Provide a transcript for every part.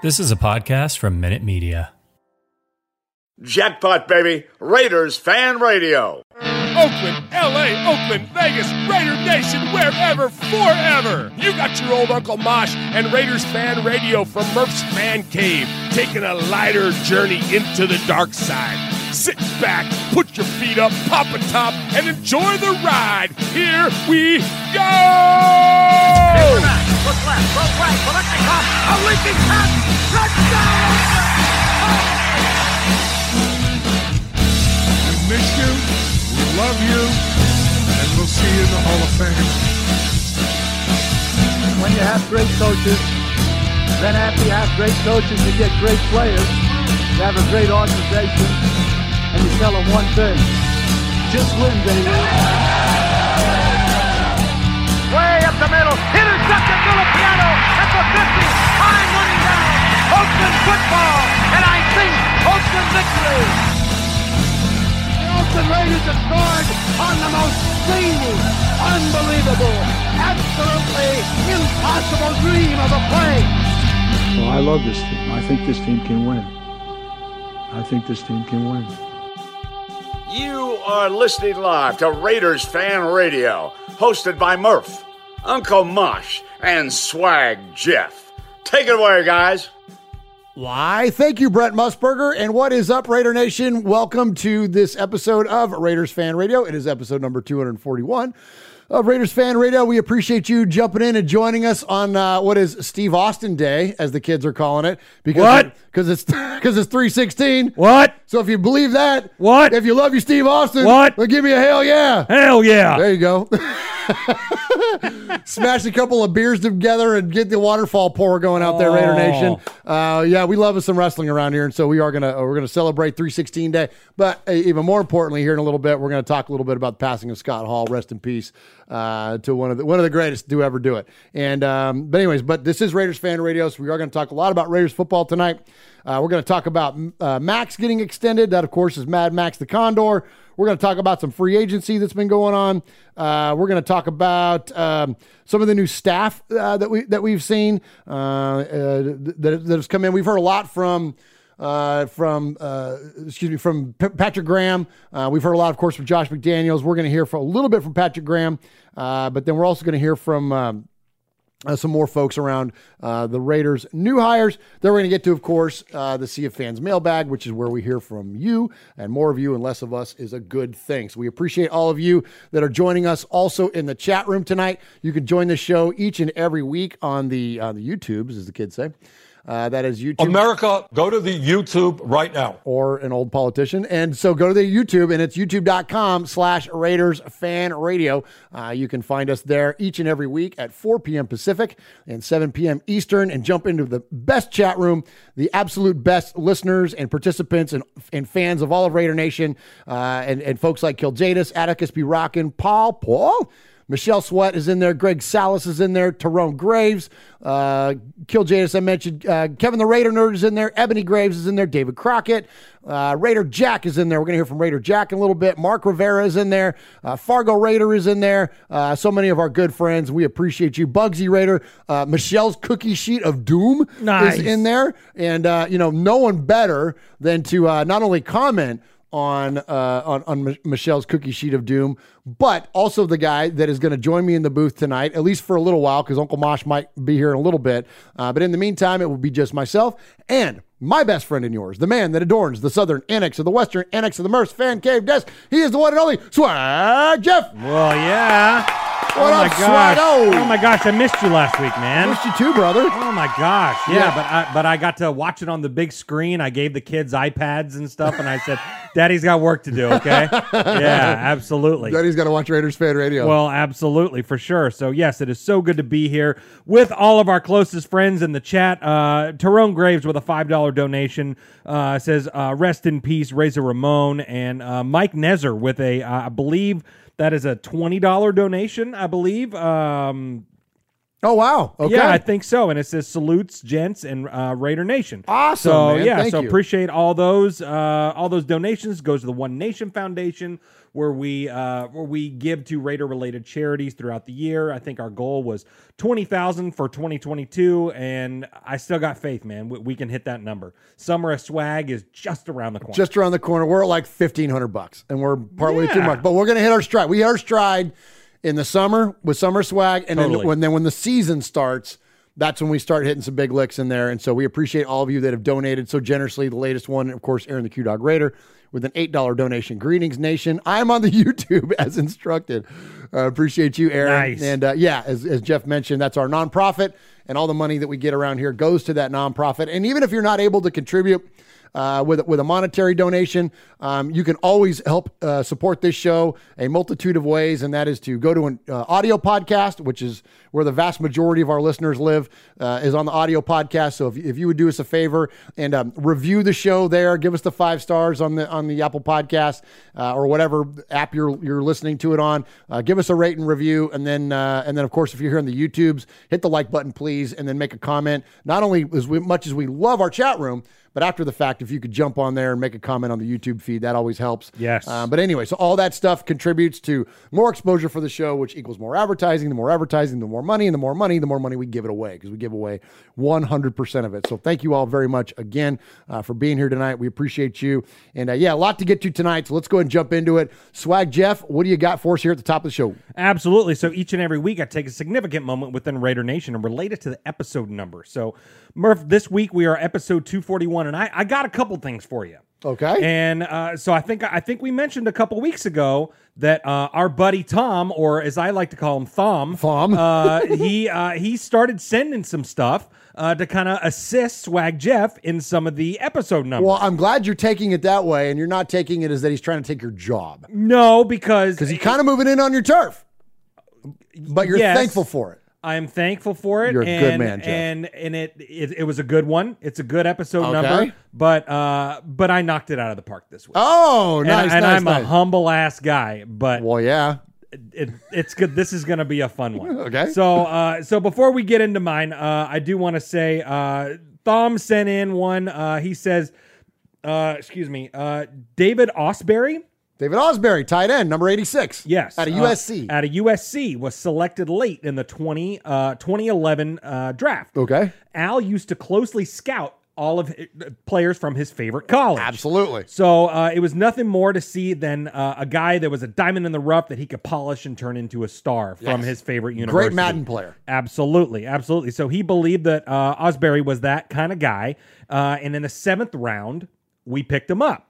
This is a podcast from Minute Media. Jackpot, baby. Raiders Fan Radio. Oakland, LA, Oakland, Vegas, Raider Nation, wherever, forever. You got your old Uncle Mosh and Raiders Fan Radio from Murph's Man Cave, taking a lighter journey into the dark side. Sit back, put your feet up, pop a top, and enjoy the ride. Here we go! Look left, look right, Paletnikov, a pass, touchdown! We miss you, love you, and we'll see you in the Hall of Fame. When you have great coaches, then after you have great coaches, you get great players. You have a great organization, and you tell them one thing: just win, baby. Way up the middle, intercepted Piano at the 50, time running down. Oakland football, and I think Oakland victory. The Raiders have scored on the most zany, unbelievable, absolutely impossible dream of a play. Well, I love this team. I think this team can win. I think this team can win. You are listening live to Raiders Fan Radio, hosted by Murph, Uncle Mosh, and Swag Jeff. Take it away, guys. Why? Thank you, Brent Musburger. And what is up, Raider Nation? Welcome to this episode of Raiders Fan Radio. It is episode number 241 of Raiders Fan Radio. We appreciate you jumping in and joining us on uh, what is Steve Austin Day, as the kids are calling it. Because What? Because it's because it's 316. What? So if you believe that, What? If you love your Steve Austin, What? Then give me a hell yeah. Hell yeah. There you go. Smash a couple of beers together and get the waterfall pour going out there, Raider Oh. Nation. Uh, yeah, we love us some wrestling around here, and so we are gonna we're gonna celebrate 316 Day. But uh, even more importantly, here in a little bit, we're gonna talk a little bit about the passing of Scott Hall. Rest in peace uh, to one of the one of the greatest to ever do it. And um, but anyways, but this is Raiders Fan Radio, so we are gonna talk a lot about Raiders football tonight. Uh, we're going to talk about uh, Max getting extended. That, of course, is Mad Max the Condor. We're going to talk about some free agency that's been going on. Uh, we're going to talk about um, some of the new staff uh, that we that we've seen uh, uh, that that has come in. We've heard a lot from. Uh, from uh, excuse me from P- Patrick Graham, uh, we've heard a lot, of course, from Josh McDaniels. We're going to hear for a little bit from Patrick Graham, uh, but then we're also going to hear from um, uh, some more folks around uh, the Raiders' new hires. Then we're going to get to, of course, uh, the Sea of Fans mailbag, which is where we hear from you, and more of you and less of us is a good thing. So we appreciate all of you that are joining us also in the chat room tonight. You can join the show each and every week on the on the YouTubes, as the kids say. Uh, that is YouTube America, go to the YouTube right now. or an old politician. And so go to the YouTube and it's youtube.com slash Raiders fan radio. Uh, you can find us there each and every week at 4 p.m. Pacific and 7 p.m. Eastern and jump into the best chat room, the absolute best listeners and participants and, and fans of all of Raider Nation uh, and, and folks like Kiljadis, Atticus B. Rockin, Paul, Paul, Michelle Sweat is in there. Greg Salas is in there. Tyrone Graves, uh, Kill Jadis, I mentioned. Uh, Kevin the Raider Nerd is in there. Ebony Graves is in there. David Crockett. Uh, Raider Jack is in there. We're going to hear from Raider Jack in a little bit. Mark Rivera is in there. Uh, Fargo Raider is in there. Uh, so many of our good friends. We appreciate you. Bugsy Raider. Uh, Michelle's cookie sheet of doom Nice. is in there. And, uh, you know, no one better than to uh, not only comment, on uh, on on Mi- Michelle's cookie sheet of doom, but also the guy that is going to join me in the booth tonight, at least for a little while, because Uncle Mosh might be here in a little bit. Uh, but in the meantime, it will be just myself and my best friend and yours, the man that adorns the southern annex of the western annex of the Murph's fan cave desk. He is the one and only Swag Jeff. Well, yeah. What oh up, my gosh. Swaggo? Oh my gosh, I missed you last week, man. I Missed you too, brother. Oh my gosh, yeah, Yeah. but I, but I got to watch it on the big screen. I gave the kids iPads and stuff, and I said, Daddy's got work to do. Okay. yeah, absolutely. Daddy's got to watch Raiders fan radio. Well, absolutely, for sure. So, yes, it is so good to be here with all of our closest friends in the chat. Uh, Tyrone Graves with a $5 donation uh, says, uh, Rest in peace, Razor Ramon. And uh, Mike Nezer with a, uh, I believe that is a $20 donation, I believe. Um, oh wow. Okay. Yeah, I think so. And it says salutes, gents, and uh, Raider Nation. Awesome, So man. yeah, Thank so you. appreciate all those. Uh, all those donations goes to the One Nation Foundation, where we uh, where we give to Raider related charities throughout the year. I think our goal was twenty thousand for twenty twenty two, and I still got faith, man. We, we can hit that number. Summer of Swag is just around the corner. just around the corner. We're at like fifteen hundred bucks, and we're partway too Yeah. much. But we're gonna hit our stride. We hit our stride in the summer with summer swag, and Totally. then when then when the season starts, that's when we start hitting some big licks in there. And so we appreciate all of you that have donated so generously. The latest one, of course, Aaron the Q Dog Raider with an eight dollar donation. Greetings, nation. I'm on the YouTube as instructed. Uh, appreciate you, Aaron. Nice. And uh, yeah, as, as Jeff mentioned, that's our nonprofit, and all the money that we get around here goes to that nonprofit. And even if you're not able to contribute uh, with with a monetary donation, um, you can always help uh, support this show a multitude of ways, and that is to go to an uh, audio podcast, which is where the vast majority of our listeners live, uh, is on the audio podcast. So if, if you would do us a favor and um, review the show there, give us the five stars on the on the Apple Podcast uh, or whatever app you're you're listening to it on, uh, give us a rate and review, and then and then of course if you're here on the YouTubes, hit the like button please, and then make a comment. Not only as we, much as we love our chat room. But after the fact, if you could jump on there and make a comment on the YouTube feed, that always helps. Yes. Um, but anyway, so all that stuff contributes to more exposure for the show, which equals more advertising. The more advertising, the more money, and the more money, the more money we give it away because we give away 100% of it. So thank you all very much again uh, for being here tonight. We appreciate you. And uh, yeah, a lot to get to tonight. So let's go ahead and jump into it. Swag Jeff, what do you got for us here at the top of the show? Absolutely. So each and every week, I take a significant moment within Raider Nation and relate it to the episode number. So, Murph, this week we are episode 241, and I, I got a couple things for you. Okay. And uh, so I think I think we mentioned a couple weeks ago that uh, our buddy Tom, or as I like to call him, Thom, Thom. uh, he uh, he started sending some stuff uh, to kind of assist Swag Jeff in some of the episode numbers. Well, I'm glad you're taking it that way, and you're not taking it as that he's trying to take your job no, because because he's kind of moving in on your turf. But you're Yes. thankful for it. I'm thankful for it. You're a good man, Jeff. And and it, it it was a good one. It's a good episode Okay. number. But uh, but I knocked it out of the park this week. Oh, and, nice, and nice, I'm nice. a humble ass guy, but well, yeah. it, it's good. This is going to be a fun one. Okay. So, uh, so before we get into mine, uh, I do want to say, uh, Thom sent in one. Uh, he says, uh, excuse me, uh, David Ausberry. David Ausberry, tight end, number 86. Yes. Out of uh, USC. Out of USC was selected late in the 20, uh, 2011 uh, draft. okay. Al used to closely scout all of hi- players from his favorite college. Absolutely. So uh, it was nothing more to see than uh, a guy that was a diamond in the rough that he could polish and turn into a star from Yes. his favorite university. Great Madden player. Absolutely, absolutely. So he believed that uh, Ausberry was that kind of guy, uh, and in the seventh round, we picked him up.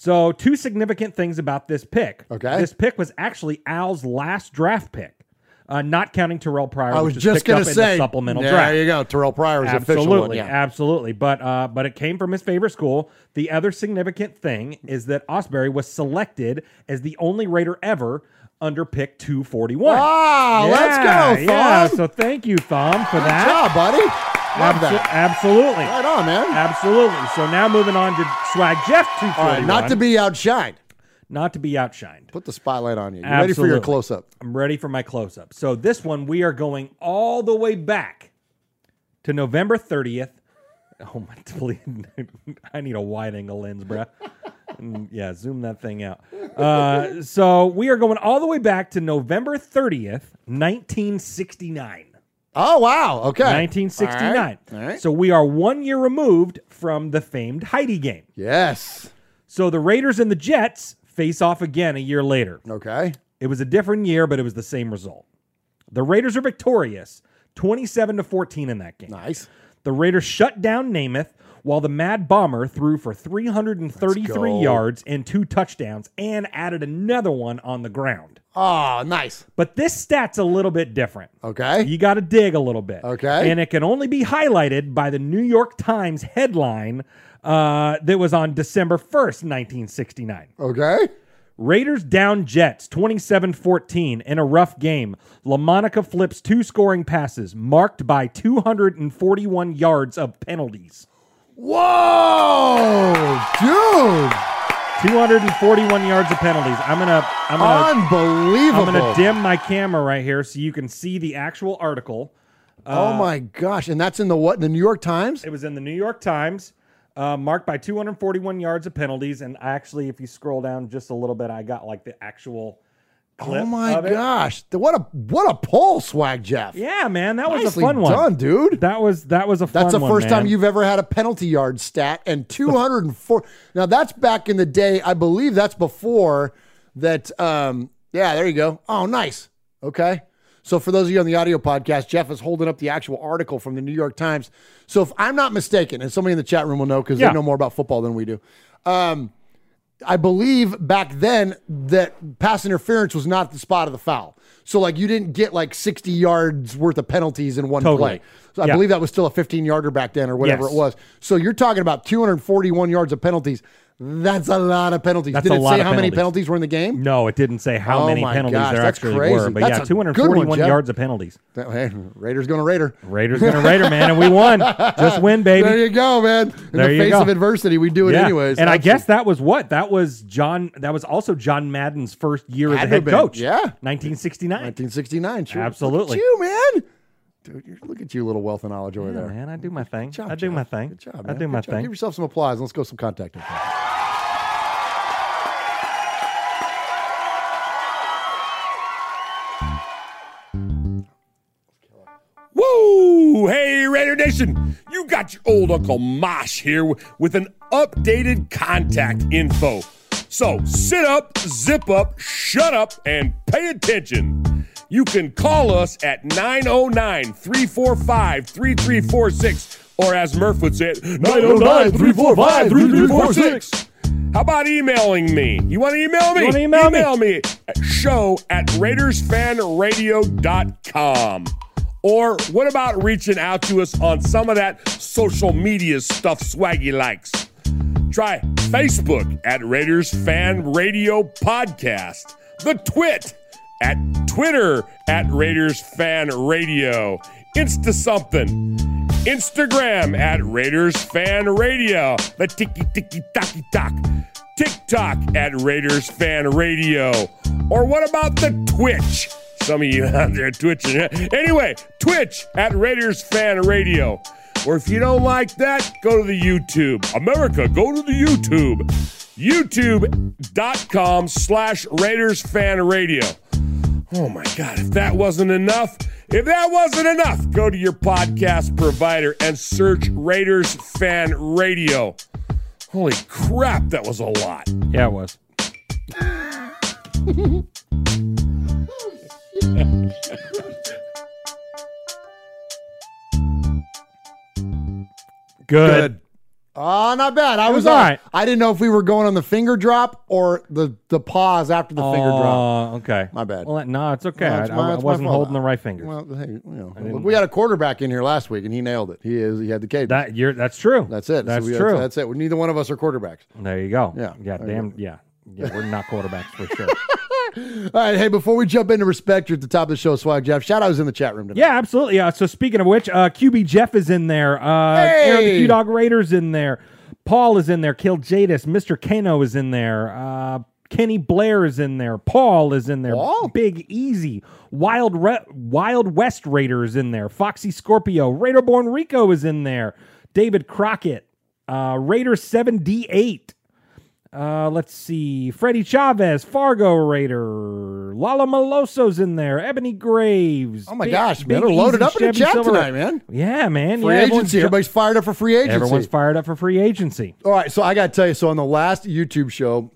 So two significant things about this pick. Okay. this pick was actually Al's last draft pick, uh, not counting Terrell Pryor. I was just picked up going to in say. the supplemental yeah, draft. There you go. Terrell Pryor is the official Absolutely, one. Yeah. absolutely. But uh, but it came from his favorite school. The other significant thing is that Ausberry was selected as the only Raider ever under pick 241. Wow, let's go, Yeah, so thank you, Thom, for Good that. job, buddy. Love Abso- that. Absolutely. Right on, man. Absolutely. So now moving on to Swag Jeff 241. All right, not to be outshined. not to be outshined. Put the spotlight on you. You ready for your close up? I'm ready for my close up. So this one we are going all the way back to November 30th. Oh my please, I need a wide angle lens, bruh. Mm, yeah, zoom that thing out. Uh, so we are going all the way back to November 30th, 1969. Oh, wow. Okay. 1969. All right. All right. So we are one year removed from the famed Heidi game. yes. So the Raiders and the Jets face off again a year later. Okay. It was a different year, but it was the same result. The Raiders are victorious, 27 to 14 in that game. Nice. The Raiders shut down Namath while the Mad Bomber threw for 333 yards and two touchdowns and added another one on the ground. Oh, nice. But this stat's a little bit different. Okay. You got to dig a little bit. Okay. And it can only be highlighted by the New York Times headline uh, that was on December 1st, 1969. Okay. Raiders down Jets 27 14 in a rough game. Lamonica flips two scoring passes marked by 241 yards of penalties. Whoa, dude. 241 yards of penalties. I'm gonna I'm gonna Unbelievable. I'm gonna dim my camera right here so you can see the actual article. oh my gosh. And that's in the what? The New York Times? It was in the New York Times, uh, marked by 241 yards of penalties. And actually, if you scroll down just a little bit, I got like the actual clip. Oh my gosh. What a what a pull, swag Jeff. Yeah, man, that was Nicely a fun one, done, dude. That was that was a fun That's the one, first time you've ever had a penalty yard stat and 204. now that's back in the day. I believe that's before that. Um, yeah, there you go. Oh, nice. Okay. So for those of you on the audio podcast, Jeff is holding up the actual article from the New York Times. So if I'm not mistaken, and somebody in the chat room will know because Yeah. they know more about football than we do. Um, I believe back then that pass interference was not the spot of the foul. So like you didn't get like 60 yards worth of penalties in one Totally. play. So I Yeah. believe that was still a 15 yarder back then or whatever Yes. it was. So you're talking about 241 yards of penalties. That's a lot of penalties. That's Did a it lot say how many penalties. penalties were in the game? No, it didn't say how Oh many penalties gosh, there actually crazy. were, but That's yeah, a good one, 241 yards of penalties. That, Hey, Raiders going to Raider. Raiders gonna Raider, man, and we won. Just win, baby. There you go, man. In There the face go. of adversity, we do it Yeah. anyways. And I guess that was what? That was John. That was also John Madden's first year as a head been, coach. yeah. 1969. 1969. Sure. Absolutely. Look at you, man. Dude, you're, look at you, little wealth and knowledge over Yeah, there. man, I do my thing. Good job, I do my thing. Good job, I man. do my job. thing. Give yourself some applause. Let's go some contact Woo! Hey, Raider Nation! You got your old Uncle Mosh here with an updated contact info. So sit up, zip up, shut up, and pay attention. You can call us at 909 345 3346, or as Murph would say it, 909 345 3346. How about emailing me? You want to email me? You wanna email me? email me at show at RaidersFanRadio.com. Or what about reaching out to us on some of that social media stuff Swaggy likes? Try Facebook at Raiders Fan Radio Podcast, the Twit at Twitter at Raiders Fan Radio, Insta something, Instagram at Raiders Fan Radio, the tiki tiki taki talk, TikTok at Raiders Fan Radio, or what about the Twitch? Some of you out there twitching. Anyway, Twitch at Raiders Fan Radio. Or if you don't like that, go to the YouTube. America, go to the YouTube. YouTube.com slash Raiders Fan Radio. Oh my God, if that wasn't enough, if that wasn't enough, go to your podcast provider and search Raiders Fan Radio. Holy crap, that was a lot. Yeah, it was. Good. Oh, not bad. I It was, was all uh. I didn't know if we were going on the finger drop or the the pause after the finger drop. Oh, okay. My bad. Well, no, it's okay. Well, I, that's I- my- I that's wasn't holding the right finger. Well, hey, you know, we had a quarterback in here last week and he nailed it. He is. He had the cadence. that you're that's true. that's it. That's So we- true. That's, it. Neither one of us are quarterbacks. there you go. Yeah, Yeah. there Damn. Yeah. Yeah. We're not quarterbacks for sure. All right. Hey, before we jump into respect, you're at the top of the show, Swag Jeff. Shout outs in the chat room tonight. Yeah, absolutely. Uh, so speaking of which, uh, QB Jeff is in there. Uh, Aaron the Hey! Q Dog Raiders in there. Paul is in there. Kill Jadis. Mr. Kano is in there. Uh, Kenny Blair is in there. Paul is in there. Paul? Big Easy. Wild Re- Wild West Raider is in there. Foxy Scorpio. Raiderborn Rico is in there. David Crockett. Uh, Raider 7D8. Uh, let's see. Freddie Chavez, Fargo Raider, Lala Maloso's in there, Ebony Graves. Oh my Big- gosh, man, Big they're loaded up in the chat Silver- tonight, man. Yeah, man. Free yeah, agency. Everybody's fired up for free agency. Everyone's fired up for free agency. All right, so I got to tell you, so on the last YouTube show,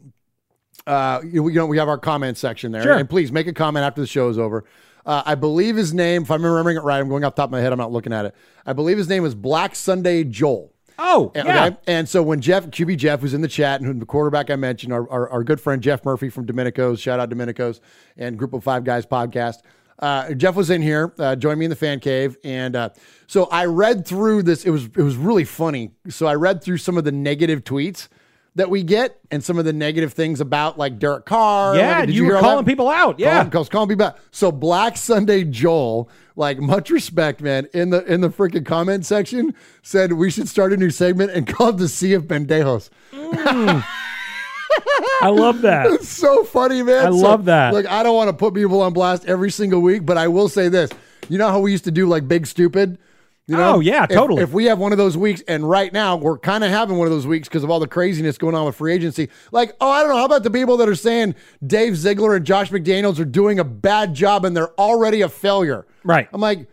uh, you, you know, we have our comment section there, Sure. and please make a comment after the show is over. Uh, I believe his name, if I'm remembering it right, I'm going off the top of my head, I'm not looking at it. I believe his name is Black Sunday Joel. Oh, And- yeah. Okay. And so when Jeff, QB Jeff, was in the chat, and the quarterback I mentioned, our, our, our good friend Jeff Murphy from Domenico's, shout out Domenico's and Group of Five Guys podcast. Uh, Jeff was in here, uh, joined me in the fan cave, and uh, so I read through this. It was it was really funny. So I read through some of the negative tweets that we get and some of the negative things about like Derek Carr. Yeah, Like, did you were calling people out. Yeah. Calling- calls calling people out. So Black Sunday Joel, like much respect, man, in the in the freaking comment section said we should start a new segment and call it the Sea of Pendejos. Mm. I love that. It's so funny, man. I So, love that. Look, I don't want to put people on blast every single week, but I will say this. You know how we used to do like big stupid? You oh, know? Oh, yeah, totally. If, we have one of those weeks, and right now we're kind of having one of those weeks because of all the craziness going on with free agency. Like, oh, I don't know. How about the people that are saying Dave Ziegler and Josh McDaniels are doing a bad job and they're already a failure? Right. I'm like,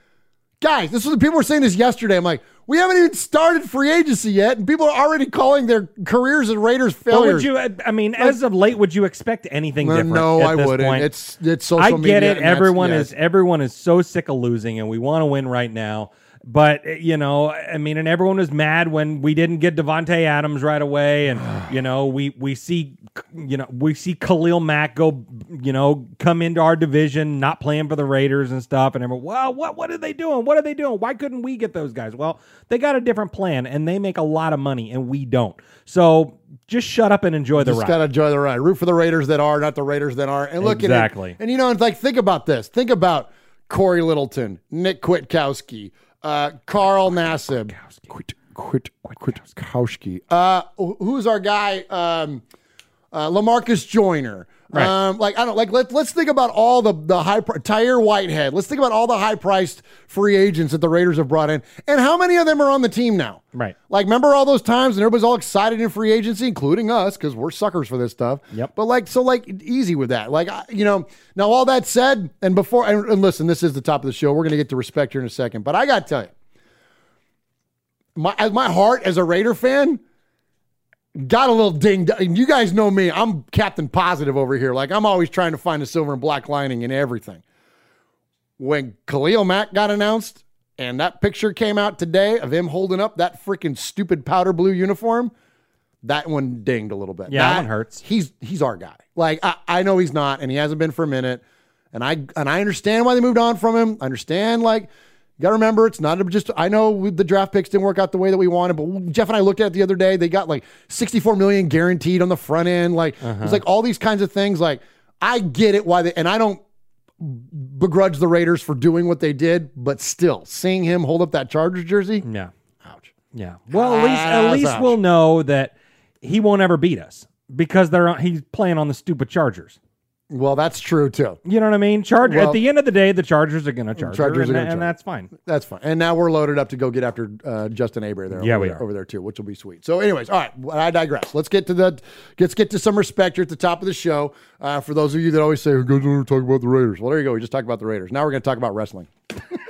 guys, this was the people were saying this yesterday. I'm like, we haven't even started free agency yet, and people are already calling their careers as Raiders But failures. would you? Uh, I mean, as of late, would you expect anything No, different? no, I wouldn't. point? It's it's social I media. get it. Everyone yeah. is everyone is so sick of losing, and we want to win right now. But eh, you know, I mean, and everyone was mad when we didn't get Davante Adams right away, and you know, we we see you know we see Khalil Mack go you know come into our division, not playing for the Raiders and stuff, and everyone, well, what what are they doing? What are they doing? Why couldn't we get those guys? Well, they got a different plan, and they make a lot of money, and we don't. So just shut up and enjoy the Just ride. Just gotta enjoy the ride. Root for the Raiders that are, not the Raiders that aren't. And look Exactly. at it. And you know, it's like think about this. Think about Corey Littleton, Nick Kwiatkowski, uh, Carl Nassib, Quit, Quit, Kwiatkowski. Uh, who's our guy? Um, uh, Lamarcus Joyner. Right. Um, like I don't like let let's think about all the the high pri- Tahir Whitehead. Let's think about all the high priced free agents that the Raiders have brought in, and how many of them are on the team now. Right. Like, remember all those times and everybody's all excited in free agency, including us, because we're suckers for this stuff. Yep. But like, so like, easy with that. Like, I- you know, now all that said, and before, and, and listen, this is the top of the show. We're going to get to respect here in a second, but I got to tell you, my as my heart as a Raider fan got a little dinged. You guys know me; I'm Captain Positive over here. Like, I'm always trying to find a silver and black lining in everything. When Khalil Mack got announced, and that picture came out today of him holding up that freaking stupid powder blue uniform, that one dinged a little bit. Yeah, that That- one hurts. He's he's our guy. Like I, I know he's not, and he hasn't been for a minute. And I and I understand why they moved on from him. I understand like you gotta remember it's not just I know the draft picks didn't work out the way that we wanted, but Jeff and I looked at it the other day. They got like 64 million guaranteed on the front end. Like it's uh-huh. like all these kinds of things. Like I get it why they and I don't begrudge the Raiders for doing what they did, but still seeing him hold up that Chargers jersey, Yeah. ouch. Yeah. Well, at least at least ouch. we'll know that he won't ever beat us because they're he's playing on the stupid Chargers. Well, that's true too. You know what I mean? Charge Well- at the end of the day, the Chargers are going to charge, Chargers and, and charge. that's fine. That's fine. And now we're loaded up to go get after uh, Justin Herbert there. Yeah, over we are. over there too, which will be sweet. So, anyways, all right. I digress. Let's get to the let's get to some respect here at the top of the show. Uh, for those of you that always say, "Who goes to talk about the Raiders?" Well, there you go. We just talked about the Raiders. Now we're going to talk about wrestling.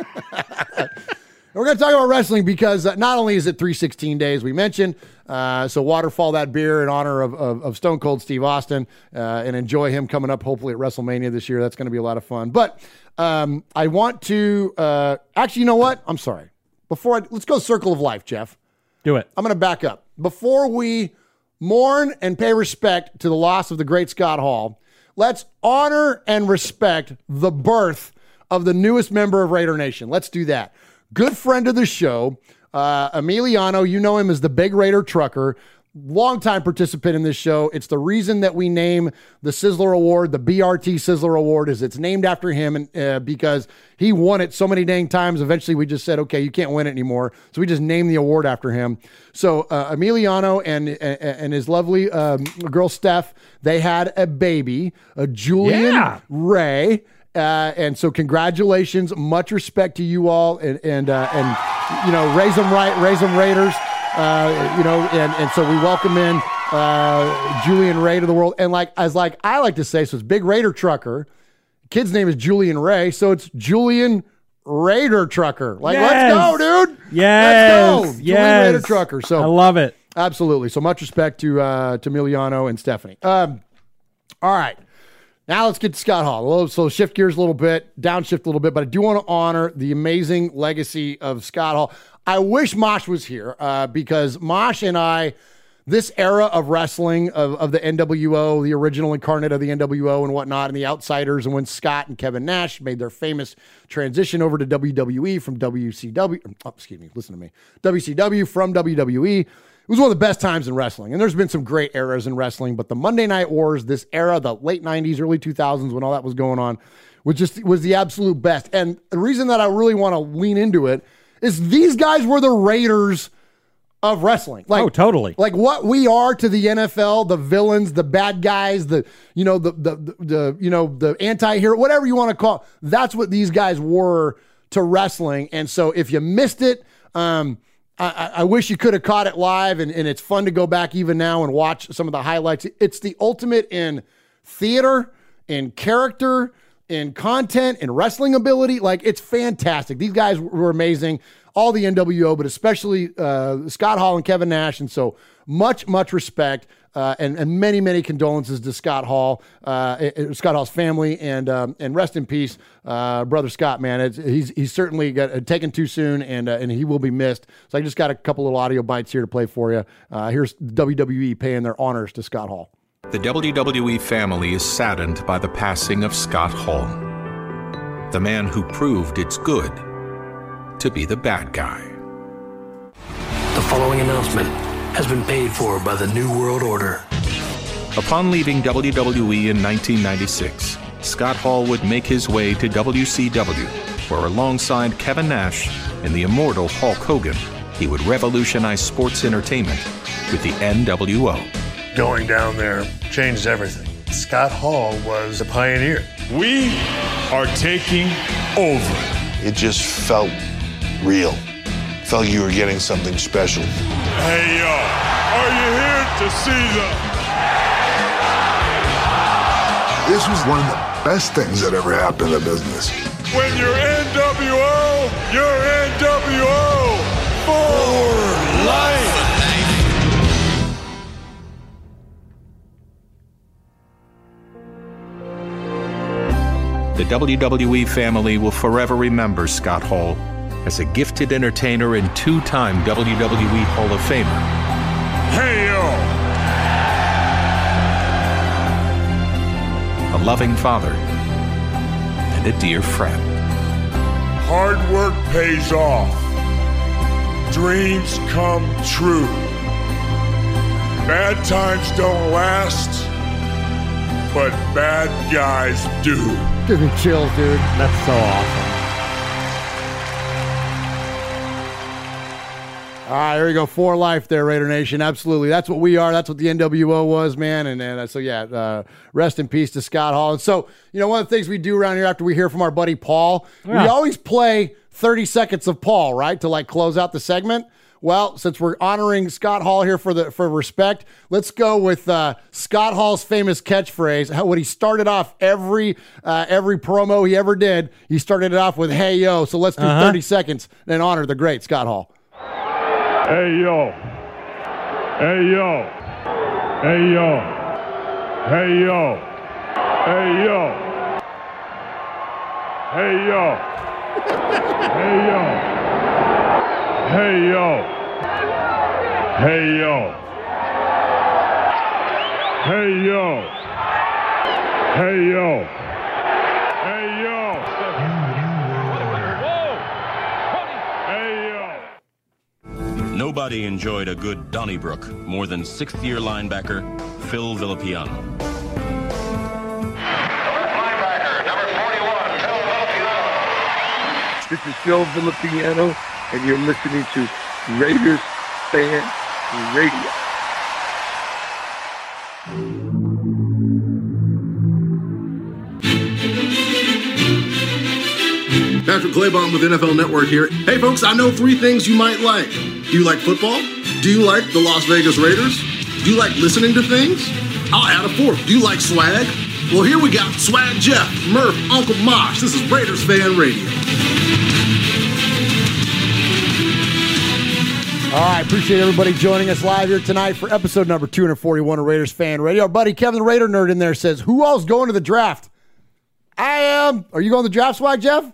We're going to talk about wrestling because uh, not only is it 316 days, we mentioned, uh, so waterfall that beer in honor of, of, of Stone Cold Steve Austin uh, and enjoy him coming up hopefully at WrestleMania this year. That's going to be a lot of fun. But um, I want to uh, actually, you know what? I'm sorry. Before I, let's go circle of life, Jeff. Do it. I'm going to back up. Before we mourn and pay respect to the loss of the great Scott Hall, let's honor and respect the birth of the newest member of Raider Nation. Let's do that. Good friend of the show, uh, Emiliano. You know him as the Big Raider Trucker. Longtime participant in this show. It's the reason that we name the Sizzler Award, the BRT Sizzler Award, is it's named after him, and uh, because he won it so many dang times. Eventually, we just said, okay, you can't win it anymore, so we just named the award after him. So uh, Emiliano and and, and his lovely um, girl Steph, they had a baby, a Julian Yeah. Ray. Uh, and so, congratulations, much respect to you all, and and uh, and you know, raise them right, raise them Raiders. Uh, you know, and and so we welcome in uh, Julian Ray to the world, and like as like I like to say, so it's Big Raider Trucker. Kid's name is Julian Ray, so it's Julian Raider Trucker. Like, Yes. let's go, dude. Yes. let's go, yes. Julian Raider Trucker. So I love it. Absolutely. So much respect to uh, to Emiliano and Stephanie. Um, all right. Now let's get to Scott Hall. So shift gears a little bit, downshift a little bit, but I do want to honor the amazing legacy of Scott Hall. I wish Mosh was here uh, because Mosh and I, this era of wrestling of, of the NWO, the original incarnate of the NWO and whatnot, and the outsiders, and when Scott and Kevin Nash made their famous transition over to WWE from WCW, oh, excuse me, listen to me, WCW from WWE. It was one of the best times in wrestling. And there's been some great eras in wrestling, but the Monday Night Wars, this era, the late 90s, early 2000s, when all that was going on, was just was the absolute best. And the reason that I really want to lean into it is these guys were the Raiders of wrestling. Like Oh, totally. like what we are to the NFL, the villains, the bad guys, the you know the the the, the you know the anti-hero, whatever you want to call. It, that's what these guys were to wrestling. And so if you missed it, um I, I- wish you could have caught it live, and, and it's fun to go back even now and watch some of the highlights. It's the ultimate in theater, in character, in content, in wrestling ability. Like it's fantastic. These guys were amazing. All the NWO, but especially uh, Scott Hall and Kevin Nash. And so much, much respect uh, and, and many, many condolences to Scott Hall, uh, eh, eh, Scott Hall's family, and um, and rest in peace, uh, brother Scott. Man, it's, he's he's certainly got uh, taken too soon, and uh, and he will be missed. So I just got a couple little audio bites here to play for you. Uh, here's WWE paying their honors to Scott Hall. The WWE family is saddened by the passing of Scott Hall, the man who proved it's good to be the bad guy. The following announcement has been paid for by the New World Order. Upon leaving WWE in 1996, Scott Hall would make his way to WCW, where alongside Kevin Nash and the immortal Hulk Hogan, he would revolutionize sports entertainment with the NWO. Going down there changed everything. Scott Hall was a pioneer. We are taking over. It just felt real. Felt you were getting something special. Hey, yo, are you here to see the. This was one of the best things that ever happened in the business. When you're NWO, you're NWO for life. The WWE family will forever remember Scott Hall as a gifted entertainer and two time WWE Hall of Famer. Hey, yo. a loving father, and a dear friend. Hard work pays off. Dreams come true. Bad times don't last, but bad guys do. Give me chills, dude. That's so awesome. All right, there you go. For life there, Raider Nation. Absolutely. That's what we are. That's what the NWO was, man. And, and uh, so, yeah, uh, rest in peace to Scott Hall. And so, you know, one of the things we do around here after we hear from our buddy Paul, Yeah. we always play 30 seconds of Paul, right? To like close out the segment. Well, since we're honoring Scott Hall here for the for respect, let's go with uh, Scott Hall's famous catchphrase. How what he started off every uh, every promo he ever did. He started it off with "Hey yo." So let's do Uh-huh. 30 seconds and honor the great Scott Hall. Hey yo. Hey yo. Hey yo. Hey yo. Hey yo. Hey yo. Hey yo. Hey yo. Hey yo. Hey yo. Hey yo. Nobody enjoyed a good Donnybrook more than sixth year linebacker Phil Villapiano. This is Phil Villapiano, and you're listening to Raiders Fan Radio. Patrick Claybon with NFL Network here. Hey, folks, I know three things you might like. Do you like football? Do you like the Las Vegas Raiders? Do you like listening to things? I'll add a fourth. Do you like swag? Well, here we got Swag Jeff, Murph, Uncle Mosh. This is Raiders Fan Radio. All right, appreciate everybody joining us live here tonight for episode number 241 of Raiders Fan Radio. Our buddy Kevin the Raider Nerd in there says, Who all's going to the draft? I am. Are you going to the draft, Swag Jeff?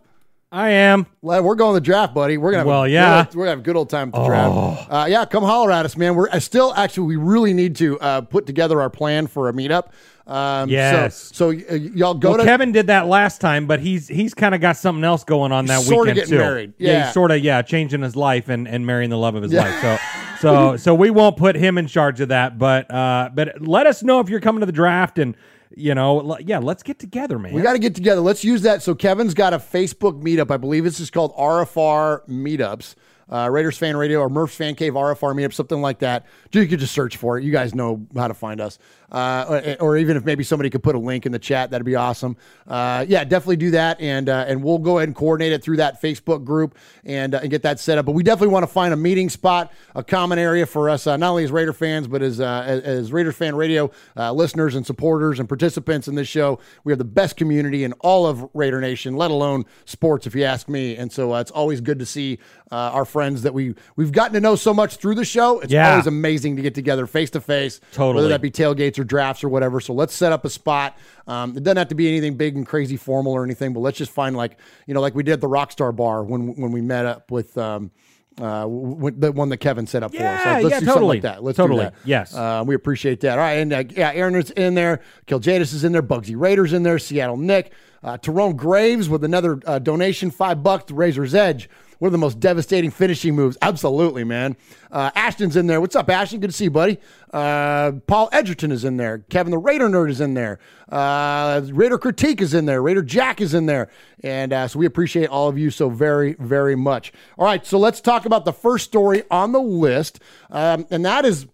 I am. We're going to the draft, buddy. We're gonna have Well, a yeah. we're gonna have a good old time at the draft. Uh, yeah, come holler at us, man. We're I still actually we really need to uh, put together our plan for a meetup. Um, Yes. So, so uh, y'all go well, to Kevin did that last time, but he's he's kind of got something else going on that weekend getting too. married. yeah, Yeah. he's sort of yeah changing his life and, and marrying the love of his Yeah. life. So so so we won't put him in charge of that, but uh, but let us know if you're coming to the draft and you know yeah let's get together, man. We got to get together. Let's use that. So Kevin's got a Facebook meetup. I believe this is called RFR Meetups. Uh, Raiders Fan Radio or Murph's Fan Cave RFR Meetup, something like that. You could just search for it. You guys know how to find us. Uh, or, or even if maybe somebody could put a link in the chat, that'd be awesome. Uh, yeah, definitely do that, and uh, and we'll go ahead and coordinate it through that Facebook group and, uh, and get that set up. But we definitely want to find a meeting spot, a common area for us, uh, not only as Raider fans, but as uh, as, as Raiders Fan Radio uh, listeners and supporters and participants in this show. We have the best community in all of Raider Nation, let alone sports, if you ask me. And so uh, it's always good to see uh, our friends that we we've gotten to know so much through the show. It's Yeah. always amazing to get together face to face, Totally. whether that be tailgates or drafts or whatever. So let's set up a spot. Um, it doesn't have to be anything big and crazy formal or anything, but let's just find like you know, like we did at the Rockstar Bar when when we met up with. Um, uh, w- w- the one that Kevin set up for us. Yeah, let's yeah, do something totally. like that. Let's Totally. do that. Yes. Uh, we appreciate that. All right, and uh, yeah, Aaron is in there. Kill Jadis is in there. Bugsy Raiders in there. Seattle Nick. Uh, Tyrone Graves with another uh, donation, five bucks to Razor's Edge. One of the most devastating finishing moves. Absolutely, man. Uh, Ashton's in there. What's up, Ashton? Good to see you, buddy. Uh, Paul Edgerton is in there. Kevin the Raider Nerd is in there. Uh, Raider Critique is in there. Raider Jack is in there. And uh, so we appreciate all of you so very, very much. All right, so let's talk about the first story on the list. Um, and that is,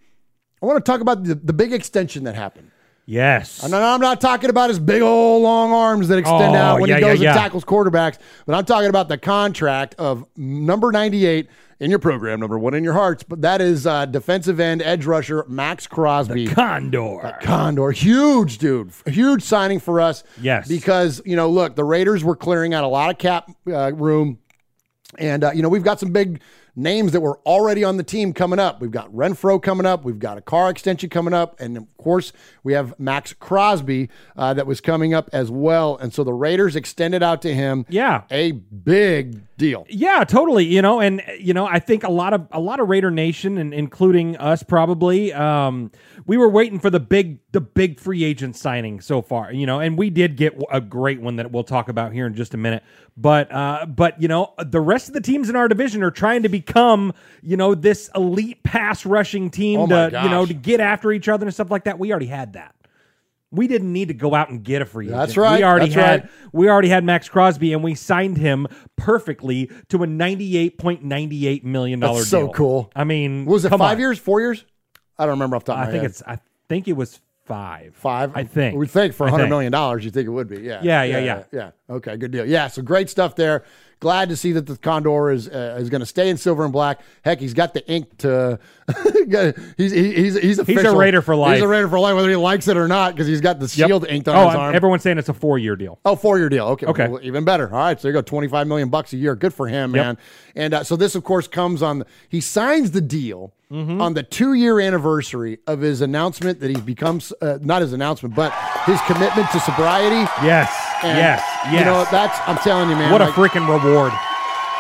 I want to talk about the, the big extension that happened. Yes. And I'm not talking about his big old long arms that extend Oh, out when yeah, he goes yeah. and tackles quarterbacks, but I'm talking about the contract of number 98 in your program, number one in your hearts. But that is uh, defensive end edge rusher Maxx Crosby. Condor. Condor, huge dude, huge signing for us. Yes. because you know, look, the Raiders were clearing out a lot of cap uh, room, and uh, you know we've got some big names that were already on the team coming up. We've got Renfrow coming up. We've got a Carr extension coming up, and of course we have Maxx Crosby uh, that was coming up as well. And so the Raiders extended out to him. Yeah. a big deal. Yeah, totally. You know, and you know, I think a lot of a lot of Raider Nation, and including us, probably, um, we were waiting for the big the big free agent signing so far. You know, and we did get a great one that we'll talk about here in just a minute. But uh, but you know, the rest of the teams in our division are trying to become you know this elite pass rushing team Oh to you know to get after each other and stuff like that. We already had that. We didn't need to go out and get a free agent. That's right. We already That's had right. we already had Maxx Crosby and we signed him perfectly to a ninety-eight point ninety-eight million dollar deal. So cool. I mean, What was it five on. years, four years? I don't remember off the top of I my think head. it's I think it was five. Five, I think. We think for hundred dollars, you think it would be? Yeah. Yeah, yeah, yeah. yeah. Okay, good deal. Yeah, so great stuff there. Glad to see that the Condor is uh, is going to stay in silver and black. Heck, he's got the ink to. he's he- he's he's official. Raider for life. He's a Raider for life, whether he likes it or not, because he's got the Yep. shield inked on oh, his arm. everyone's saying it's a four-year deal. Oh, four year deal. Okay. Okay. well, even better. All right. So you go. 25 million bucks a year. Good for him, Yep. man. And uh, so this, of course, comes on, the, he signs the deal Mm-hmm. on the two year anniversary of his announcement that he becomes, uh, not his announcement, but his commitment to sobriety. Yes, And, yes, yes. You know, that's, I'm telling you, man. what a freaking reward!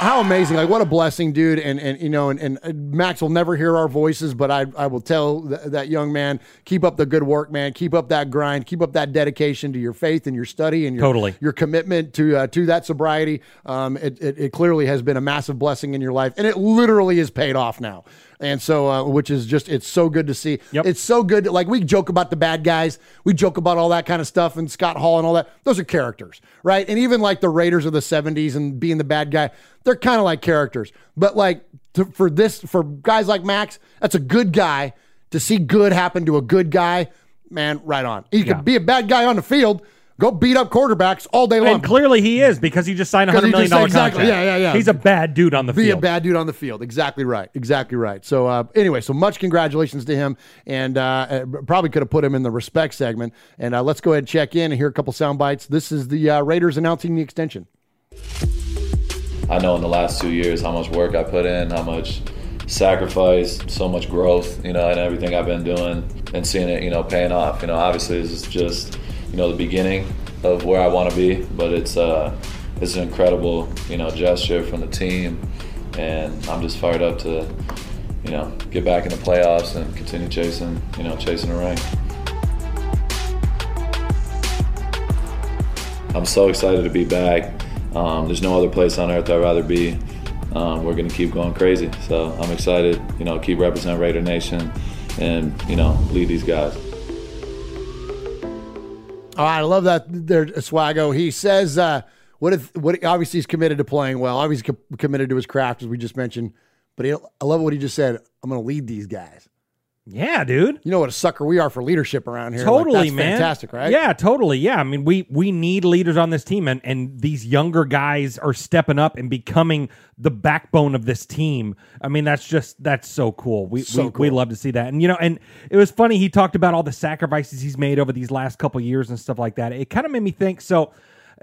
how amazing like what a blessing dude and and you know and, and uh, max will never hear our voices but i i will tell th- that young man keep up the good work man keep up that grind keep up that dedication to your faith and your study and your Totally. your commitment to uh, to that sobriety um it, it, it clearly has been a massive blessing in your life and it literally is paid off now and so uh, which is just it's so good to see. Yep. it's so good like we joke about the bad guys. We joke about all that kind of stuff and scott hall and all that. Those are characters right? And even like the raiders of the 70s and being the bad guy they're kind of like characters. But like to, for this for guys like max that's a good guy. To see good happen to a good guy man right on. He Yeah. could be a bad guy on the field go beat up quarterbacks all day long And clearly he is because he just signed a hundred million dollar he million just- dollar exactly, contract. yeah, yeah, yeah. He's a bad dude on the be field. a bad dude on the field. Exactly right. Exactly right. So uh, anyway, so much congratulations to him, and uh, uh, probably could have put him in the respect segment. And uh, let's go ahead and check in and hear a couple sound bites. This is the uh, Raiders announcing the extension. I know in the last two years how much work I put in, how much sacrifice, so much growth, you know, and everything I've been doing and seeing it, you know, paying off. You know, obviously this is just, you know, the beginning of where I want to be, but it's uh, it's an incredible, you know, gesture from the team, and I'm just fired up to, you know, get back in the playoffs and continue chasing, you know, chasing a ring. I'm so excited to be back. Um, there's no other place on earth I'd rather be. Um, we're going to keep going crazy. So I'm excited, you know, keep representing Raider Nation and, you know, lead these guys. All right, I love that there, Swago. He says, uh, "What if? What? Obviously, he's committed to playing well. Obviously, co- committed to his craft, as we just mentioned. But he, I love what he just said. I'm going to lead these guys. Yeah, dude. You know what a sucker we are for leadership around here. Like, Totally, that's man. Fantastic, right? Yeah, totally. Yeah, I mean, we we need leaders on this team, and and these younger guys are stepping up and becoming the backbone of this team. I mean, that's just that's so cool. We So we, we love to see that, and you know, and it was funny. He talked about all the sacrifices he's made over these last couple years and stuff like that. It kind of made me think. So.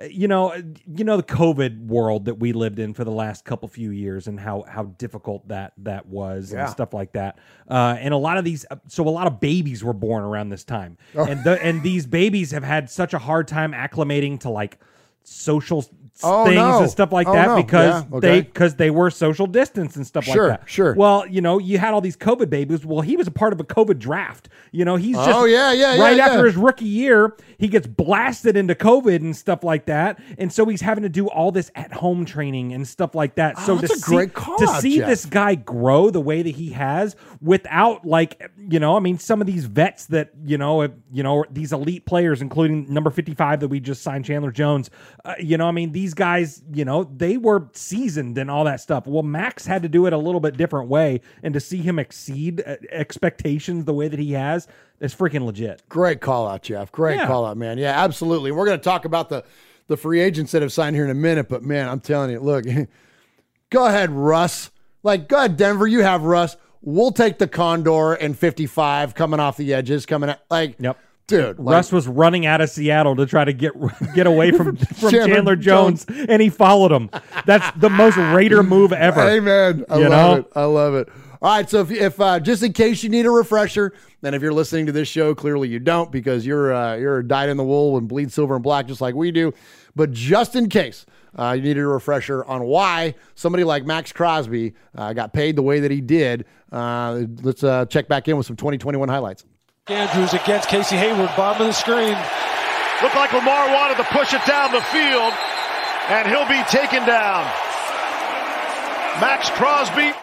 Uh, You know, you know the COVID world that we lived in for the last couple few years, and how how difficult that that was, Yeah. and stuff like that. Uh, and a lot of these, so a lot of babies were born around this time, Oh. and the and these babies have had such a hard time acclimating to like social Oh, things no. and stuff like Oh, that no. because Yeah, okay. they because they were social distance and stuff Sure, like that. sure. Well, you know, you had all these COVID babies. Well, he was a part of a COVID draft. You know, he's just Oh, yeah, yeah, yeah, right yeah. after his rookie year, he gets blasted into COVID and stuff like that, and so he's having to do all this at home training and stuff like that. so Oh, to that's a see, to out, see Jeff. this guy grow the way that he has without like you know, I mean, some of these vets that you know, have- you know, these elite players, including number fifty-five that we just signed, Chandler Jones. Uh, you know, I mean, these guys, you know, they were seasoned and all that stuff. Well, Maxx had to do it a little bit different way, and to see him exceed uh, expectations the way that he has, is freaking legit. Great call out, Jeff. Great Yeah. call out, man. Yeah, absolutely. We're going to talk about the the free agents that have signed here in a minute, but man, I'm telling you, look, go ahead, Russ. Like, go ahead, Denver. You have Russ. We'll take the Condor and 55 coming off the edges, coming at, like, Yep. Dude. like- Russ was running out of Seattle to try to get get away from, from Chandler Chandler, Jones, and he followed him. That's the most Raider move ever. Amen. I You love know? it. I love it. All right. So if, if uh, just in case you need a refresher, and if you're listening to this show, clearly you don't because you're uh, you're dyed in the wool and bleed silver and black just like we do. But just in case uh, you needed a refresher on why somebody like Maxx Crosby uh, got paid the way that he did, uh, let's uh, check back in with some 2021 highlights. Andrews against Casey Hayward, bottom of the screen. Looked like Lamar wanted to push it down the field, and he'll be taken down. Maxx Crosby.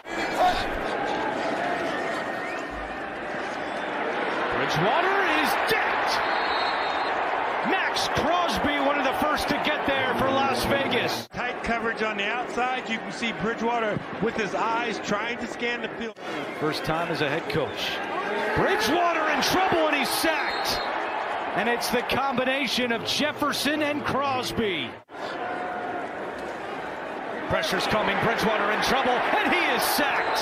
Bridgewater is dead. Maxx Crosby, coverage on the outside. You can see Bridgewater with his eyes trying to scan the field. First time as a head coach. Bridgewater in trouble and he's sacked. And it's the combination of Jefferson and Crosby. Pressure's coming. Bridgewater in trouble and he is sacked.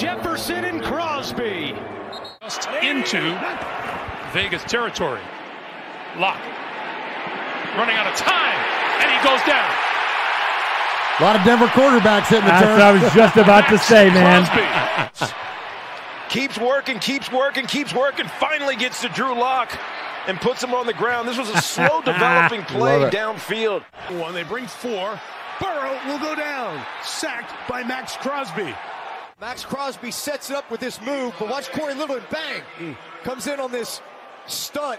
Jefferson and Crosby. Just into Vegas territory. Lock. Running out of time, and he goes down. A lot of Denver quarterbacks hitting the That's turn. what I was just about to say, man. Keeps working, keeps working, keeps working. Finally gets to Drew Lock and puts him on the ground. This was a slow developing play downfield. One, they bring four. Burrow will go down. Sacked by Maxx Crosby. Maxx Crosby sets it up with this move, but watch Corey Little and bang! Comes in on this stunt,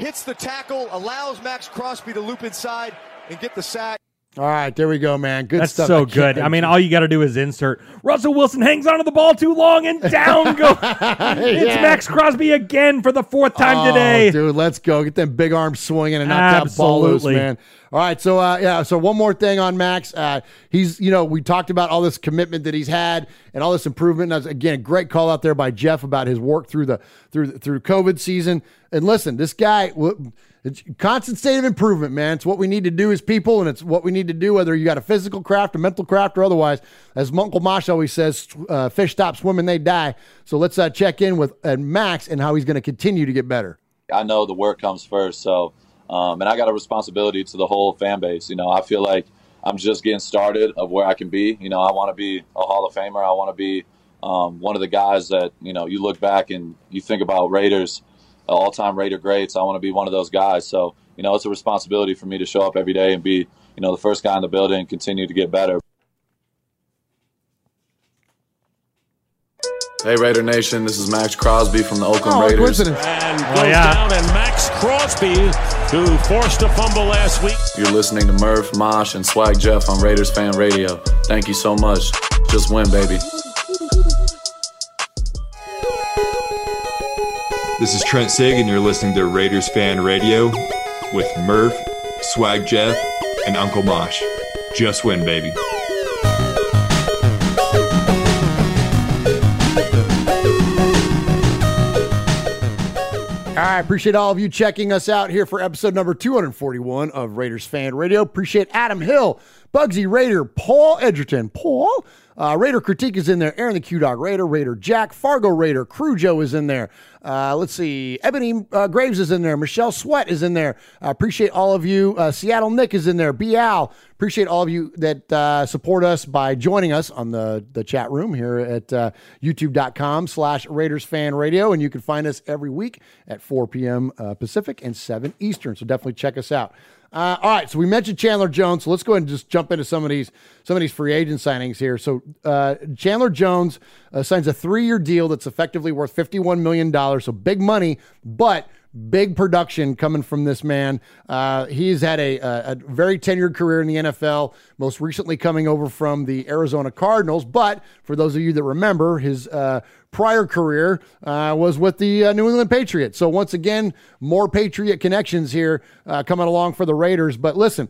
hits the tackle, allows Maxx Crosby to loop inside and get the sack. All right, there we go, man. Good That's stuff. so can't- good. I mean, all you got to do is insert. Russell Wilson hangs onto the ball too long and down go. It's Maxx Crosby again for the fourth time Oh, today. dude. Let's go get them big arms swinging and knock that ball loose, man. All right, so uh, yeah, so one more thing on Maxx. Uh, he's, you know, we talked about all this commitment that he's had and all this improvement. And that's, again, a great call out there by Jeff about his work through the through through COVID season. And listen, this guy, it's constant state of improvement, man. It's what we need to do as people, and it's what we need to do whether you got a physical craft, a mental craft, or otherwise. As Uncle Mosh always says, uh, fish stop swimming, they die. So let's uh, check in with uh, Maxx and how he's going to continue to get better. I know the work comes first. So, um, and I got a responsibility to the whole fan base. You know, I feel like I'm just getting started of where I can be. You know, I want to be a Hall of Famer. I want to be um, one of the guys that you know you look back and you think about Raiders, uh, all-time Raider greats. I want to be one of those guys. So you know, it's a responsibility for me to show up every day and be you know the first guy in the building and continue to get better. Hey Raider Nation, this is Maxx Crosby from the Oakland Oh, Raiders. coincidence. And goes down, and Maxx Crosby, who forced a fumble last week. You're listening to Murph, Mosh, and Swag Jeff on Raiders Fan Radio. Thank you so much. Just win, baby. This is Trent Sig, and you're listening to Raiders Fan Radio with Murph, Swag Jeff, and Uncle Mosh. Just win, baby. All right, appreciate all of you checking us out here for episode number 241 of Raiders Fan Radio. Appreciate Adam Hill, Bugsy Raider, Paul Edgerton, Paul. Uh, Raider Critique is in there. Aaron the Q Dog Raider, Raider Jack, Fargo Raider, Crew Joe is in there. Uh, let's see, Ebony uh, Graves is in there. Michelle Sweat is in there. Uh, appreciate all of you. Uh, Seattle Nick is in there. Bial. Appreciate all of you that uh, support us by joining us on the, the chat room here at uh, youtube.com slash Raiders Fan Radio. And you can find us every week at 4 p.m. Pacific and 7 Eastern. So definitely check us out. Uh, all right, so we mentioned Chandler Jones, so let's go ahead and just jump into some of these some of these free agent signings here. So uh, Chandler Jones uh, signs a three year deal that's effectively worth fifty one million dollars, so big money, but big production coming from this man. Uh, he's had a, a, a very tenured career in the NFL, most recently coming over from the Arizona Cardinals. But for those of you that remember, his uh, prior career uh, was with the uh, New England Patriots. So once again, more Patriot connections here uh, coming along for the Raiders. But listen,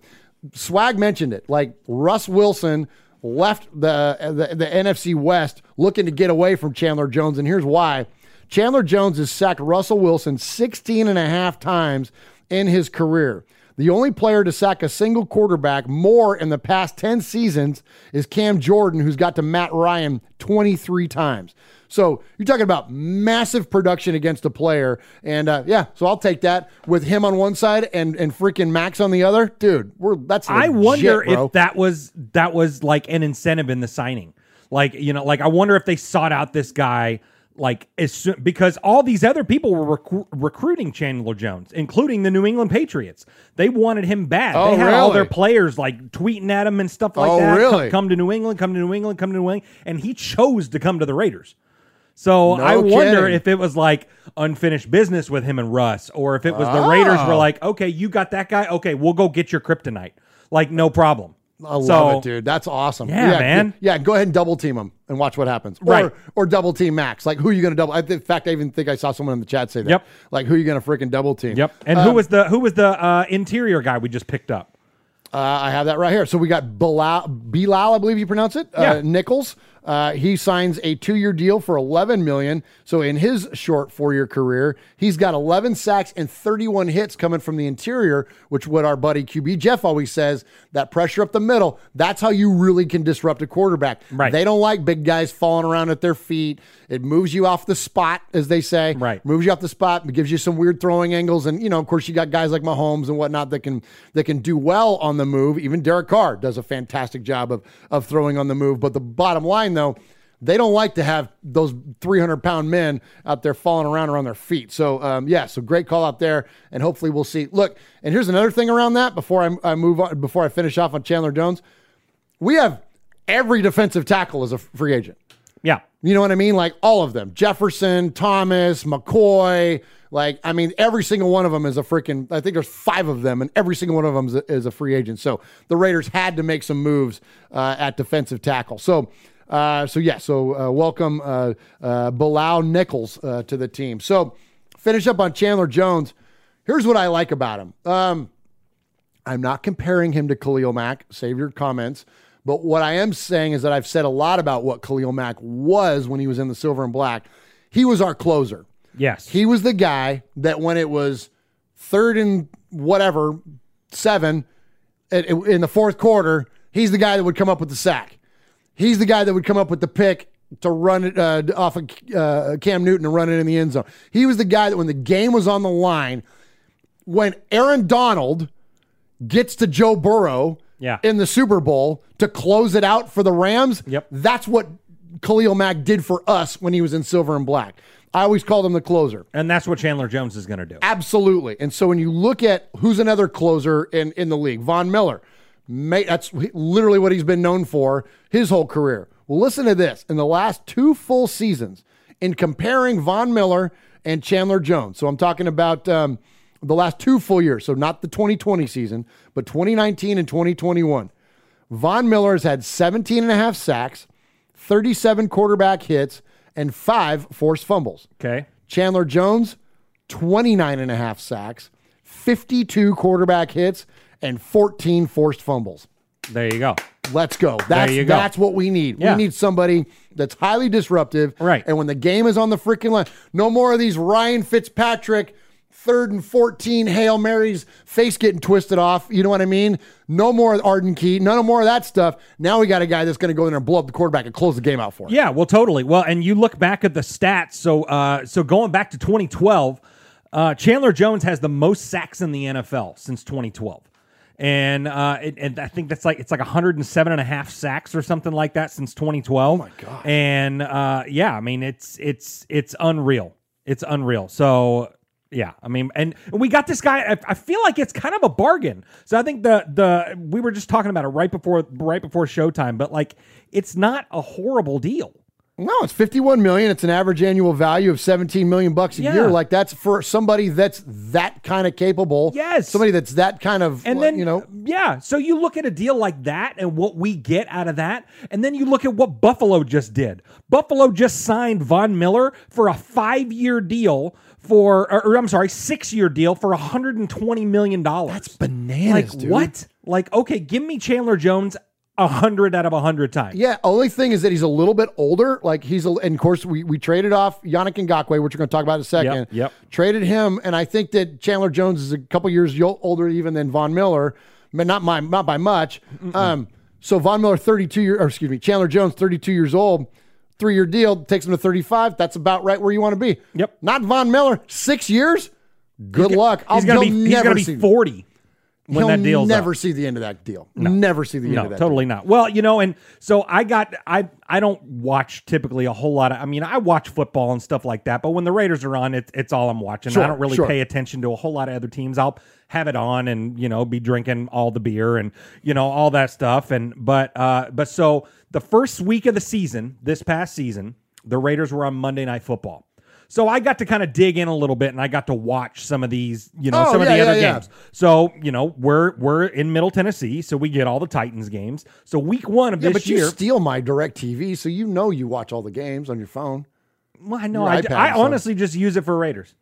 Swag mentioned it. Like Russ Wilson left the, the the NFC West looking to get away from Chandler Jones, and here's why. Chandler Jones has sacked Russell Wilson 16 and a half times in his career. The only player to sack a single quarterback more in the past 10 seasons is Cam Jordan, who's got to Matt Ryan 23 times. So you're talking about massive production against a player. And uh, yeah, so I'll take that with him on one side and, and freaking Maxx on the other. Dude, we're that's I legit, wonder bro. if that was that was like an incentive in the signing. Like you know, like I wonder if they sought out this guy like as soon, because all these other people were recru- recruiting Chandler Jones, including the New England Patriots. They wanted him bad. Oh, they had all their players like tweeting at him and stuff like Oh, that. really? Come, come to New England, come to New England, come to New England, and he chose to come to the Raiders. So No I wonder if it was like unfinished business with him and Russ, or if it was the Raiders were Oh. like, okay, you got that guy, okay, we'll go get your kryptonite, like no problem. I love So- it, dude. That's awesome. Yeah, man. Yeah, go ahead and double team him and watch what happens. Right. Or, or double team Maxx. Like, who are you going to double? I, in fact, I even think I saw someone in the chat say that. Yep. Like, who are you going to freaking double team? Yep. And who Um, was the who was the uh, interior guy we just picked up? Uh, I have that right here. So we got Bilal, Bilal I believe you pronounce it. Yeah. Uh, Nichols. Uh, he signs a two-year deal for 11 million. So in his short four-year career, he's got 11 sacks and 31 hits coming from the interior, which what our buddy QB Jeff always says that pressure up the middle. That's how you really can disrupt a quarterback. Right. They don't like big guys falling around at their feet. It moves you off the spot, as they say. Right. Moves you off the spot. It gives you some weird throwing angles, and you know, of course, you got guys like Mahomes and whatnot that can that can do well on the move. Even Derek Carr does a fantastic job of of throwing on the move. But the bottom line, though, they don't like to have those 300 pound men out there falling around around their feet. So um, yeah, so great call out there, and hopefully we'll see. Look, and here's another thing around that before I, I move on, before I finish off on Chandler Jones, we have every defensive tackle as a free agent. Yeah. You know what I mean? Like all of them Jefferson, Thomas, McCoy. Like, I mean, every single one of them is a freaking, I think there's five of them, and every single one of them is a, is a free agent. So the Raiders had to make some moves uh, at defensive tackle. So, uh, so yeah, so uh, welcome uh, uh, Bilal Nichols uh, to the team. So, finish up on Chandler Jones. Here's what I like about him. Um, I'm not comparing him to Khalil Mack. Save your comments. But what I am saying is that I've said a lot about what Khalil Mack was when he was in the silver and black. He was our closer. Yes. He was the guy that when it was third and whatever, seven, in- in the fourth quarter, he's the guy that would come up with the sack. He's the guy that would come up with the pick to run it uh, off of uh, Cam Newton and run it in the end zone. He was the guy that when the game was on the line, when Aaron Donald gets to Joe Burrow Yeah. in the Super Bowl to close it out for the Rams. Yep. That's what Khalil Mack did for us when he was in silver and black. I always called him the closer. And that's what Chandler Jones is going to do. Absolutely. And so when you look at who's another closer in, in the league, Von Miller, mate, that's literally what he's been known for his whole career. Well, listen to this. In the last two full seasons, in comparing Von Miller and Chandler Jones, so I'm talking about um, the last two full years, so not the 2020 season, but 2019 and 2021. Von Miller has had 17 and a half sacks, 37 quarterback hits, and five forced fumbles. Okay. Chandler Jones, 29 and a half sacks, 52 quarterback hits, and 14 forced fumbles. There you go. Let's go. That's, you go. that's what we need. Yeah. We need somebody that's highly disruptive. Right. And when the game is on the freaking line, no more of these Ryan Fitzpatrick third and 14 Hail Marys, face getting twisted off. You know what I mean? No more Arden Key. No more of that stuff. Now we got a guy that's going to go in there and blow up the quarterback and close the game out for him. Yeah, well, totally. Well, and you look back at the stats. So, uh, so going back to 2012, uh, Chandler Jones has the most sacks in the NFL since 2012. And, uh, it, and I think that's like it's like 107 and a half sacks or something like that since 2012. Oh my god! And uh, yeah, I mean it's it's it's unreal. It's unreal. So yeah, I mean, and we got this guy. I, I feel like it's kind of a bargain. So I think the the we were just talking about it right before right before showtime, but like it's not a horrible deal. No, it's 51 million. It's an average annual value of 17 million bucks a Yeah. year. Like that's for somebody that's that kind of capable. Yes. Somebody that's that kind of And then you know, yeah. So you look at a deal like that and what we get out of that, and then you look at what Buffalo just did. Buffalo just signed Von Miller for a five-year deal for, or, or I'm sorry, six-year deal for 120 million dollars. That's bananas, Like dude. what? Like okay, give me Chandler Jones hundred out of a hundred times. Yeah, only thing is that he's a little bit older. Like he's, a, and of course, we, we traded off Yannick Ngakoue, which we're going to talk about in a second. Yep, yep. Traded him, and I think that Chandler Jones is a couple years older even than Von Miller, but not my not by much. Um, so Von Miller, thirty two year, or excuse me, Chandler Jones, thirty two years old, three year deal takes him to thirty five. That's about right where you want to be. Yep. Not Von Miller, six years. Good luck. He's gonna be he'll he's gonna be see- 40 when he'll that deal's up. never see the end of that deal. Never see the end no, of that. totally not. Well, you know, and so I got I I don't watch typically a whole lot of. I mean, I watch football and stuff like that, but when the Raiders are on, it's it's all I'm watching. Sure, I don't really sure. pay attention to a whole lot of other teams. I'll have it on and you know be drinking all the beer and you know all that stuff. And but uh but so the first week of the season, this past season, the Raiders were on Monday Night Football. So I got to kind of dig in a little bit, and I got to watch some of these, you know, Oh, some of yeah, the other yeah, games. So you know, we're we're in Middle Tennessee, so we get all the Titans games. So week one of this but you steal my DirecTV, so you know you watch all the games on your phone. well, I know I, iPad, I so- honestly just use it for Raiders.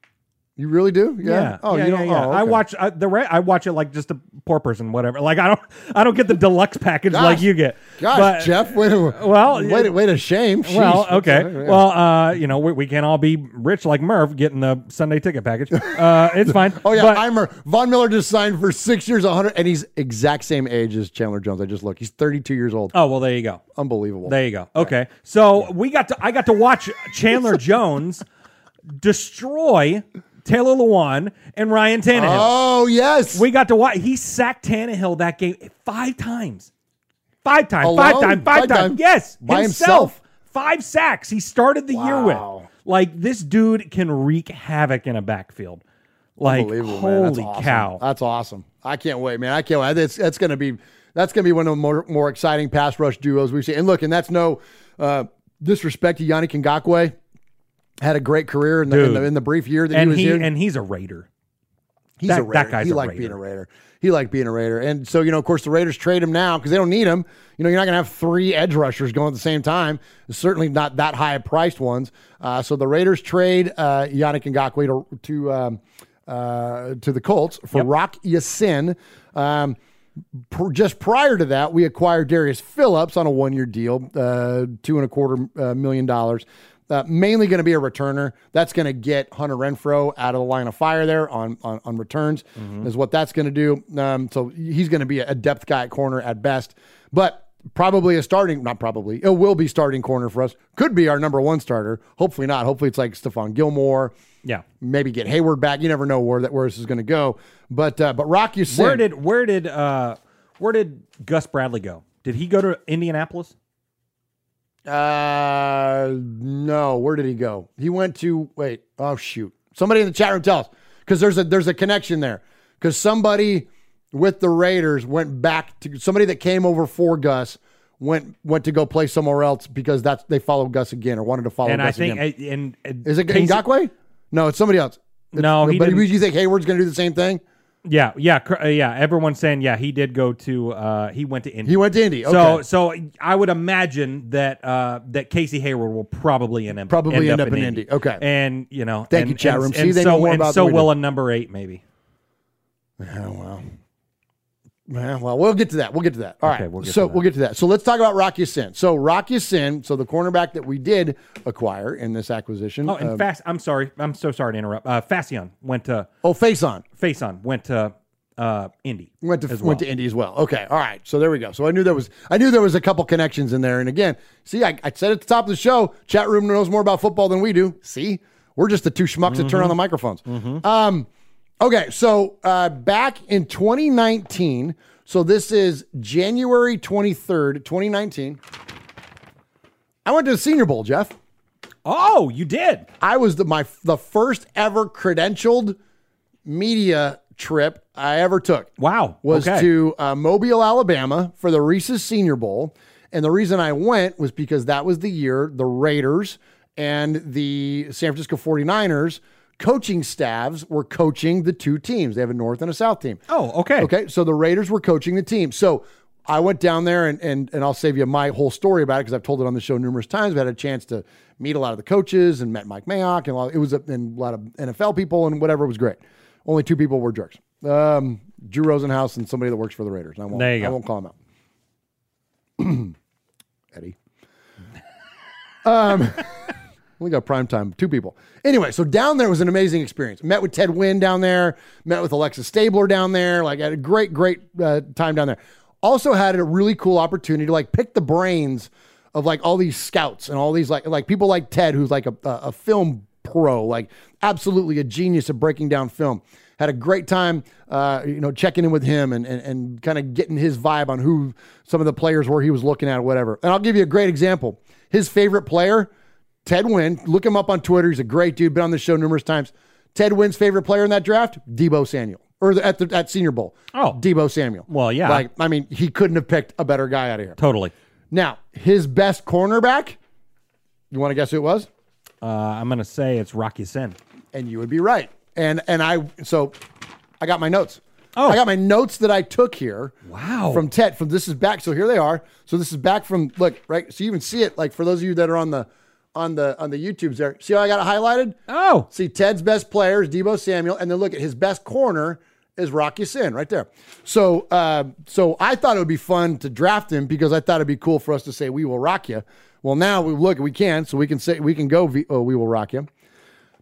You really do? Yeah. Oh, yeah, you don't. yeah. Oh, I watch I, the Ra- I watch it like just a poor person, whatever. Like I don't I don't get the deluxe package Gosh. like you get. Gosh, But- Jeff. Wait, Well, wait, a- wait a shame. Well, okay. Well, uh, you know, we, we can all be rich like Murph getting the Sunday ticket package. Uh, it's fine. Oh yeah, But- I'm Von Miller just signed for six years, 100, and he's exact same age as Chandler Jones. I just look. He's 32 years old. Oh well, there you go. Unbelievable. There you go. Okay, so we got to I got to watch Chandler Jones destroy Taylor Lewan and Ryan Tannehill. Oh yes, we got to watch. He sacked Tannehill that game five times, five times, Alone? five times, five, times. times? Yes, By himself. himself? Five sacks. He started the year with. Like this dude can wreak havoc in a backfield. Like Unbelievable, man. That's holy awesome. cow! That's awesome. I can't wait, man. I can't wait. That's, that's going to be that's going to be one of the more, more exciting pass rush duos we've seen. And look, and that's no uh, disrespect to Yannick Ngakoue. Had a great career in the, in the, in the brief year that and he was he here. and he's a Raider. He's That- a that guy's he liked Raider. being a Raider. He liked being a Raider. And so, you know, of course, the Raiders trade him now because they don't need him. You know, you're not going to have three edge rushers going at the same time. Certainly not that high priced ones. Uh, so the Raiders trade uh, Yannick Ngakoue to to, um, uh, to the Colts for Rock Ya-Sin. Um, pr- just prior to that, we acquired Darius Phillips on a one year deal, uh, two and a quarter uh, million dollars. Uh, mainly going to be a returner. That's going to get Hunter Renfrow out of the line of fire there on on, on returns. Is what that's going to do. Um, so he's going to be a depth guy at corner at best, but probably a starting. Not probably. It will be starting corner for us. Could be our number one starter. Hopefully not. Hopefully it's like Stephon Gilmore. Yeah. Maybe get Hayward back. You never know where that where this is going to go. But uh, but Rock, you Where did where did uh Where did Gus Bradley go? Did he go to Indianapolis? Uh, no. Where did he go? He went to wait. Oh shoot! Somebody in the chat room tell us because there's a there's a connection there because somebody with the Raiders went back to somebody that came over for Gus went went to go play somewhere else because that's they followed Gus again or wanted to follow and Gus I think again. and, and Is it Ngakoue? No, it's somebody else. It's- No, he but didn't. you think Hayward's going to do the same thing? Yeah, yeah, cor- uh, yeah. Everyone's saying yeah, he did go to uh he went to Indy. He went to Indy, So okay. so I would imagine that uh that Casey Hayward will probably end up Probably end up in Indy. Okay. And you know, Thank and, you, chat and- room. And See, they so know more and about so will a number eight maybe. Oh well. Yeah, well, we'll get to that. We'll get to that. All right. Okay, we'll get so we'll get to that. So let's talk about Rock Ya-Sin. So Rock Ya-Sin, so the cornerback that we did acquire in this acquisition. Oh, and um, fast. I'm sorry. I'm so sorry to interrupt. Uh, Fascion went to. Oh, face on. Went to uh, Indy. Went to as went to Indy as well. Okay, all right. So there we go. So I knew there was I knew there was a couple connections in there. And again, see, I, I said at the top of the show, chat room knows more about football than we do. See, we're just the two schmucks that turn on the microphones. Um, okay, so uh, back in 2019, so this is January 23rd, 2019. I went to the Senior Bowl, Jeff. Oh, you did. I was the my the first ever credentialed media trip I ever took. Wow. Was okay. to uh, Mobile, Alabama for the Reese's Senior Bowl. And the reason I went was because that was the year the Raiders and the San Francisco 49ers coaching staffs were coaching the two teams. They have a North and a South team. Oh, okay. Okay. So the Raiders were coaching the team. So I went down there and and, and I'll save you my whole story about it because I've told it on the show numerous times. We had a chance to meet a lot of the coaches and met Mike Mayock and a lot, it was a, and a lot of NFL people and whatever it was great. Only two people were jerks. Um, Drew Rosenhaus and somebody that works for the Raiders. I won't, I go. won't call him out. Eddie. Um, we got prime time, two people. Anyway, so down there was an amazing experience. Met with Ted Wynn down there, met with Alexa Stabler down there. Like, had a great, great uh, time down there. Also had a really cool opportunity to like pick the brains of like all these scouts and all these like like people like Ted, who's like a, a, film pro, like absolutely a genius at breaking down film. Had a great time, uh, you know, checking in with him and and, and kind of getting his vibe on who some of the players were he was looking at or whatever. And I'll give you a great example. His favorite player, Ted Wynn. Look him up on Twitter. He's a great dude. Been on the show numerous times. Ted Wynn's favorite player in that draft, Deebo Samuel, or the, at the at Senior Bowl. Oh, Deebo Samuel. Well, yeah. Like, I mean, he couldn't have picked a better guy out of here. Totally. Now, his best cornerback. You want to guess who it was? Uh, I'm gonna say it's Rock Ya-Sin. And you would be right. And and I so I got my notes. Oh, I got my notes that I took here. Wow. From Ted. From this is back. So here they are. So this is back from look right. So you can see it. Like for those of you that are on the on the on the YouTubes there. See how I got it highlighted? Oh. See Ted's best player is Deebo Samuel, and then look at his best corner is Rock Ya-Sin right there. So uh, so I thought it would be fun to draft him because I thought it'd be cool for us to say we will rock you. Well, now we look we can, so we can say we can go. V- oh, we will rock you.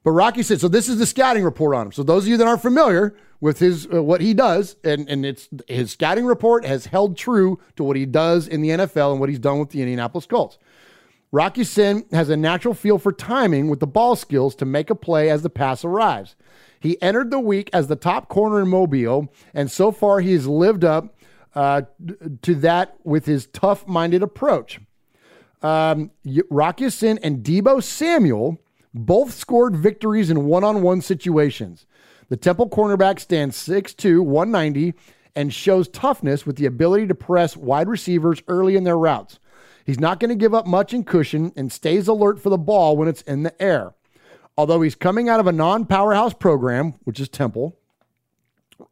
But Rocky said, so this is the scouting report on him. So those of you that aren't familiar with his uh, what he does, and and it's his scouting report has held true to what he does in the NFL and what he's done with the Indianapolis Colts. Rock Ya-Sin has a natural feel for timing with the ball skills to make a play as the pass arrives. He entered the week as the top corner in Mobile, and so far he has lived up uh, to that with his tough-minded approach. Um, Rock Ya-Sin and Deebo Samuel both scored victories in one-on-one situations. The Temple cornerback stands 6'2", 190, and shows toughness with the ability to press wide receivers early in their routes. He's not going to give up much in cushion and stays alert for the ball when it's in the air. Although he's coming out of a non-powerhouse program, which is Temple,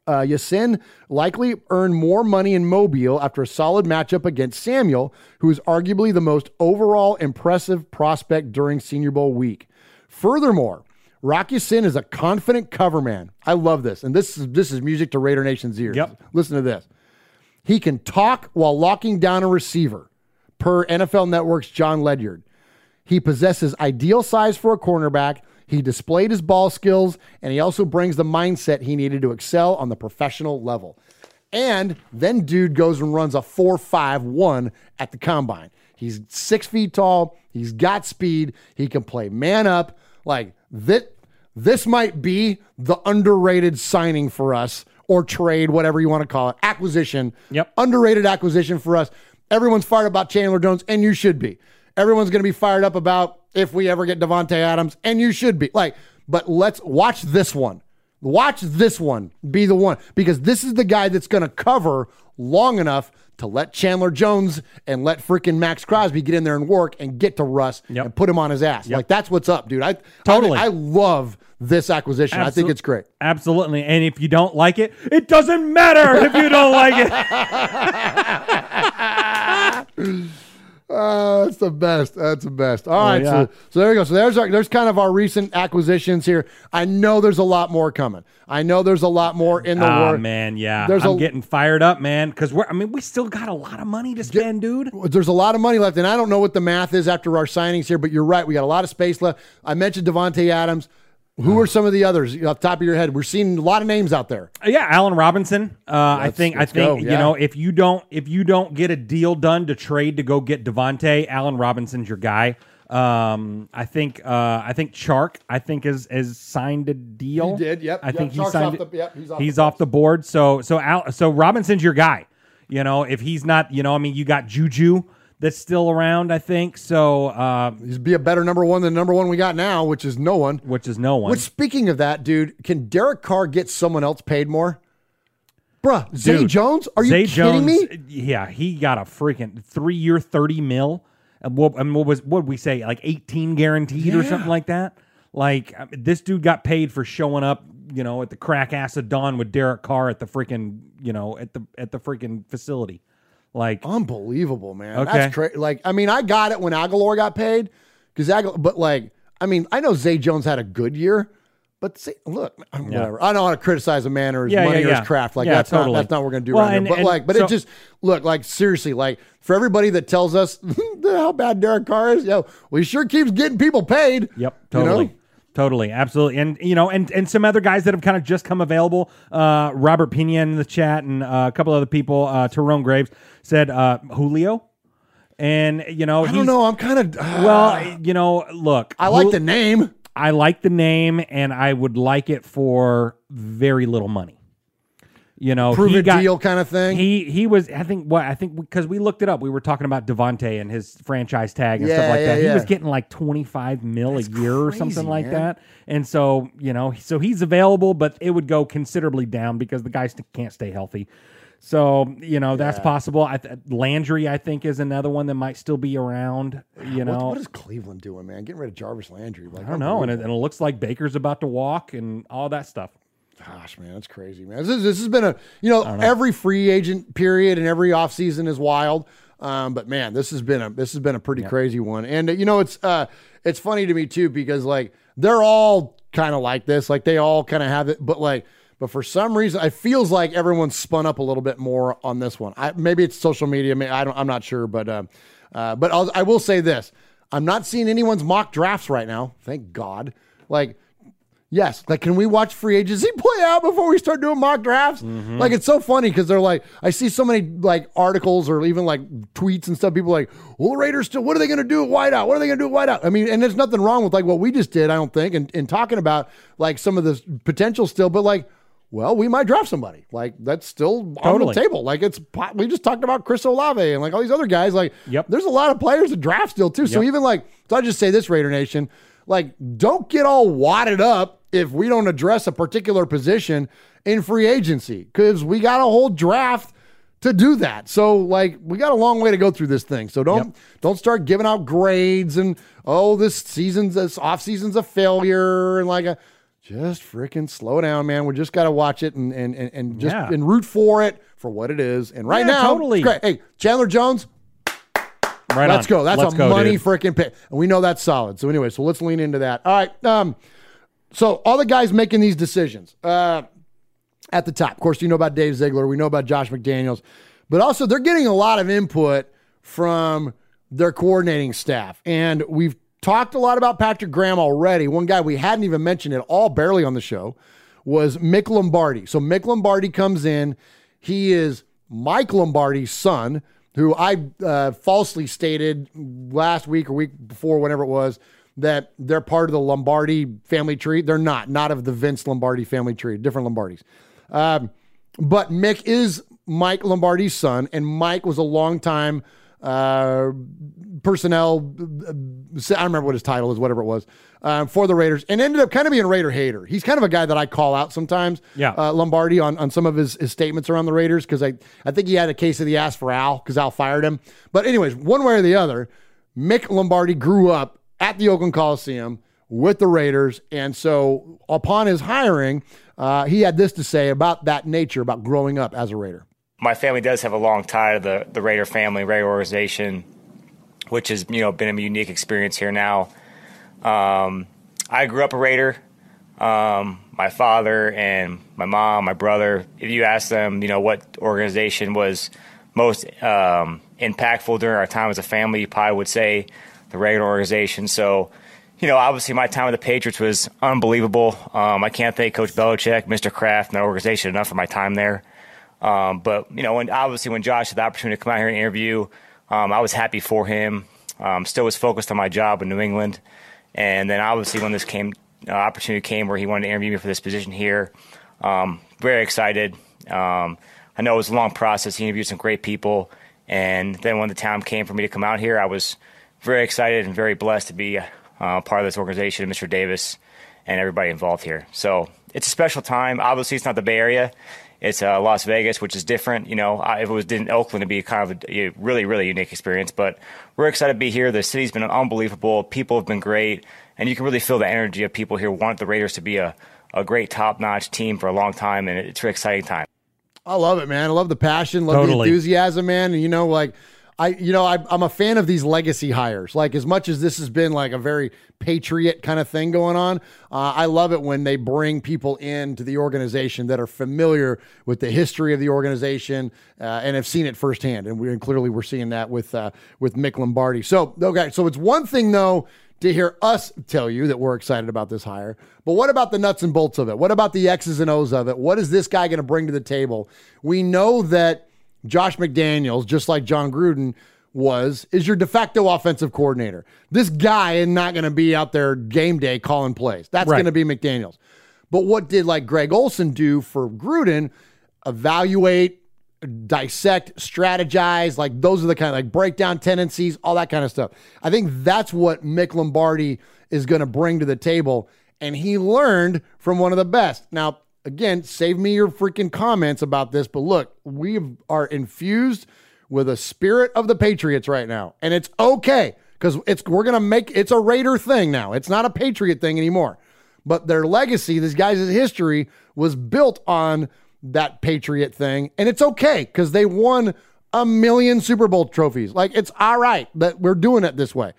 uh, Ya-Sin likely earned more money in Mobile after a solid matchup against Samuel, who is arguably the most overall impressive prospect during Senior Bowl week. Furthermore, Rock Ya-Sin is a confident cover man. I love this, and this is this is music to Raider Nation's ears. Yep. Listen to this. He can talk while locking down a receiver, per NFL Network's Jon Ledyard. He possesses ideal size for a cornerback. He displayed his ball skills, and he also brings the mindset he needed to excel on the professional level. And then dude goes and runs a 4.51 at the combine. He's six feet tall. He's got speed. He can play man up. Like that, this might be the underrated signing for us or trade, whatever you want to call it, acquisition. Yep. Underrated acquisition for us. Everyone's fired about Chandler Jones, and you should be. Everyone's going to be fired up about if we ever get Davante Adams, and you should be. Like, but let's watch this one. Watch this one be the one because this is the guy that's going to cover long enough to let Chandler Jones and let freaking Maxx Crosby get in there and work and get to Russ and put him on his ass. Like that's what's up, dude. I Totally. I, I love this acquisition. I think it's great. Absolutely. And if you don't like it, it doesn't matter if you don't like it. Uh, that's the best. That's the best. All Oh, right, yeah. so so there we go. So there's our, there's kind of our recent acquisitions here. I know there's a lot more coming. I know there's a lot more in the Ah, work. man, yeah. There's I'm a- getting fired up, man, because we're. I mean, we still got a lot of money to spend, dude. There's a lot of money left, and I don't know what the math is after our signings here, but you're right. We got a lot of space left. I mentioned Davante Adams. Who are some of the others off the top of your head? We're seeing a lot of names out there. Uh, Yeah, Allen Robinson. Uh, I Let's- think. I let's think go, you yeah. know if you don't if you don't get a deal done to trade to go get Davante, Allen Robinson's your guy. Um, I think. Uh, I think Chark. I think is is signed a deal. He did, yep, I yep, think he Chark's signed. off the- yep, he's off the off the board. So so Al, so Robinson's your guy. You know if he's not. You know I mean you got Juju that's still around. I think so. Uh, He's be a better number one than the number one we got now, which is no one. which is no one. Which, speaking of that, dude, can Derek Carr get someone else paid more? Bruh, Zay Dude, Jones? Are you Zay kidding Jones, me? Yeah, he got a freaking three year, thirty mil. And what, and what was what we say? Like eighteen guaranteed or something like that. Like I mean, this dude got paid for showing up, you know, at the crack ass of dawn with Derek Carr at the freaking, you know, at the at the freaking facility. Like Unbelievable, man. Okay. That's crazy. Like, I mean, I got it when Agholor got paid because Agholor, but like, I mean, I know Zay Jones had a good year, but see, look, whatever. I don't want to criticize a man or his Yeah, money yeah, or yeah. his craft. Like, Yeah, that's totally. not that's not what we're gonna do Well, around and- here. But and like, but so- it just look like seriously, like for everybody that tells us how bad Derek Carr is, yo, well, he sure keeps getting people paid. Yep, You know? Totally. Absolutely, and you know, and and some other guys that have kind of just come available. Uh, Robert Pena in the chat, and uh, a couple other people. Uh, Tyrone Graves said uh, Julio, and you know, I don't know. I'm kind of well, you know, look, I like Jul- the name. I like the name, and I would like it for very little money. You know, Prove he a got- deal kind of thing. He he was. I think what I think because we looked it up. We were talking about Davante and his franchise tag and Yeah, stuff like yeah, that. He was getting like twenty five mil a year or something like man. that. And so you know, so he's available, but it would go considerably down because the guy st- can't stay healthy. So you know that's Yeah. possible. I th- Landry, I think, is another one that might still be around. You What- know, what is Cleveland doing, man? Getting rid of Jarvis Landry? Like, I don't know, and it, and it looks like Baker's about to walk and all that stuff. Gosh, man, that's crazy, man. This, is, this has been a, you know, every free agent period and every offseason is wild. Um, but man, this has been a this has been a pretty crazy one. And uh, you know, it's uh it's funny to me too because like they're all kind of like this, like they all kind of have it, but like but for some reason, it feels like everyone's spun up a little bit more on this one. I, maybe it's social media. Maybe, I don't. I'm not sure, but uh, uh, but I'll, I will say this: I'm not seeing anyone's mock drafts right now. Thank God. Like Yes, like can we watch free agency play out before we start doing mock drafts? Mm-hmm. Like it's so funny because they're like, I see so many like articles or even like tweets and stuff. People are like, well, the Raiders still, what are they going to do at wideout? What are they going to do at wideout? I mean, and there's nothing wrong with like what we just did, I don't think, and, and talking about like some of the potential still, but like, well, we might draft somebody. Like that's still on the table. Like it's we just talked about Chris Olave and like all these other guys. Like, yep. there's a lot of players to draft still too. So even like, so I just say this, Raider Nation, like, don't get all wadded up if we don't address a particular position in free agency because we got a whole draft to do that. So like we got a long way to go through this thing. So don't don't start giving out grades and oh this season's this off season's a failure and like a just freaking slow down, man. We just got to watch it and and and, and just Yeah. and root for it for what it is. And right Yeah, now, totally. great. Hey, Chandler Jones, Right let's on. go. That's Let's a go, money freaking pick. And we know that's solid. So anyway, so let's lean into that. All right. Um, so all the guys making these decisions uh, at the top. Of course, you know about Dave Ziegler. We know about Josh McDaniels, but also they're getting a lot of input from their coordinating staff. And we've talked a lot about Patrick Graham already. One guy we hadn't even mentioned at all, barely on the show, was Mick Lombardi. So Mick Lombardi comes in. He is Mike Lombardi's son, who I uh, falsely stated last week or week before, whenever it was, that they're part of the Lombardi family tree. They're not, not of the Vince Lombardi family tree, different Lombardis. Um, but Mick is Mike Lombardi's son, and Mike was a long time uh, personnel. uh, I don't remember what his title is, whatever it was, uh, for the Raiders, and ended up kind of being a Raider hater. He's kind of a guy that I call out sometimes. Yeah. uh, Lombardi on, on some of his, his statements around the Raiders because I I think he had a case of the ass for Al because Al fired him. But anyways, one way or the other, Mick Lombardi grew up at the Oakland Coliseum with the Raiders, and so upon his hiring, uh, he had this to say about that nature, about growing up as a Raider. my family does have a long tie to the, the Raider family, Raider organization, which has you know been a unique experience here now. Um, I grew up a Raider. Um, my father and my mom, my brother. If you ask them, you know what organization was most um, impactful during our time as a family, you probably would say the Raider organization. So. You know, obviously, my time with the Patriots was unbelievable. Um, I can't thank Coach Belichick, Mr. Kraft, and the organization enough for my time there. Um, but you know, when obviously when Josh had the opportunity to come out here and interview, um, I was happy for him. Um, still was focused on my job in New England, and then obviously when this came uh, opportunity came where he wanted to interview me for this position here, um, very excited. Um, I know it was a long process. He interviewed some great people, and then when the time came for me to come out here, I was very excited and very blessed to be uh, part of this organization, Mr. Davis, and everybody involved here. So it's a special time. Obviously, it's not the Bay Area. It's uh, Las Vegas, which is different. You know, I, if it was in Oakland, it'd be kind of a, a really, really unique experience. But we're excited to be here. The city's been unbelievable. People have been great, and you can really feel the energy of people here want the Raiders to be a, a great, top-notch team for a long time, and it's an exciting time. I love it, man. I love the passion, love Totally. the enthusiasm, man. And you know, like I, you know, I, I'm a fan of these legacy hires. Like as much as this has been like a very patriot kind of thing going on, uh, I love it when they bring people into the organization that are familiar with the history of the organization uh, and have seen it firsthand. And we and clearly we're seeing that with uh, with Mick Lombardi. So okay, so it's one thing though to hear us tell you that we're excited about this hire. But what about the nuts and bolts of it? What about the X's and O's of it? What is this guy going to bring to the table? We know that Josh McDaniels, just like Jon Gruden was, is your de facto offensive coordinator. This guy is not going to be out there game day calling plays. That's Right. going to be McDaniels. But what did like Greg Olson do for Gruden? Evaluate, dissect, strategize. Like those are the kind of like breakdown tendencies, all that kind of stuff. I think that's what Mick Lombardi is going to bring to the table. And he learned from one of the best. Now, again, save me your freaking comments about this, but look, we are infused with a spirit of the Patriots right now. And it's okay because it's we're gonna make it's a Raider thing now. It's not a Patriot thing anymore. But their legacy, this guy's history, was built on that Patriot thing. And it's okay because they won a million Super Bowl trophies. Like it's all right that we're doing it this way.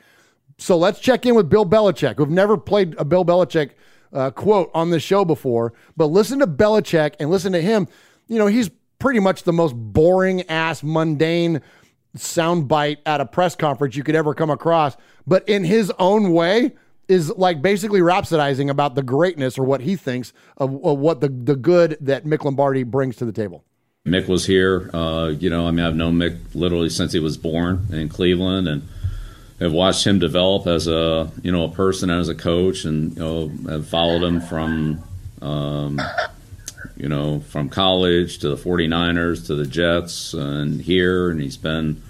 So let's check in with Bill Belichick, who've never played a Bill Belichick uh, quote on this show before. But listen to Belichick and listen to him. You know, he's pretty much the most boring ass, mundane soundbite at a press conference you could ever come across. But in his own way, is like basically rhapsodizing about the greatness or what he thinks of, of what the, the good that Mick Lombardi brings to the table. Mick was here. Uh, you know, I mean, I've known Mick literally since he was born in Cleveland, and have watched him develop as a you know a person and as a coach, and you know have followed him from um, you know from college to the 49ers to the Jets and here, and he's been.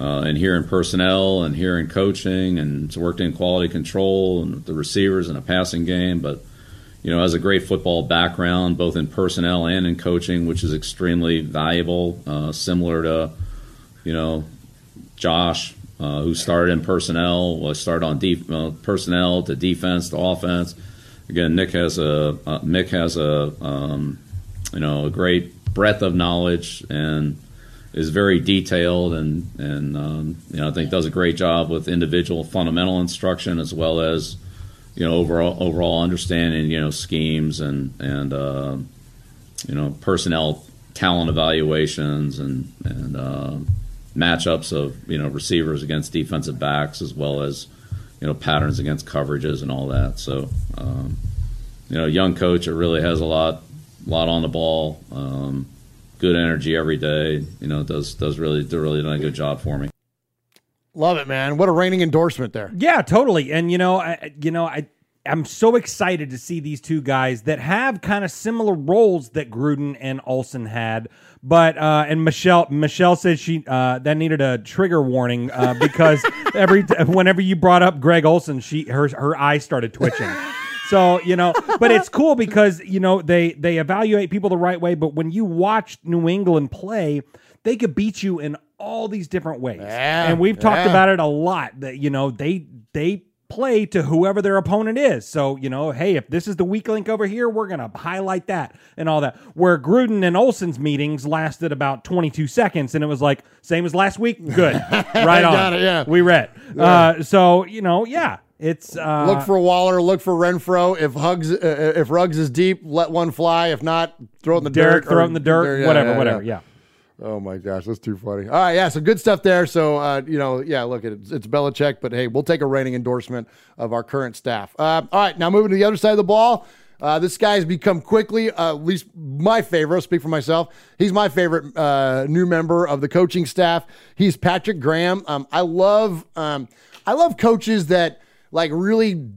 Uh, and here in personnel and here in coaching and worked in quality control and the receivers and a passing game but you know, has a great football background, both in personnel and in coaching, which is extremely valuable. Uh, similar to, you know, Josh, uh, who started in personnel, well, started on def- uh, personnel to defense to offense. Again, Nick has a uh, Mick has a um, you know a great breadth of knowledge and is very detailed and and um, you know I think does a great job with individual fundamental instruction as well as you know overall overall understanding you know schemes and and uh, you know personnel talent evaluations and and uh, matchups of you know receivers against defensive backs as well as you know patterns against coverages and all that. So um, you know, young coach it really has a lot lot on the ball. Um, good energy every day. You know, does does really do really done a good job for me. Love it, man. What a reigning endorsement there. Yeah, totally. And you know, I you know, I I'm so excited to see these two guys that have kind of similar roles that Gruden and Olson had. But uh, and Michelle Michelle said she uh, that needed a trigger warning uh, because every whenever you brought up Greg Olson, she her her eyes started twitching. So you know, but it's cool because you know they they evaluate people the right way. But when you watch New England play, they could beat you in all these different ways. Yeah, and we've talked yeah. about it a lot. That you know they they play to whoever their opponent is. So, you know, hey, if this is the weak link over here, we're going to highlight that and all that. Where Gruden and Olson's meetings lasted about 22 seconds and it was like, same as last week? Good. Right on. It, yeah. We read. Yeah. Uh, so, you know, yeah, it's. Uh, look for Waller. Look for Renfrow. If Hugs, uh, if Ruggs is deep, let one fly. If not, throw it in the Derek, dirt. throw it in the dirt, yeah, whatever, yeah, whatever. Yeah. Oh my gosh, that's too funny. All right, yeah, so good stuff there. So uh, you know, yeah, look at it. It's Belichick, but hey, we'll take a rating endorsement of our current staff. Uh, all right, now moving to the other side of the ball. Uh, this has become quickly, uh, at least my favorite. I'll speak for myself. He's my favorite uh, new member of the coaching staff. He's Patrick Graham. Um, I love, um, I love coaches that like really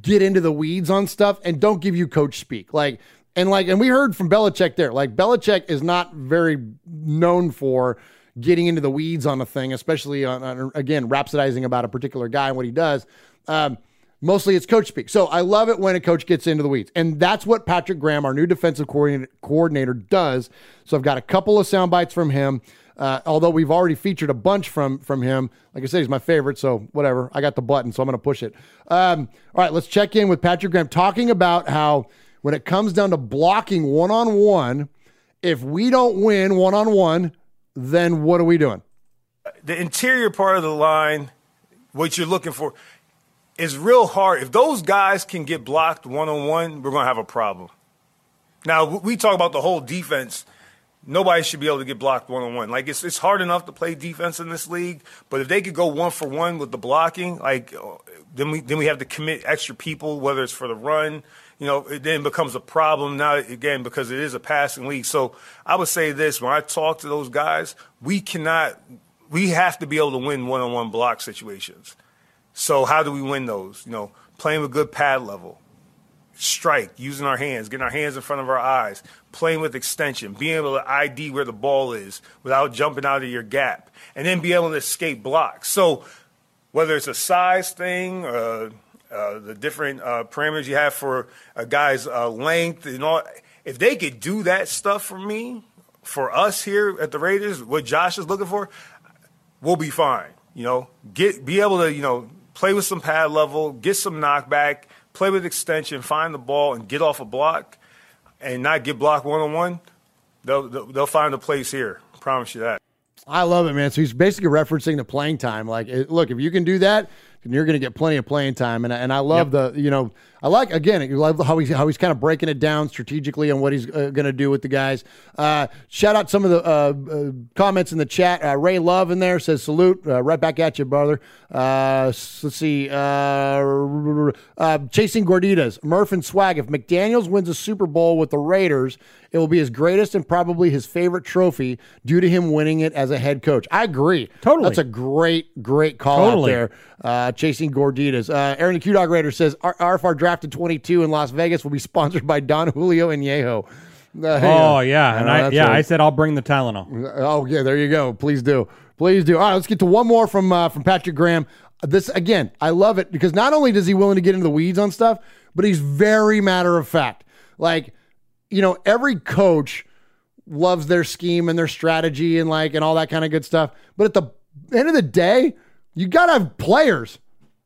get into the weeds on stuff and don't give you coach speak. Like, and like, and we heard from Belichick there. Like, Belichick is not very known for getting into the weeds on a thing, especially on, on again rhapsodizing about a particular guy and what he does. Um, mostly it's coach speak. So I love it when a coach gets into the weeds, and that's what Patrick Graham, our new defensive coordinator, does. So I've got a couple of sound bites from him. Uh, although we've already featured a bunch from from him, like I said, he's my favorite. So whatever, I got the button, so I'm going to push it. Um, all right, let's check in with Patrick Graham, talking about how when it comes down to blocking one on one, if we don't win one on one, then what are we doing? the interior part of the line, what you're looking for, is real hard. If those guys can get blocked one on one, we're going to have a problem. Now, we talk about the whole defense. Nobody should be able to get blocked one on one. Like it's it's hard enough to play defense in this league, but if they could go one for one with the blocking, like then we then we have to commit extra people, whether it's for the run. You know, it then becomes a problem now again because it is a passing league. So I would say this: when I talk to those guys, we cannot, we have to be able to win one on one block situations. So how do we win those? You know, playing with good pad level, strike, using our hands, getting our hands in front of our eyes, playing with extension, being able to ID where the ball is without jumping out of your gap, and then be able to escape blocks. So whether it's a size thing, uh, uh, the different uh, parameters you have for a guy's uh, length and all, if they could do that stuff for me, for us here at the Raiders, what Josh is looking for, we'll be fine. You know, get be able to you know play with some pad level, get some knockback, play with extension, find the ball, and get off a block, and not get blocked one on one. They'll they'll they'll find a place here. promise you that. I love it, man. So he's basically referencing the playing time. Like, look, if you can do that, then you're going to get plenty of playing time. And I- and I love the, you know, I like again, I love how he's how he's kind of breaking it down strategically on what he's uh, going to do with the guys. Uh, shout out some of the uh, uh, comments in the chat. Uh, Ray Love in there says salute. Uh, right back at you, brother. Uh, let's see. Uh, uh, chasing Gorditas, Murph and Swag. If McDaniels wins a Super Bowl with the Raiders, it will be his greatest and probably his favorite trophy due to him winning it as a head coach. I agree. Totally. That's a great, great call Totally. out there. Uh, chasing Gorditas. Uh, Aaron the Q Dog Raider says RFR drafted 22 in Las Vegas will be sponsored by Don Julio and Yeho. Uh, Oh yeah, and know, I yeah right. I said I'll bring the Tylenol. Oh yeah, there you go. Please do, please do. All right, let's get to one more from uh, from Patrick Graham. This again, I love it because not only does he willing to get into the weeds on stuff, but he's very matter of fact. Like, you know, every coach loves their scheme and their strategy and like and all that kind of good stuff. But at the end of the day, you gotta have players.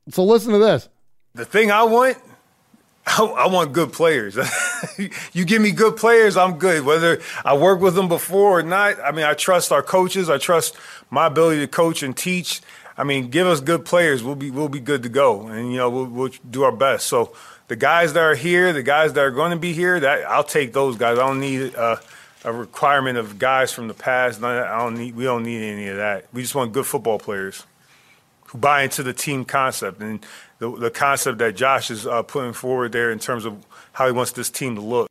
So listen to this. The thing I want, I, I want good players. you give me good players, I'm good. Whether I work with them before or not, I mean, I trust our coaches. I trust my ability to coach and teach. I mean, give us good players, we'll be we'll be good to go, and you know we'll, we'll do our best. So the guys that are here, the guys that are going to be here, that I'll take those guys. I don't need uh, a requirement of guys from the past. I don't need. We don't need any of that. We just want good football players who buy into the team concept and the, the concept that Josh is uh, putting forward there in terms of how he wants this team to look.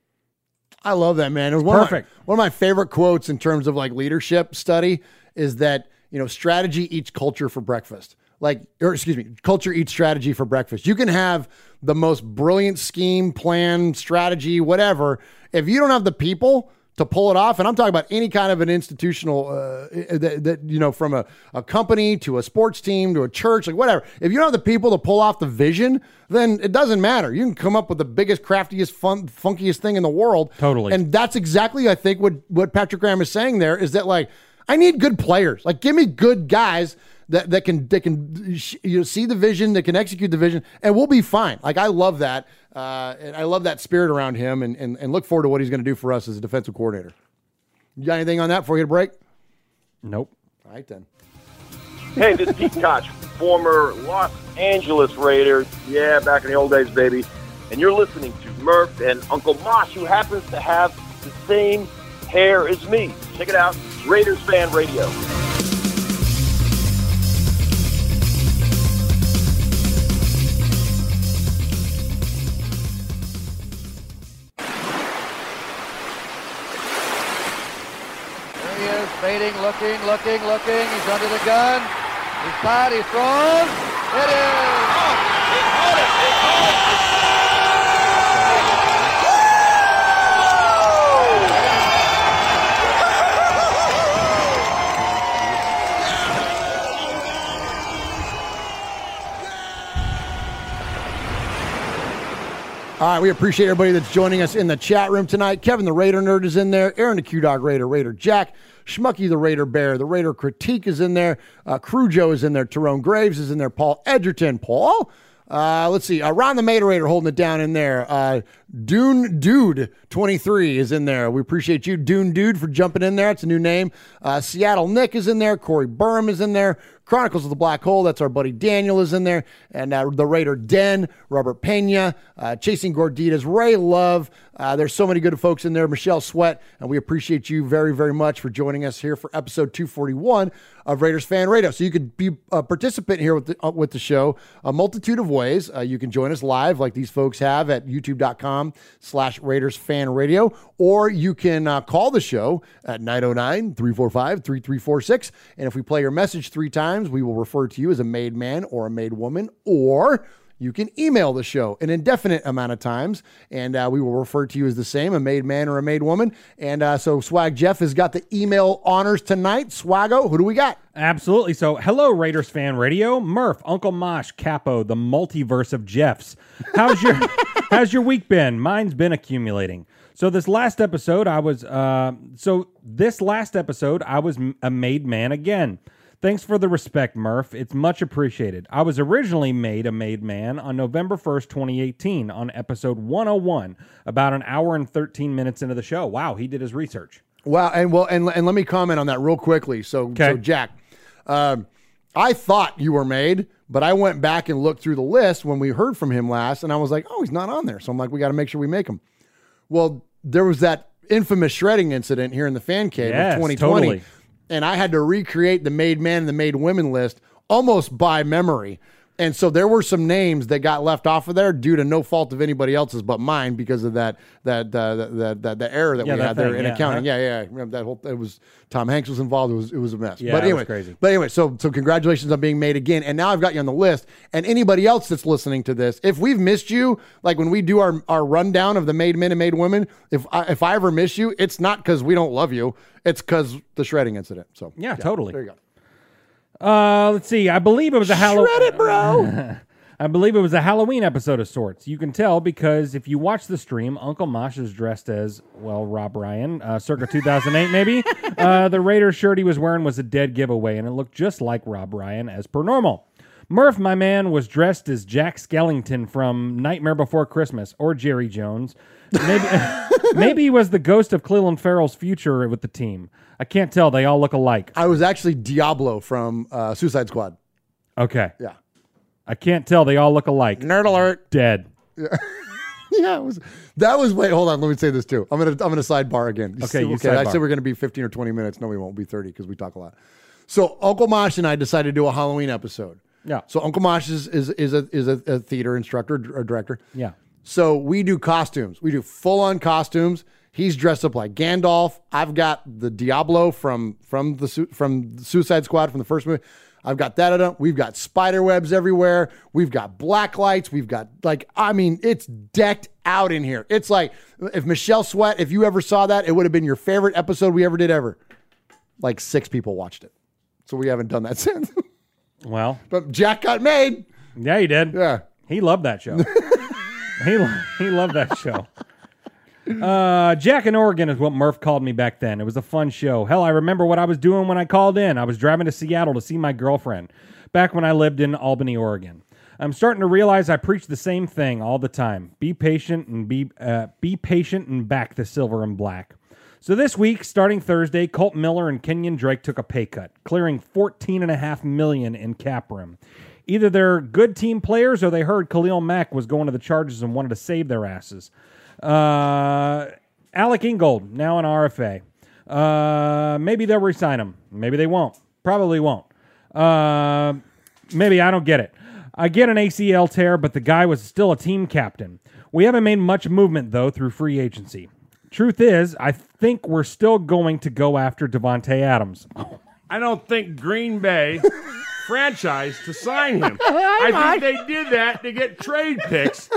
I love that man. It was one Perfect. Of my, one of my favorite quotes in terms of like leadership study is that you know strategy eats culture for breakfast. like, or excuse me, culture eats strategy for breakfast. You can have the most brilliant scheme, plan, strategy, whatever. If you don't have the people to pull it off, and I'm talking about any kind of an institutional, uh, that, that you know, from a, a company to a sports team to a church, like whatever. If you don't have the people to pull off the vision, then it doesn't matter. You can come up with the biggest, craftiest, fun, funkiest thing in the world. Totally. And that's exactly, I think, what what Patrick Graham is saying there is that like I need good players. Like give me good guys that that can that can you know see the vision, that can execute the vision, and we'll be fine. Like I love that, uh, and I love that spirit around him, and and, and look forward to what he's going to do for us as a defensive coordinator. You got anything on that before you hit a break? Nope. All right then. Hey, this is Pete Koch, former Los Angeles Raider. Yeah, back in the old days, baby. And you're listening to Murph and Uncle Mosh, who happens to have the same hair as me. Check it out, Raiders Fan Radio. Fading, looking, looking, looking. He's under the gun. He's tied, he throws. It is. All right, we appreciate everybody that's joining us in the chat room tonight. Kevin the Raider Nerd is in there. Aaron the Q Dog Raider, Raider Jack, Schmucky the Raider Bear, the Raider Critique is in there. Uh, Crew Joe is in there. Tyrone Graves is in there. Paul Edgerton. Paul? Uh, let's see. Uh, Ron the Materator holding it down in there. Uh, Dune Dude 23 is in there. We appreciate you, Dune Dude, for jumping in there. It's a new name. Uh, Seattle Nick is in there. Corey Burham is in there. Chronicles of the Black Hole, that's our buddy Daniel is in there. And uh, the Raider Den, Robert Pena, uh, Chasing Gorditas, Ray Love. Uh, there's so many good folks in there. Michelle Sweat. And we appreciate you very, very much for joining us here for episode 241 of Raiders Fan Radio. So you could be a participant here with the, uh, with the show a multitude of ways. Uh, you can join us live like these folks have at youtube.com slash Raiders Fan Radio, or you can uh, call the show at 909-345-3346. And if we play your message three times, we will refer to you as a made man or a made woman, or you can email the show an indefinite amount of times, and uh, we will refer to you as the same, a made man or a made woman. And uh, so Swag Jeff has got the email honors tonight. Swaggo, who do we got? Absolutely. So, hello, Raiders fan radio. Murph, Uncle Mosh, Capo, the multiverse of Jeffs. How's your How's your week been? Mine's been accumulating. So this last episode, I was uh, so this last episode, I was a made man again. Thanks for the respect, Murph. It's much appreciated. I was originally made a made man on November 1st, 2018, on episode 101, about an hour and 13 minutes into the show. Wow, he did his research. Wow, and well, and and let me comment on that real quickly. So, so Jack, um, I thought you were made, but I went back and looked through the list when we heard from him last, and I was like, oh, he's not on there. So I'm like, we got to make sure we make him. Well, there was that infamous shredding incident here in the fan cave Yes, of 2020, totally. And I had to recreate the made men and the made women list almost by memory. And so there were some names that got left off of there due to no fault of anybody else's but mine because of that that uh, that, that, that the error that Yeah, we that had there in yeah, accounting. uh-huh. Yeah, yeah, yeah. Remember that whole it was Tom Hanks was involved. It was it was a mess. Yeah, but anyway, crazy. But anyway, so so congratulations on being made again. And now I've got you on the list. And anybody else that's listening to this, if we've missed you, like when we do our our rundown of the made men and made women, if I, if I ever miss you, it's not because we don't love you. It's because the shredding incident. So Yeah, totally. There you go. Uh, let's see. I believe it was a Halloween. Shred it, bro. I believe it was a Halloween episode of sorts. You can tell because if you watch the stream, Uncle Mosh is dressed as well Rob Ryan, uh, circa 2008 maybe. uh, the Raiders shirt he was wearing was a dead giveaway, and it looked just like Rob Ryan as per normal. Murph, my man, was dressed as Jack Skellington from Nightmare Before Christmas or Jerry Jones. Maybe, maybe he was the ghost of Cleveland Ferrell's future with the team. I can't tell. They all look alike. I was actually Diablo from uh, Suicide Squad. Okay. Yeah. I can't tell. They all look alike. Nerd alert. Dead. yeah, it was. That was. Wait, hold on. Let me say this too. I'm gonna. I'm gonna sidebar again. Okay, you okay. I said we're gonna be 15 or 20 minutes. No, we won't. We'll be 30 because we talk a lot. So Uncle Mosh and I decided to do a Halloween episode. Yeah. So Uncle Mosh is is is a is a, a theater instructor or director. Yeah. So we do costumes. We do full on costumes. He's dressed up like Gandalf. I've got the Diablo from from the from the Suicide Squad from the first movie. I've got that. We've got spider webs everywhere. We've got black lights. We've got like, I mean, it's decked out in here. It's like if Michelle Sweat, if you ever saw that, it would have been your favorite episode we ever did ever. Like six people watched it, so we haven't done that since. Well, but Jack got made. Yeah, he did. Yeah, he loved that show. he lo- he loved that show. Uh, Jack in Oregon is what Murph called me back then. It was a fun show. Hell, I remember what I was doing when I called in. I was driving to Seattle to see my girlfriend back when I lived in Albany, Oregon. I'm starting to realize I preach the same thing all the time. Be patient and be uh, be patient and back the silver and black. So this week, starting Thursday, Colt Miller and Kenyan Drake took a pay cut, clearing 14 and a half million in cap room. Either they're good team players or they heard Khalil Mack was going to the Chargers and wanted to save their asses. Uh, Alec Ingold, now an RFA. Uh, maybe they'll resign him. Maybe they won't. Probably won't. Uh, maybe I don't get it. I get an ACL tear, but the guy was still a team captain. We haven't made much movement, though, through free agency. Truth is, I think we're still going to go after Davante Adams. I don't think Green Bay franchise to sign him. Oh I think they did that to get trade picks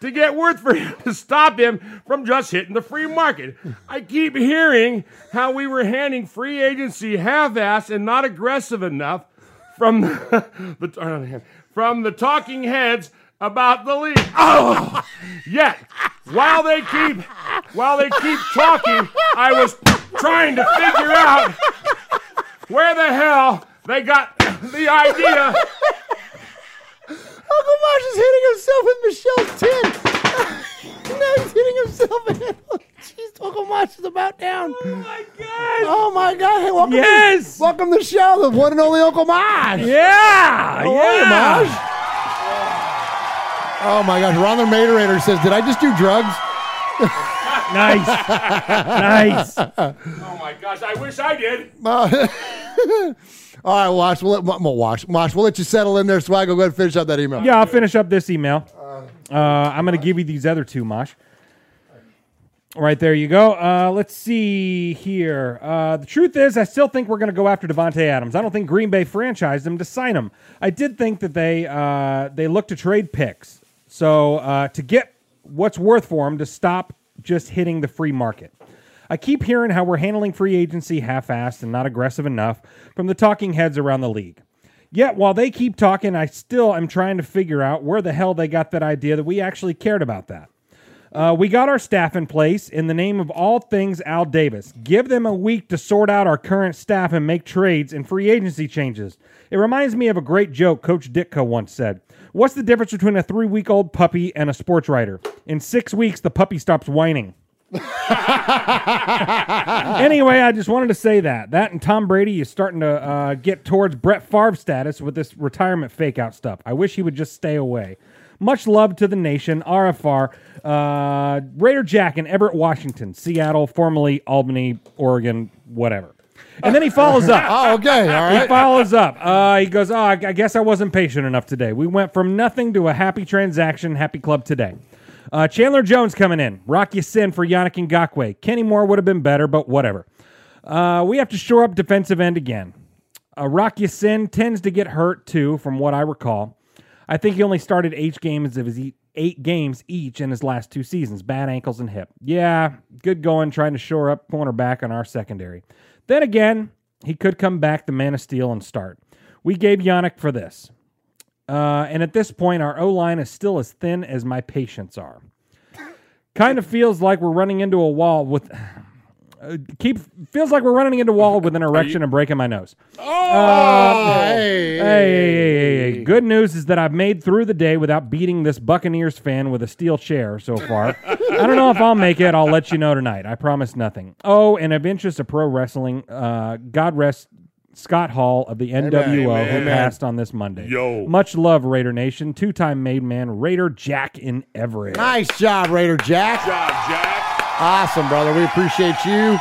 to get worth for him to stop him from just hitting the free market. I keep hearing how we were handing free agency half-ass and not aggressive enough from the, the oh, from the talking heads about the league. Oh, yet while they keep while they keep talking, I was trying to figure out where the hell they got the idea. Uncle Marsh is hitting himself with Michelle's tin. now he's hitting himself. in- Jeez, Uncle Marsh is about down. Oh my god! Oh my god! Hey, welcome. Yes! To, welcome to the show, the one and only Uncle Marsh. Yeah! How are you, yeah. Marsh? Oh my gosh! Ron the Materator says, "Did I just do drugs?" nice, nice. Oh my gosh, I wish I did. Uh, all right, Wash. We'll let well. We'll let you settle in there. Swag. Go ahead and finish up that email. Yeah, I'll finish up this email. Uh, I'm going to give you these other two, Mosh. Right there you go. Uh, let's see here. Uh, the truth is, I still think we're going to go after Davante Adams. I don't think Green Bay franchised him to sign him. I did think that they uh, they looked to trade picks, so uh, to get what's worth for him to stop just hitting the free market. I keep hearing how we're handling free agency half-assed and not aggressive enough from the talking heads around the league. Yet while they keep talking, I still am trying to figure out where the hell they got that idea that we actually cared about that. Uh, we got our staff in place in the name of all things Al Davis. Give them a week to sort out our current staff and make trades and free agency changes. It reminds me of a great joke Coach Ditka once said. What's the difference between a three week old puppy and a sports writer? In six weeks, the puppy stops whining. anyway, I just wanted to say that. That and Tom Brady is starting to uh, get towards Brett Favre status with this retirement fake out stuff. I wish he would just stay away. Much love to the nation. RFR. Uh, Raider Jack in Everett, Washington, Seattle, formerly Albany, Oregon, whatever. And then he follows up. oh, okay. All He follows up. Uh, he goes, Oh, I I guess I wasn't patient enough today. We went from nothing to a happy transaction, happy club today. Uh, Chandler Jones coming in. Rock Ya-Sin for Yannick Ngakoue. Kenny Moore would have been better, but whatever. Uh, we have to shore up defensive end again. Uh, Rock Sin tends to get hurt too, from what I recall. I think he only started eight games of his eight games each in his last two seasons. Bad ankles and hip. Yeah, good going trying to shore up cornerback on our secondary. Then again, he could come back the man of steel and start. We gave Yannick for this. Uh, and at this point, our O line is still as thin as my patients are. Kind of feels like we're running into a wall with. Uh, keep feels like we're running into a wall with an erection and breaking my nose. Oh, hey, hey, hey, hey, hey. Good news is that I've made through the day without beating this Buccaneers fan with a steel chair so far. I don't know if I'll make it. I'll let you know tonight. I promise nothing. Oh, and of interest of pro wrestling, uh, God rest Scott Hall of the NWO who Amen. passed on this Monday. Yo. Much love, Raider Nation. Two time made man, Raider Jack in Everett. Nice job, Raider Jack. Job, Jack. Awesome, brother. We appreciate you.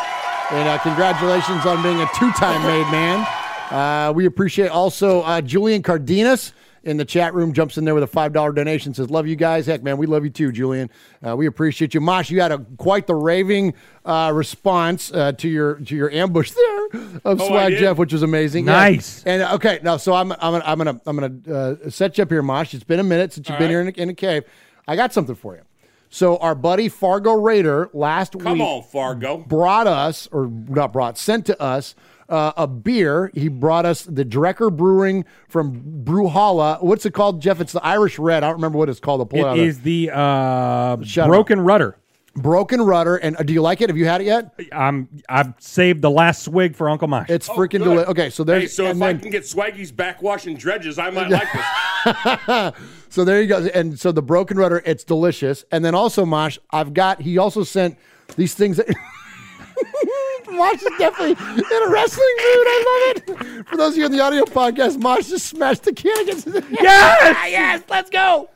And uh, congratulations on being a two time made man. Uh, we appreciate also uh, Julian Cardenas in the chat room, jumps in there with a $5 donation, says, Love you guys. Heck, man, we love you too, Julian. Uh, we appreciate you. Mosh, you had a quite the raving uh, response uh, to your to your ambush there. of Oh, Swag? Jeff, which was amazing. Yeah. Nice. And uh, okay, now so I'm I'm gonna I'm gonna I'm gonna uh, set you up here, Mosh. It's been a minute since you've All been right. here in a, in a cave. I got something for you. So our buddy Fargo Raider last Come week on, Fargo. brought us, or not brought, sent to us uh, a beer. He brought us the Drekker Brewing from Brewhalla. What's it called, Jeff? It's the Irish Red. I don't remember what it's called. I'll pull it, out It of- is the uh, Shut broken rudder. Broken Rudder. And uh, do you like it? Have you had it yet? I'm I've saved the last swig for Uncle Mosh. It's freaking delicious. Okay, so there's Hey, so if and I can get Swaggy's backwash and dredges, I might like this. so there you go. And so the broken rudder, it's delicious. And then also, Mosh, I've got. He also sent these things. That, Mosh is definitely in a wrestling mood. I love it. For those of you in the audio podcast, Mosh just smashed the can against his Yes! yes, let's go.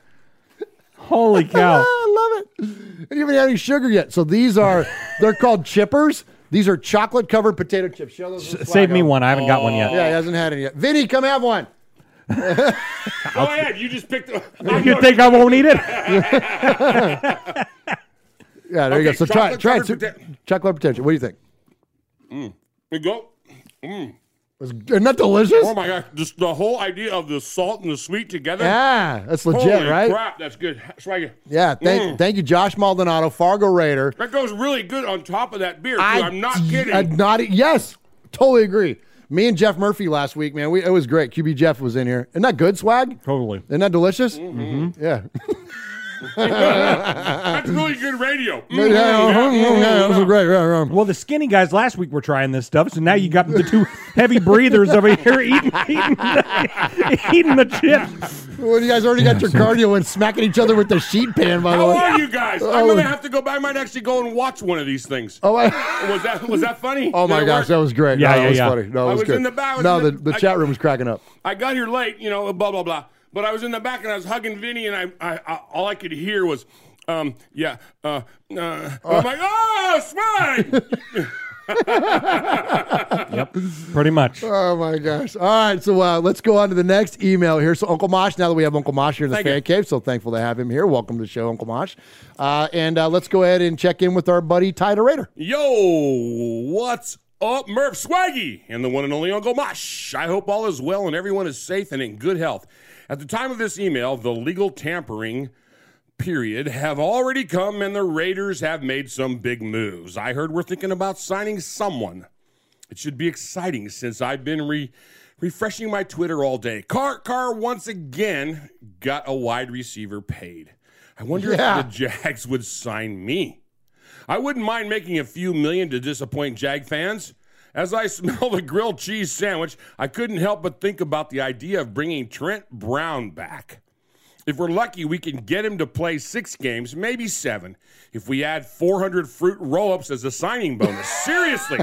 Holy cow! I love it. And you haven't had any sugar yet. So these are they're called chippers. These are chocolate covered potato chips. Show those. to Save me one. I haven't got one yet. Yeah, he hasn't had any yet. Vinny, come have one. Go ahead. You just picked. The, You think I won't eat it? Yeah, there you go. So try it. try it. covered pota- Chocolate potato. What do you think? Mm. You go. Mm. Isn't that delicious? Oh my gosh! Just the whole idea of the salt and the sweet together. Yeah, that's legit, Holy right? Crap, that's good. Swaggy. Yeah, thank, Mm. thank you, Josh Maldonado, Fargo Raider. That goes really good on top of that beer. Too. I- I'm not kidding. I'm not. Yes, totally agree. Me and Jeff Murphy last week, man, we, it was great. QB Jeff was in here. Isn't that good, swag? Totally. Isn't that delicious? Mm-hmm. Yeah. That's really good radio. Yeah, yeah, that was great. Yeah, yeah. Well, the skinny guys last week were trying this stuff, so now you got the two heavy breathers over here eating, eating, the, eating the chips. Well, you guys already got your cardio and smacking each other with the sheet pan, by the way. How way. are you guys? I'm Oh. gonna have to go. Back. I might actually go and watch one of these things. Oh, I, Was that was that funny? oh my Did it gosh, work? that was great. Yeah, no, yeah, that was yeah. funny. No, it I was, was good. in the back- I was no, in the, the- the I- chat room was cracking up. I got here late, you know, blah blah blah. But I was in the back and I was hugging Vinny, and I, I, I all I could hear was, um, yeah, uh, uh. and I'm like, oh, swag. Yep, pretty much. Oh my gosh! All right, so uh, let's go on to the next email here. So Uncle Mosh, now that we have Uncle Mosh here in the Thank fan you. cave, so thankful to have him here. Welcome to the show, Uncle Mosh. Uh, and uh, let's go ahead and check in with our buddy Ty Raider. Yo, what's up, Murph Swaggy and the one and only Uncle Mosh? I hope all is well and everyone is safe and in good health. At the time of this email, the legal tampering period have already come and the Raiders have made some big moves. I heard we're thinking about signing someone. It should be exciting since I've been re- refreshing my Twitter all day. Carr Carr once again got a wide receiver paid. I wonder Yeah. if the Jags would sign me. I wouldn't mind making a few million to disappoint Jag fans. As I smell the grilled cheese sandwich, I couldn't help but think about the idea of bringing Trent Brown back. If we're lucky, we can get him to play six games, maybe seven, if we add 400 fruit roll ups as a signing bonus. Seriously.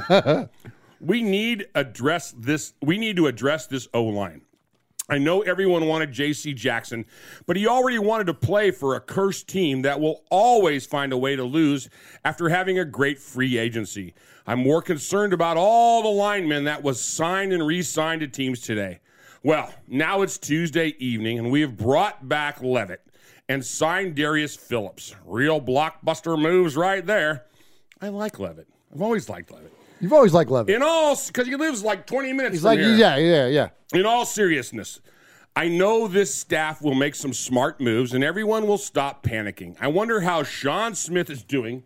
we need address this we need to address this O line. I know everyone wanted JC Jackson, but he already wanted to play for a cursed team that will always find a way to lose after having a great free agency. I'm more concerned about all the linemen that was signed and re-signed to teams today. Well, now it's Tuesday evening, and we have brought back Leavitt and signed Darius Phillips. Real blockbuster moves right there. I like Leavitt. I've always liked Leavitt. You've always liked Leavitt. In all, because he lives like 20 minutes He's like, here. yeah, yeah, yeah. In all seriousness, I know this staff will make some smart moves and everyone will stop panicking. I wonder how Sean Smith is doing.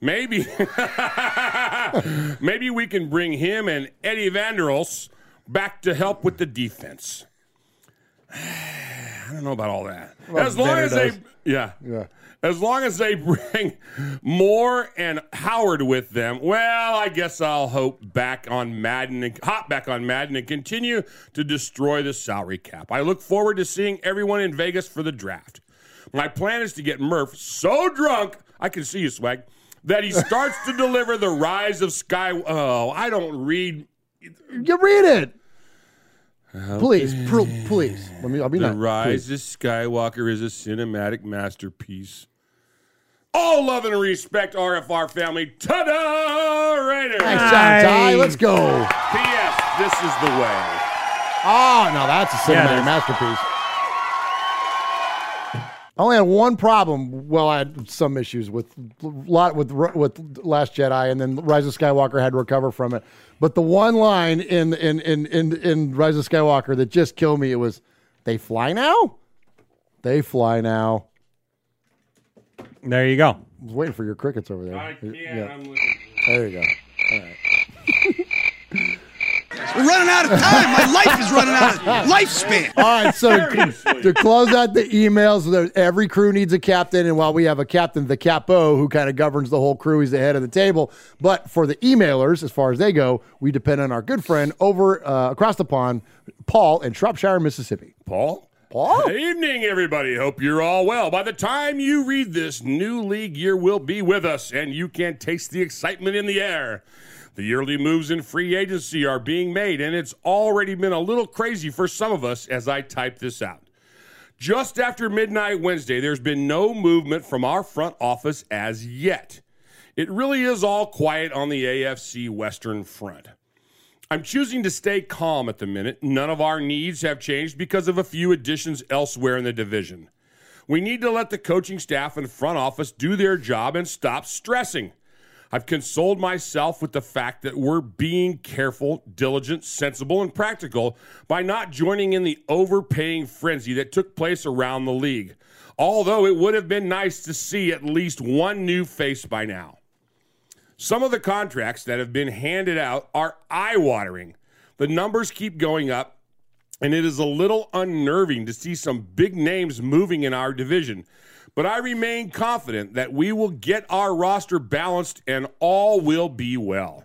Maybe maybe we can bring him and Eddie Vanderhulst back to help with the defense. I don't know about all that. Well, as long as they does. yeah. Yeah. As long as they bring Moore and Howard with them, well, I guess I'll hope back on Madden and hop back on Madden and continue to destroy the salary cap. I look forward to seeing everyone in Vegas for the draft. My plan is to get Murph so drunk, I can see you, swag, that he starts to deliver the rise of Sky. Oh, I don't read. You read it. Please, pr- please. Let me. I'll be The nice. Rise of Skywalker is a cinematic masterpiece. All love and respect, RFR family. Ta-da, Raiders! Thanks, John Ty. Let's go. P.S. This is the way. Ah, oh, no, that's a cinematic is. masterpiece. I only had one problem. Well, I had some issues with lot with with Last Jedi, and then Rise of Skywalker had to recover from it. But the one line in in in in, in Rise of Skywalker that just killed me, it was, "They fly now, they fly now." There you go. I was waiting for your crickets over there. I can't. Yeah. I'm There you go. All right. We're running out of time. My life is running out of lifespan. All right, so to, to close out the emails, every crew needs a captain, and while we have a captain, the capo, who kind of governs the whole crew, he's the head of the table. But for the emailers, as far as they go, we depend on our good friend over uh, across the pond, Paul in Shropshire, Mississippi. Paul? Paul? Evening, everybody. Hope you're all well. By the time you read this, new league year will be with us, and you can taste the excitement in the air. The yearly moves in free agency are being made, and it's already been a little crazy for some of us as I type this out. Just after midnight Wednesday, there's been no movement from our front office as yet. It really is all quiet on the AFC Western front. I'm choosing to stay calm at the minute. None of our needs have changed because of a few additions elsewhere in the division. We need to let the coaching staff and front office do their job and stop stressing. I've consoled myself with the fact that we're being careful, diligent, sensible, and practical by not joining in the overpaying frenzy that took place around the league. Although it would have been nice to see at least one new face by now. Some of the contracts that have been handed out are eye watering. The numbers keep going up, and it is a little unnerving to see some big names moving in our division. But I remain confident that we will get our roster balanced and all will be well.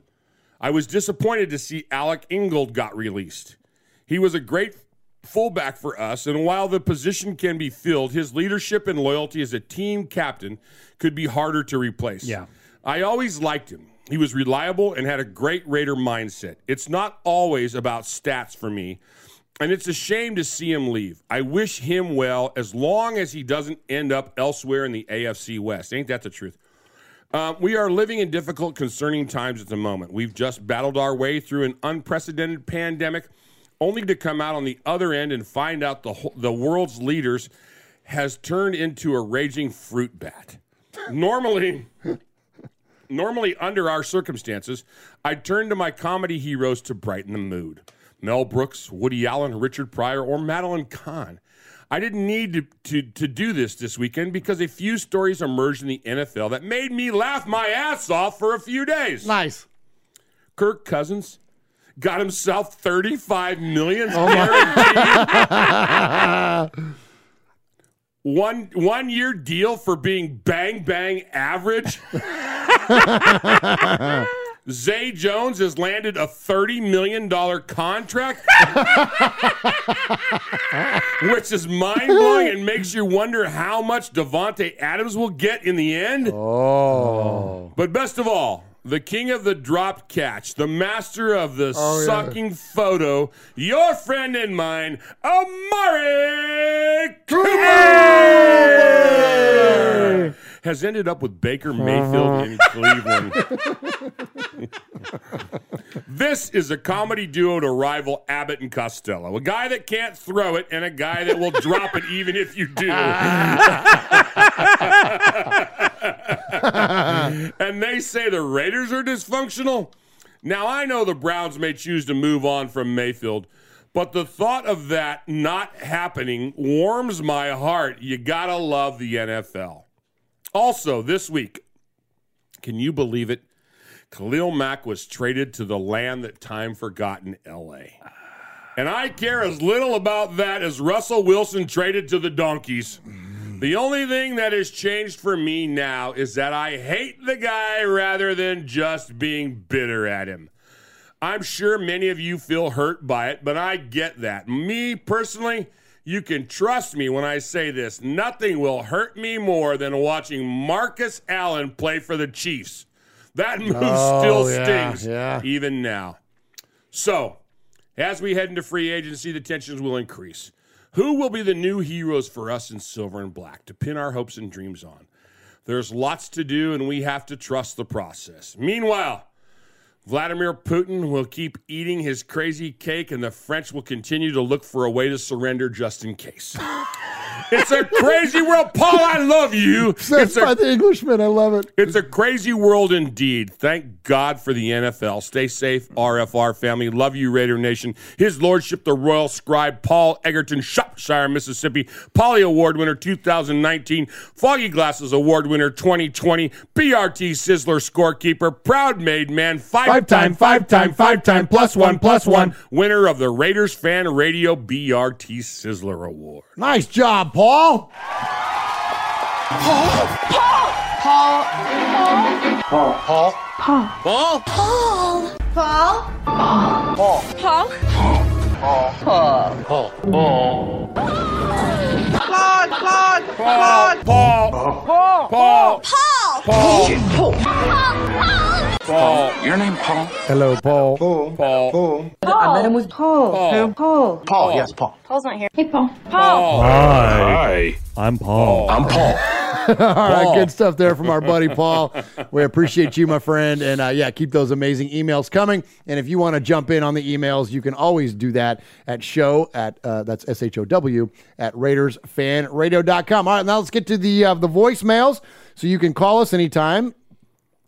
I was disappointed to see Alec Ingold got released. He was a great fullback for us, and while the position can be filled, his leadership and loyalty as a team captain could be harder to replace. Yeah. I always liked him. He was reliable and had a great Raider mindset. It's not always about stats for me, and it's a shame to see him leave. I wish him well as long as he doesn't end up elsewhere in the AFC West. Ain't that the truth? Uh, we are living in difficult, concerning times at the moment. We've just battled our way through an unprecedented pandemic, only to come out on the other end and find out the the world's leaders has turned into a raging fruit bat. Normally, normally under our circumstances, I'd turn to my comedy heroes to brighten the mood. Mel Brooks, Woody Allen, Richard Pryor, or Madeline Kahn. I didn't need to, to, to do this this weekend because a few stories emerged in the NFL that made me laugh my ass off for a few days. Nice. Kirk Cousins got himself 35 million Oh one one year deal for being bang bang average. Zay Jones has landed a $30 million contract, which is mind blowing and makes you wonder how much Davante Adams will get in the end. Oh. But best of all, the king of the dropped catch, the master of the Oh, yeah. sucking photo, your friend and mine, Amari Cooper, has ended up with Baker uh-huh. Mayfield in Cleveland. this is a comedy duo to rival Abbott and Costello. A guy that can't throw it and a guy that will drop it even if you do. and they say the Raiders are dysfunctional. Now, I know the Browns may choose to move on from Mayfield, but the thought of that not happening warms my heart. You gotta love the NFL. Also, this week, can you believe it? Khalil Mack was traded to the land that time forgot in LA. And I care as little about that as Russell Wilson traded to the Donkeys. The only thing that has changed for me now is that I hate the guy rather than just being bitter at him. I'm sure many of you feel hurt by it, but I get that. Me personally, you can trust me when I say this. Nothing will hurt me more than watching Marcus Allen play for the Chiefs. That move Oh, still yeah, stings, yeah. even now. So, as we head into free agency, the tensions will increase. Who will be the new heroes for us in silver and black to pin our hopes and dreams on? There's lots to do, and we have to trust the process. Meanwhile, Vladimir Putin will keep eating his crazy cake, and the French will continue to look for a way to surrender just in case. It's a crazy world. Paul, I love you. Said It's by a, the Englishman. I love it. it's a crazy world indeed. Thank God for the NFL. Stay safe, RFR family. Love you, Raider Nation. His Lordship, the Royal Scribe, Paul Egerton, Shropshire, Mississippi. Polly Award winner 2019. Foggy Glasses Award winner 2020. BRT Sizzler scorekeeper. Proud made man. Five time, five time, five time, plus one, plus one. Winner of the Raiders Fan Radio BRT Sizzler Award. Nice job, Paul. Paul. Paul. Paul. Paul. Paul. Paul. Paul. Paul. Paul. Paul. Paul. Paul. Paul. Paul. Paul. Paul. Your name, Paul? Hello, Paul. Paul. Paul. Paul. I met him with Paul. Paul. Paul. Paul, yes, Paul. Paul's not here. Hey, Paul. Paul. Hi. I'm Paul. I'm Paul. All right, Paul. good stuff there from our buddy Paul. We appreciate you, my friend, and uh, yeah, keep those amazing emails coming. And if you want to jump in on the emails, you can always do that at show at uh, that's s h o w at RaidersFanRadio.com. All right, now let's get to the uh, the voicemails. So you can call us anytime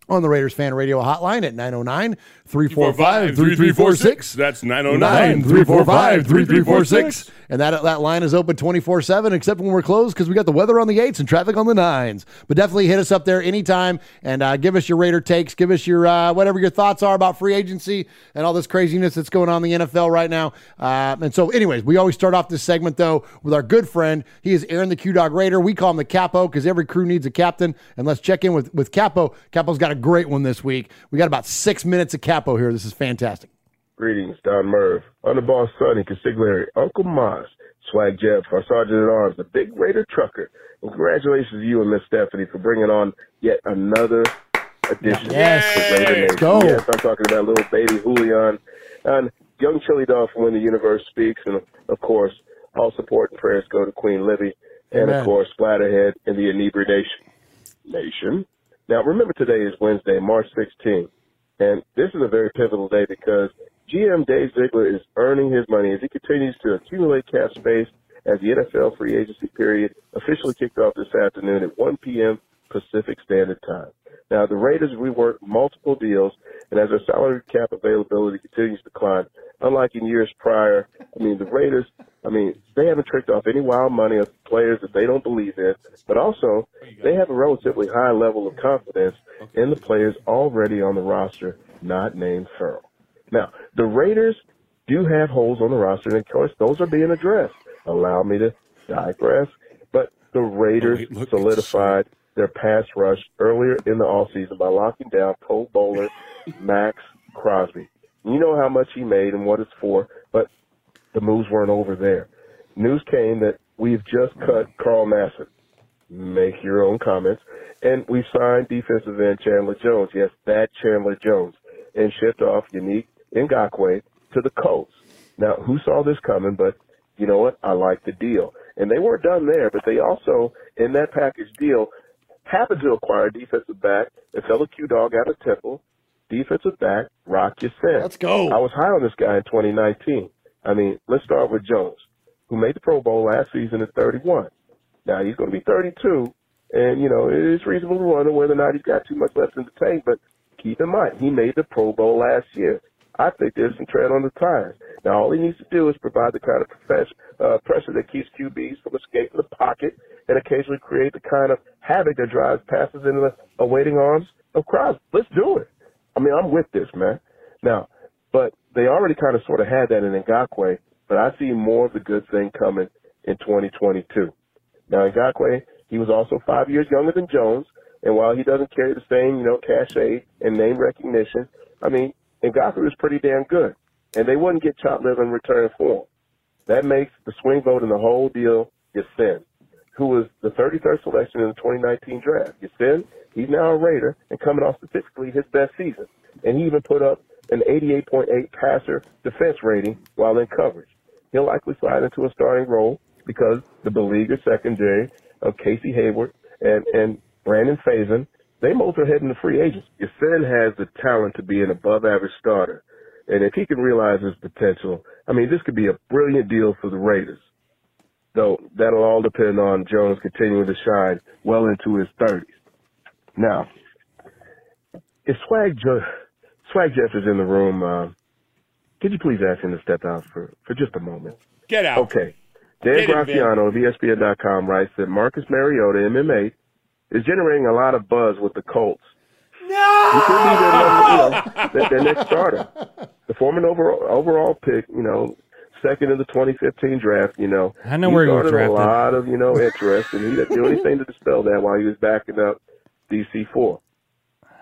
on the Raiders Fan Radio hotline at 909 345 3346. That's 909 345 3346. And that, that line is open 24 7, except when we're closed because we got the weather on the eights and traffic on the nines. But definitely hit us up there anytime and uh, give us your Raider takes. Give us your uh, whatever your thoughts are about free agency and all this craziness that's going on in the NFL right now. Uh, and so, anyways, we always start off this segment, though, with our good friend. He is Aaron the Q Dog Raider. We call him the Capo because every crew needs a captain. And let's check in with, with Capo. Capo's got a great one this week. We got about six minutes of Capo here. This is fantastic. Greetings, Don Merv, Underboss Sonny, Consigliere, Uncle Moss, Swag Jeff, our Sergeant at Arms, the Big Raider Trucker. And congratulations to you and Miss Stephanie for bringing on yet another edition Yes. Let's go. Yes, I'm talking about little baby Julian and young Chili Dog from When the Universe Speaks. And of course, all support and prayers go to Queen Libby. And Amen. of course, Splatterhead and the Inebriation Nation. Now, remember today is Wednesday, March 16th. And this is a very pivotal day because GM Dave Ziegler is earning his money as he continues to accumulate cap space as the NFL free agency period officially kicked off this afternoon at 1 p.m. Pacific Standard Time. Now, the Raiders reworked multiple deals, and as their salary cap availability continues to climb, unlike in years prior, I mean, the Raiders, I mean, they haven't tricked off any wild money of players that they don't believe in, but also they have a relatively high level of confidence in the players already on the roster, not named Ferrell. Now, the Raiders do have holes on the roster, and of course, those are being addressed. Allow me to digress, but the Raiders solidified their pass rush earlier in the offseason by locking down Cole Bowler Maxx Crosby. You know how much he made and what it's for, but the moves weren't over there. News came that we've just cut Carl Nassib. Make your own comments. And we signed defensive end Chandler Jones. Yes, that Chandler Jones. And shipped off Unique Ngakoue to the Colts. Now, who saw this coming? But you know what? I like the deal. And they weren't done there, but they also, in that package deal, happened to acquire defensive back a fellow Q Dog out of Temple, defensive back Rock Ya-Sin. Let's go. I was high on this guy in 2019. I mean, let's start with Jones, who made the Pro Bowl last season at 31. Now he's going to be 32, and you know it's reasonable to wonder whether or not he's got too much left in the tank. But keep in mind, he made the Pro Bowl last year. I think there's some tread on the tires. Now all he needs to do is provide the kind of profess- uh, pressure that keeps QBs from escaping the pocket, and occasionally create the kind of havoc that drives passes into the awaiting arms of Crosby. Let's do it. I mean, I'm with this, man. Now, but they already kind of sort of had that in Ngakoue, but I see more of the good thing coming in 2022. Now, Ngakoue, he was also five years younger than Jones, and while he doesn't carry the same, you know, cachet and name recognition, I mean, Ngakoue was pretty damn good, and they wouldn't get chopped liver in return for him. That makes the swing vote in the whole deal Ya-Sin, who was the 33rd selection in the 2019 draft. Ya-Sin, he's now a Raider and coming off statistically his best season, and he even put up an 88.8 passer defense rating while in coverage. He'll likely slide into a starting role because the beleaguered secondary of Casey Hayward and, and Brandon Facyson, they both are heading to free agents. Ya-Sin has the talent to be an above average starter. And if he can realize his potential, I mean, this could be a brilliant deal for the Raiders. though that'll all depend on Jones continuing to shine well into his 30s. Now, if Swag, jo- Swag Jeff is in the room, uh, could you please ask him to step out for, for just a moment? Get out. Okay. Dan Get him, Graziano of ESPN.com writes that Marcus Mariota, MMA, is generating a lot of buzz with the Colts. No! He could be their, number, you know, their, their next starter. The former overall, overall pick, you know, second in the 2015 draft, you know. I know where he was garnered a lot of, you know, interest, and he didn't do anything to dispel that while he was backing up DC4.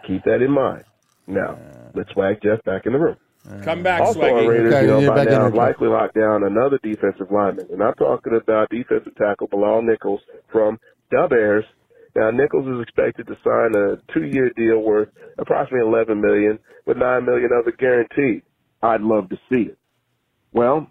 Keep that in mind. Now, let's swag Jeff back in the room. Come back, Also, Swaggy. our Raiders, Okay, you know, by now there, have Jeff. likely locked down another defensive lineman. And I'm talking about defensive tackle Bilal Nichols from the Bears. Now, Nichols is expected to sign a two-year deal worth approximately 11 million, with 9 million of it guaranteed. I'd love to see it. Well,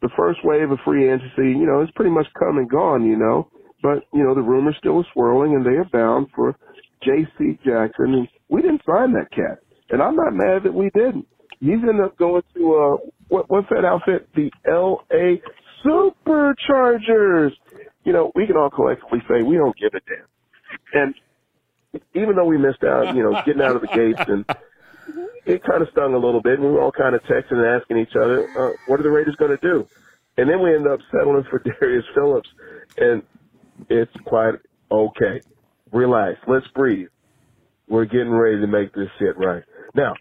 the first wave of free agency, you know, is pretty much come and gone, you know. But, you know, the rumors still are swirling and they are bound for J.C. Jackson. And we didn't sign that cat. And I'm not mad that we didn't. He's ended up going to, uh, what, what's that outfit? The L.A. Superchargers. You know, we can all collectively say we don't give a damn. And even though we missed out, you know, getting out of the gates and it kind of stung a little bit, and we were all kind of texting and asking each other, uh, what are the Raiders going to do? And then we ended up settling for Darius Phillips, and it's quite okay. Relax. Let's breathe. We're getting ready to make this shit right. Now,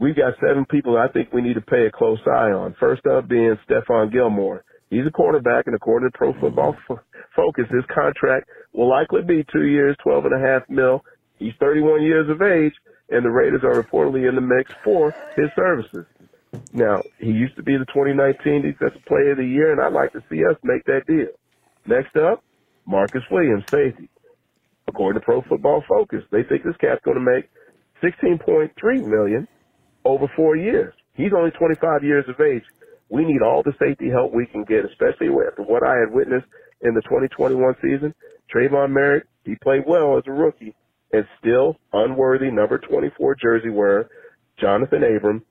we've got seven people I think we need to pay a close eye on. First up being Stephon Gilmore. He's a quarterback, and according to Pro Football Focus, his contract will likely be two years, twelve and a half mil. He's 31 years of age, and the Raiders are reportedly in the mix for his services. Now, he used to be the 2019 Defensive Player of the Year, and I'd like to see us make that deal. Next up, Marcus Williams, safety. According to Pro Football Focus, they think this cat's going to make 16.3 million over four years. He's only 25 years of age. We need all the safety help we can get, especially after what I had witnessed in the 2021 season. Trayvon Merritt, he played well as a rookie, and still unworthy number 24 jersey wearer, Johnathan Abram,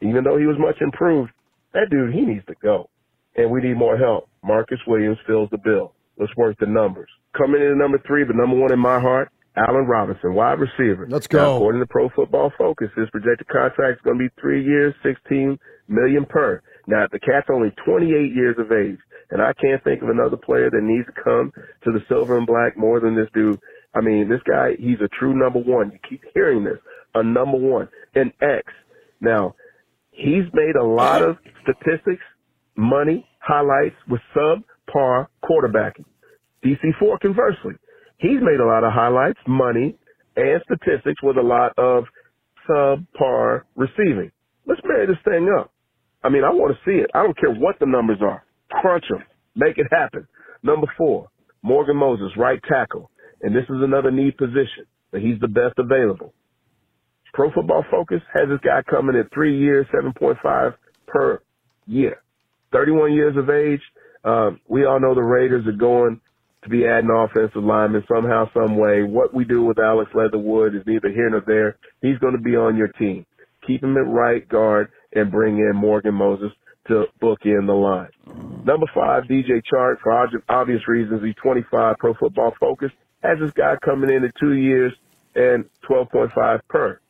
even though he was much improved, that dude, he needs to go. And we need more help. Marcus Williams fills the bill. Let's work the numbers. Coming in at number three, but number one in my heart, Allen Robinson, wide receiver. Let's Now, go. according to Pro Football Focus, his projected contract is going to be three years, 16 million per. Now, the cat's only 28 years of age, and I can't think of another player that needs to come to the silver and black more than this dude. I mean, this guy, he's a true number one. You keep hearing this, a number one, an X. Now, he's made a lot of statistics, money, highlights with subpar quarterbacking. DC4 conversely, he's made a lot of highlights, money, and statistics with a lot of subpar receiving. Let's marry this thing up. I mean, I want to see it. I don't care what the numbers are. Crunch them. Make it happen. Number four, Morgan Moses, right tackle. And this is another need position, but he's the best available. Pro Football Focus has this guy coming in three years, 7.5 per year. 31 years of age. Um, we all know the Raiders are going to be adding offensive linemen somehow, some way. What we do with Alex Leatherwood is neither here nor there. He's going to be on your team. Keep him at right guard and bring in Morgan Moses to book in the line. Number five, DJ Chark, for obvious reasons, he's 25, Pro Football Focus, has this guy coming in at two years and 12.5 per.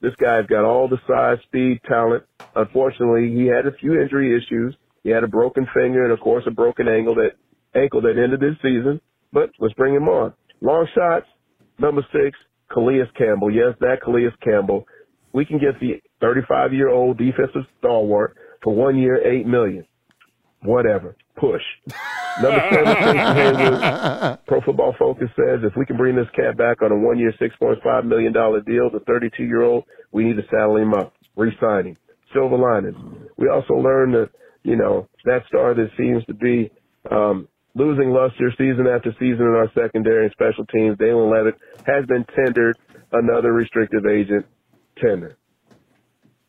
This guy's got all the size, speed, talent. Unfortunately, he had a few injury issues. He had a broken finger and, of course, a broken ankle that ankle that ended his season. But let's bring him on. Long shots. Number six, Calais Campbell. Yes, that Calais Campbell. We can get the 35 year old defensive stalwart for one year, eight million. Whatever. Push. Number seven, Pro Football Focus says if we can bring this cat back on a one year, $6.5 million deal, the 32 year old, we need to saddle him up, re sign him. Silver linings. We also learned that, you know, that star that seems to be um, losing luster season after season in our secondary and special teams, Dallin Leavitt, has been tendered another restrictive agent tender.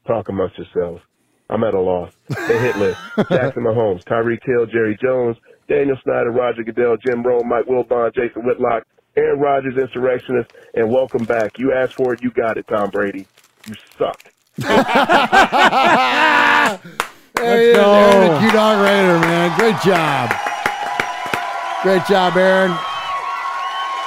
Talk amongst yourselves. I'm at a loss. The hit list. Jackson Mahomes, Tyreek Hill, Jerry Jones, Daniel Snyder, Roger Goodell, Jim Rome, Mike Wilbon, Jason Whitlock, Aaron Rodgers, Insurrectionist, and welcome back. You asked for it, you got it, Tom Brady. You suck. There he is, Aaron the Q Dog Raider, man. Great job. Great job, Aaron.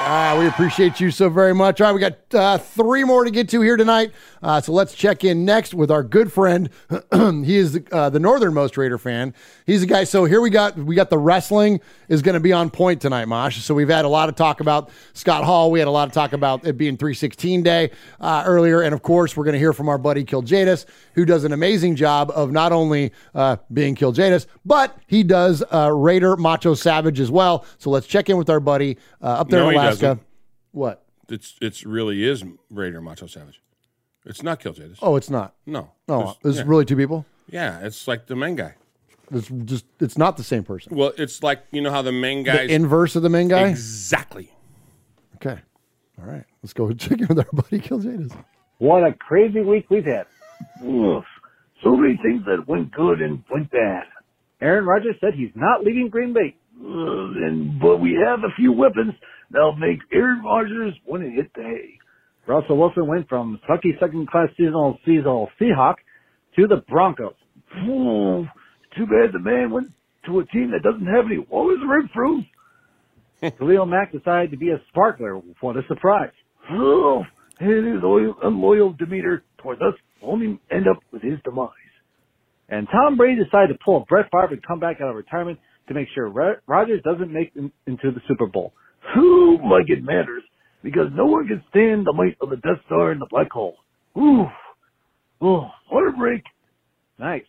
Ah, we appreciate you so very much. All right, we got uh, three more to get to here tonight. Uh, so let's check in next with our good friend. he is the, uh, the northernmost Raider fan. He's the guy. So here we got we got the wrestling is going to be on point tonight, Mosh. So we've had a lot of talk about Scott Hall. We had a lot of talk about it being 316 day uh, earlier, and of course we're going to hear from our buddy Kiljadis, who does an amazing job of not only uh, being Kiljadis, but he does uh, Raider Macho Savage as well. So let's check in with our buddy uh, up there No, in he Alaska. doesn't. What? It's it's really is Raider Macho Savage. It's not Kill Jadis. Oh, it's not. No. Oh, There's- this yeah. really two people. Yeah, it's like the main guy. It's just it's not the same person. Well, it's like you know how the main guy The inverse of the main guy. Exactly. Okay. All right. Let's go check in with our buddy Kiljadis. What a crazy week we've had. Oof. So many things that went good and went bad. Aaron Rodgers said he's not leaving Green Bay. Uh, and but we have a few weapons that'll make Aaron Rodgers want to hit the hay. Russell Wilson went from sucky second class seasonal seasonal Seahawk to the Broncos. Ooh, too bad the man went to a team that doesn't have any Wallace Renfrows. Khalil Mack decided to be a sparkler. What a surprise. Oh, and his loyal, unloyal demeanor towards us only end up with his demise. And Tom Brady decided to pull a Brett Favre and come back out of retirement to make sure Ro- Rodgers doesn't make into the Super Bowl. Who like it matters because no one can stand the might of the Death Star and the black hole. Ooh, oh, a break! Nice.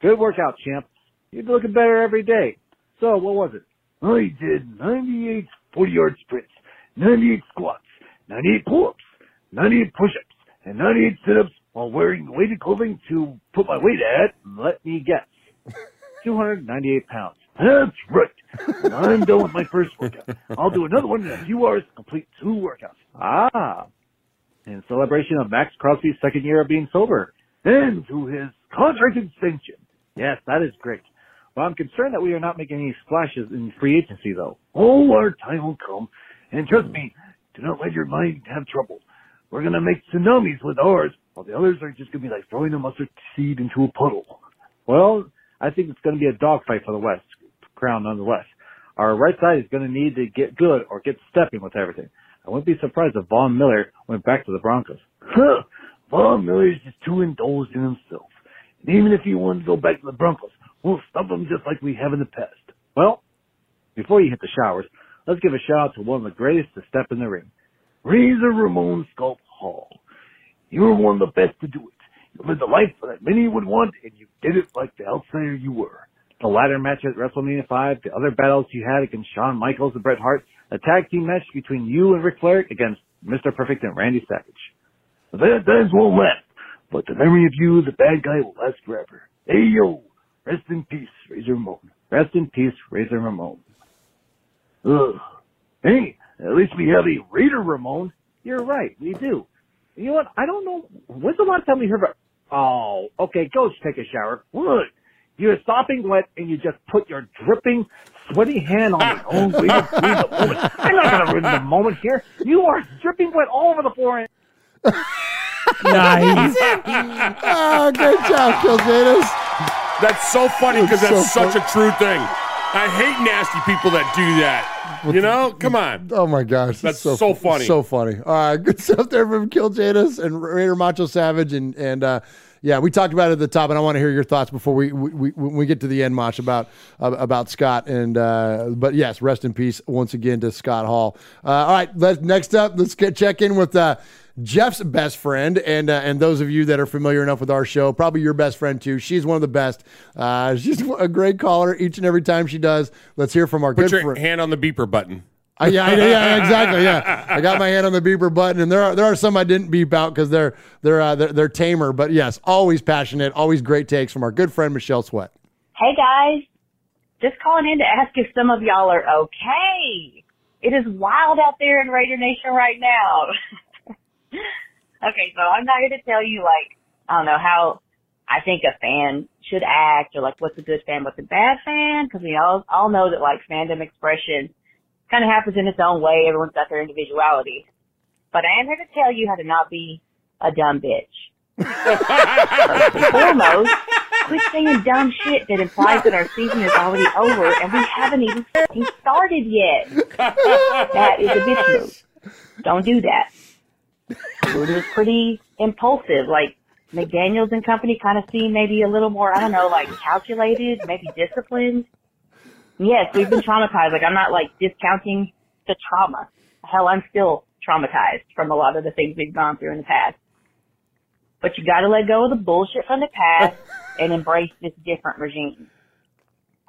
Good workout, champ. You're looking better every day. So, what was it? I did 98 40 yard sprints, 98 squats, 98 pull ups, 98 push ups, and 98 sit ups while wearing weighted clothing to put my weight at. Let me guess. 298 pounds. That's right. I'm done with my first workout. I'll do another one in a few hours to complete two workouts. Ah. In celebration of Maxx Crosby's second year of being sober. And to his contract extension. Yes, that is great. Well, I'm concerned that we are not making any splashes in free agency, though. Oh, our time will come. And trust me, do not let your mind have trouble. We're gonna make tsunamis with ours, while the others are just gonna be like throwing a mustard seed into a puddle. Well, I think it's going to be a dogfight for the West crown nonetheless. Our right side is going to need to get good or get stepping with everything. I wouldn't be surprised if Von Miller went back to the Broncos. Huh. Von Miller's just too indulged in himself. And even if he wanted to go back to the Broncos, we'll stop him just like we have in the past. Well, before you hit the showers, let's give a shout out to one of the greatest to step in the ring. Razor Ramon Scott Hall. You were one of the best to do it. You lived a life that many would want, and you did it like the outsider you were. The ladder match at WrestleMania 5, the other battles you had against Shawn Michaels and Bret Hart, the tag team match between you and Ric Flair against Mr. Perfect and Randy Savage. The bad times won't last, but the memory of you, the bad guy, will last forever. Hey yo, rest in peace, Razor Ramon. Rest in peace, Razor Ramon. Ugh. Hey, at least we have a Raider Ramon. You're right, we do. You know what? I don't know. When's the last time we heard about? Oh, okay. Go take a shower. What? You're sopping wet and you just put your dripping, sweaty hand on the own way to ruin the moment. I'm not going to ruin the moment here. You are dripping wet all over the floor. Nice. oh, great job, Kiljadis. That's so funny because That's that's, so such a true thing. I hate nasty people that do that. You know, come on. Oh my gosh, That's it's so funny. So funny. All right, good stuff there from Kill Kiljadis and Raider Macho Savage, and and uh, yeah, we talked about it at the top, and I want to hear your thoughts before we we, we, we get to the end, Mach, about uh, about Scott. And uh, but yes, rest in peace once again to Scott Hall. Uh, all right, let's next up, let's get check in with. Uh, Jeff's best friend, and uh, and those of you that are familiar enough with our show, probably your best friend too. She's one of the best. Uh, she's a great caller each and every time she does. Let's hear from our Put good your friend. hand on the beeper button. Uh, yeah, I- yeah, exactly. Yeah, I got my hand on the beeper button, and there are there are some I didn't beep out because they're they're, uh, they're they're tamer. But yes, always passionate, always great takes from our good friend Michelle Sweat. Hey guys, just calling in to ask if some of y'all are okay. It is wild out there in Raider Nation right now. okay, so I'm not here to tell you like, I don't know how I think a fan should act or like what's a good fan, what's a bad fan, because we all, all know that like fandom expression kind of happens in its own way. Everyone's got their individuality. But I am here to tell you how to not be a dumb bitch. Foremost, Quit saying dumb shit that implies that our season is already over and we haven't even started yet. That is a bitch move. Don't do that. We're just pretty impulsive. Like McDaniels and company kind of seem maybe a little more, I don't know, like calculated, maybe disciplined. Yes, we've been traumatized. Like I'm not like discounting the trauma. Hell, I'm still traumatized from a lot of the things we've gone through in the past. But you gotta let go of the bullshit from the past and embrace this different regime.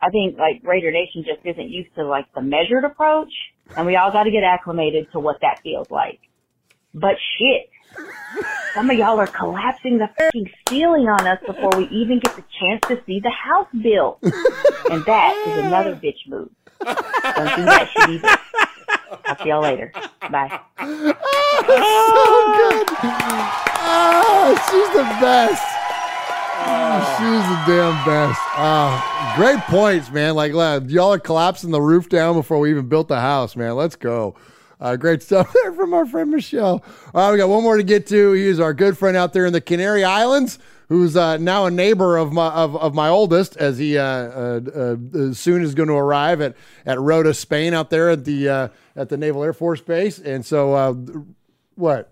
I think like Raider Nation just isn't used to like the measured approach and we all gotta get acclimated to what that feels like. But shit, some of y'all are collapsing the fucking ceiling on us before we even get the chance to see the house built. And that is another bitch move. Don't do that shit either. Talk to y'all later. Bye. oh, good. Oh, she's the best. She's the damn best. Oh, great points, man. Like, y'all are collapsing the roof down before we even built the house, man. Let's go. Uh, great stuff there from our friend Michelle. All right, we got one more to get to. He is our good friend out there in the Canary Islands, who's uh, now a neighbor of my of, of my oldest, as he uh, uh, uh, soon is going to arrive at at Rota, Spain, out there at the uh, at the Naval Air Force Base. And so, what?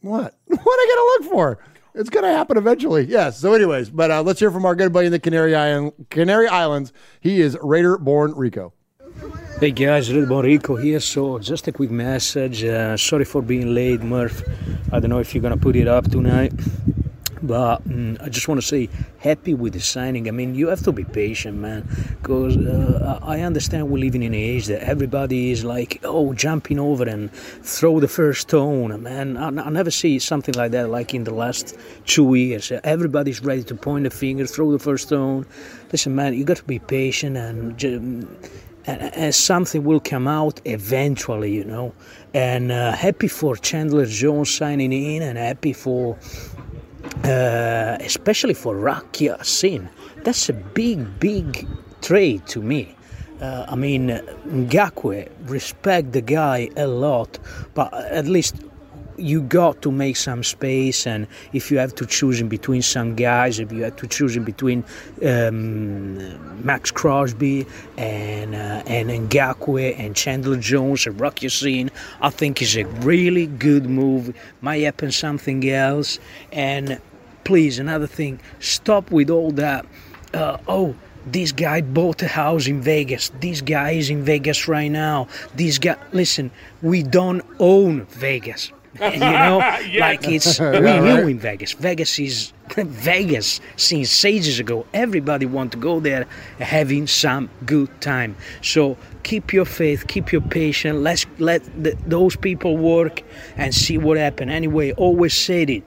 What? What I gotta look for? It's gonna happen eventually. Yes. So, anyways, but let's hear from our good buddy in the Canary Island, Canary Islands. He is Raider born Rico. Hey guys, Red Bon Rico here. So, just a quick message. Uh, sorry for being late, Murph. I don't know if you're gonna put it up tonight, but mm, I just want to say happy with the signing. I mean, you have to be patient, man, because uh, I understand we're living in an age that everybody is like, oh, jumping over and throw the first stone. Man, I, I never see something like that like in the last two years. Everybody's ready to point the finger, throw the first stone. Listen, man, you got to be patient and. ju- and, something will come out eventually, you know. And uh, happy for Chandler Jones signing in, and happy for, uh, especially for Rock Ya-Sin. That's a big, big trade to me. Uh, I mean, Ngakoue, respect the guy a lot, but at least you got to make some space and if you have to choose in between some guys if you have to choose in between um, Maxx Crosby and uh, and Ngakoue and Chandler Jones and Rock Ya-Sin I think is a really good move might happen something else and please another thing stop with all that uh, oh this guy bought a house in Vegas. This guy is in Vegas right now. This guy, listen, we don't own Vegas. you know, Yeah. like it's Yeah, we right. new in Vegas. Vegas is Vegas since ages ago. Everybody want to go there, having some good time. So keep your faith, keep your patience. Let's let the, those people work and see what happen. Anyway, always said it.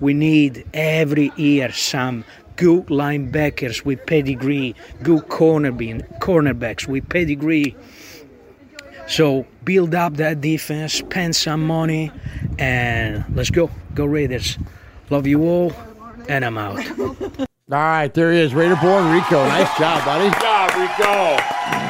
We need every year some good linebackers with pedigree, good cornerbe- cornerbacks with pedigree. So build up that defense, spend some money, and let's go. Go Raiders. Love you all, and I'm out. All right, there he is, Raider born Rico. Nice job, buddy. Good job, Rico.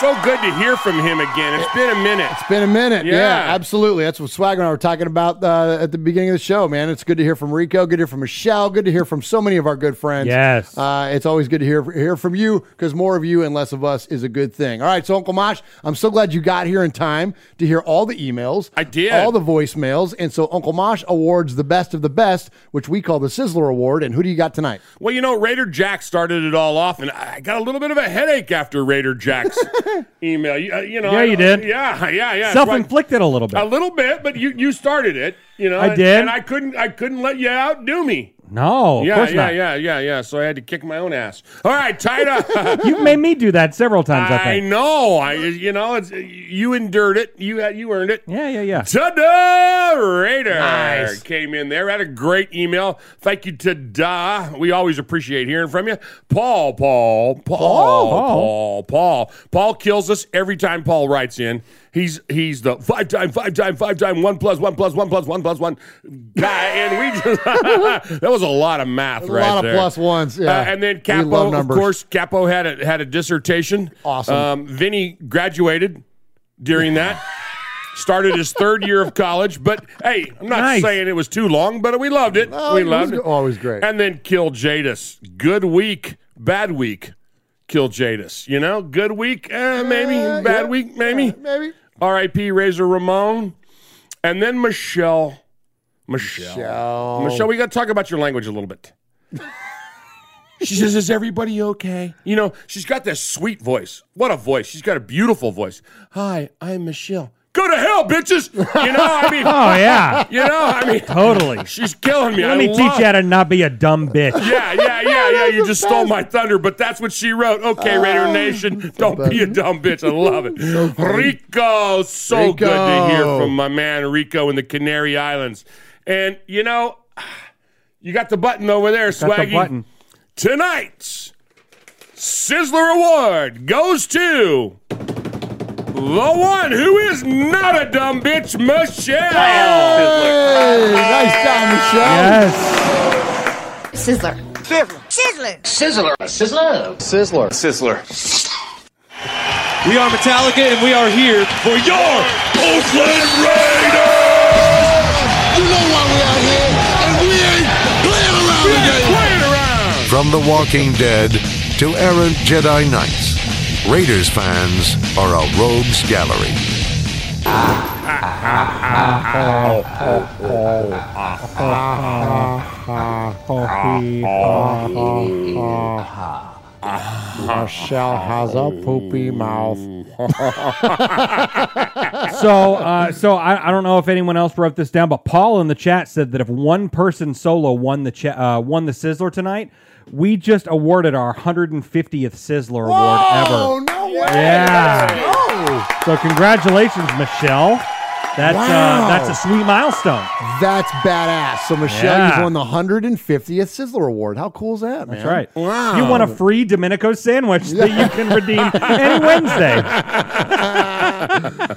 So good to hear from him again. It's been a minute. It's been a minute. Yeah, Yeah. absolutely. That's what Swagger and I were talking about uh, at the beginning of the show, man. It's good to hear from Rico. Good to hear from Michelle. Good to hear from so many of our good friends. Yes. Uh, it's always good to hear hear from you because more of you and less of us is a good thing. All right, so Uncle Mosh, I'm so glad you got here in time to hear all the emails. I did. All the voicemails. And so Uncle Mosh awards the best of the best, which we call the Sizzler Award. And who do you got tonight? Well, you know, Raider Jack started it all off, and I got a little bit of a headache after Raider Jack's email. You, uh, you know, Yeah, you did. Yeah, yeah, yeah. Self-inflicted a little bit. A little bit, but you you started it. You know, I and- did. and I couldn't I couldn't let you outdo me. No, of yeah, course yeah, not. yeah, yeah, yeah. So I had to kick my own ass. All right, tight up. You've made me do that several times. I I think. know. I you know it's you endured it. You had you earned it. Yeah, yeah, yeah. Ta-da! Raider Nice. came in there. Had a great email. Thank you, Ta-da. We always appreciate hearing from you. Paul. Paul, Paul, Paul, Paul, Paul, Paul kills us every time Paul writes in. He's he's the five time, five time, five time, one plus one plus one plus one plus one guy, and we just that was a lot of math There's a right lot of plus ones, yeah. Uh, and then Capo, of course, Capo had a had a dissertation. Awesome. Um, Vinny graduated during that. Started his third year of college, but hey, I'm not Nice. saying it was too long, but we loved it. Oh, we it loved go- it. always great. And then killed Jadis. Good week, bad week. Killed Jadis. You know, good week, eh, maybe. Uh, bad yeah. week, maybe. maybe. R.I.P. Razor Ramon, and then Michelle. Michelle. Michelle. Michelle, we got to talk about your language a little bit. She says, "Is everybody okay?" You know, she's got this sweet voice. What a voice! She's got a beautiful voice. Hi, I'm Michelle. Go to hell, bitches! You know, I mean, Oh, yeah. you know, I mean, Totally. she's killing me. Let I me love- teach you how to not be a dumb bitch. Yeah, yeah, yeah, yeah. You just stole my thunder, but that's what she wrote. Okay, Raider Nation, don't be a dumb bitch. I love it. Rico, so good to hear from my man Rico in the Canary Islands. And you know, you got the button over there, Got the Swaggy. button. Tonight's Sizzler Award goes to the one who is not a dumb bitch, Michelle. Hey, nice job, Michelle. Yes. Sizzler. Sizzler. Sizzler. Sizzler. Sizzler. Sizzler. We are Metallica, and we are here for your Oakland Raiders! You know why we out here, and we ain't playing around again. Playing around. From The Walking Dead to errant Jedi Knights, Raiders fans are a rogues gallery. Michelle has a poopy mouth. so, uh, so I, I don't know if anyone else wrote this down, but Paul in the chat said that if one person solo won the cha- uh, won the Sizzler tonight, we just awarded our 150th Sizzler award Oh, ever. no way. Yeah. So congratulations, Michelle. That's Wow. uh, that's a sweet milestone. That's badass. So Michelle, Yeah. you've won the 150th Sizzler Award. How cool is that, man? That's right. Wow. You won a free Domenico sandwich that you can redeem any Wednesday.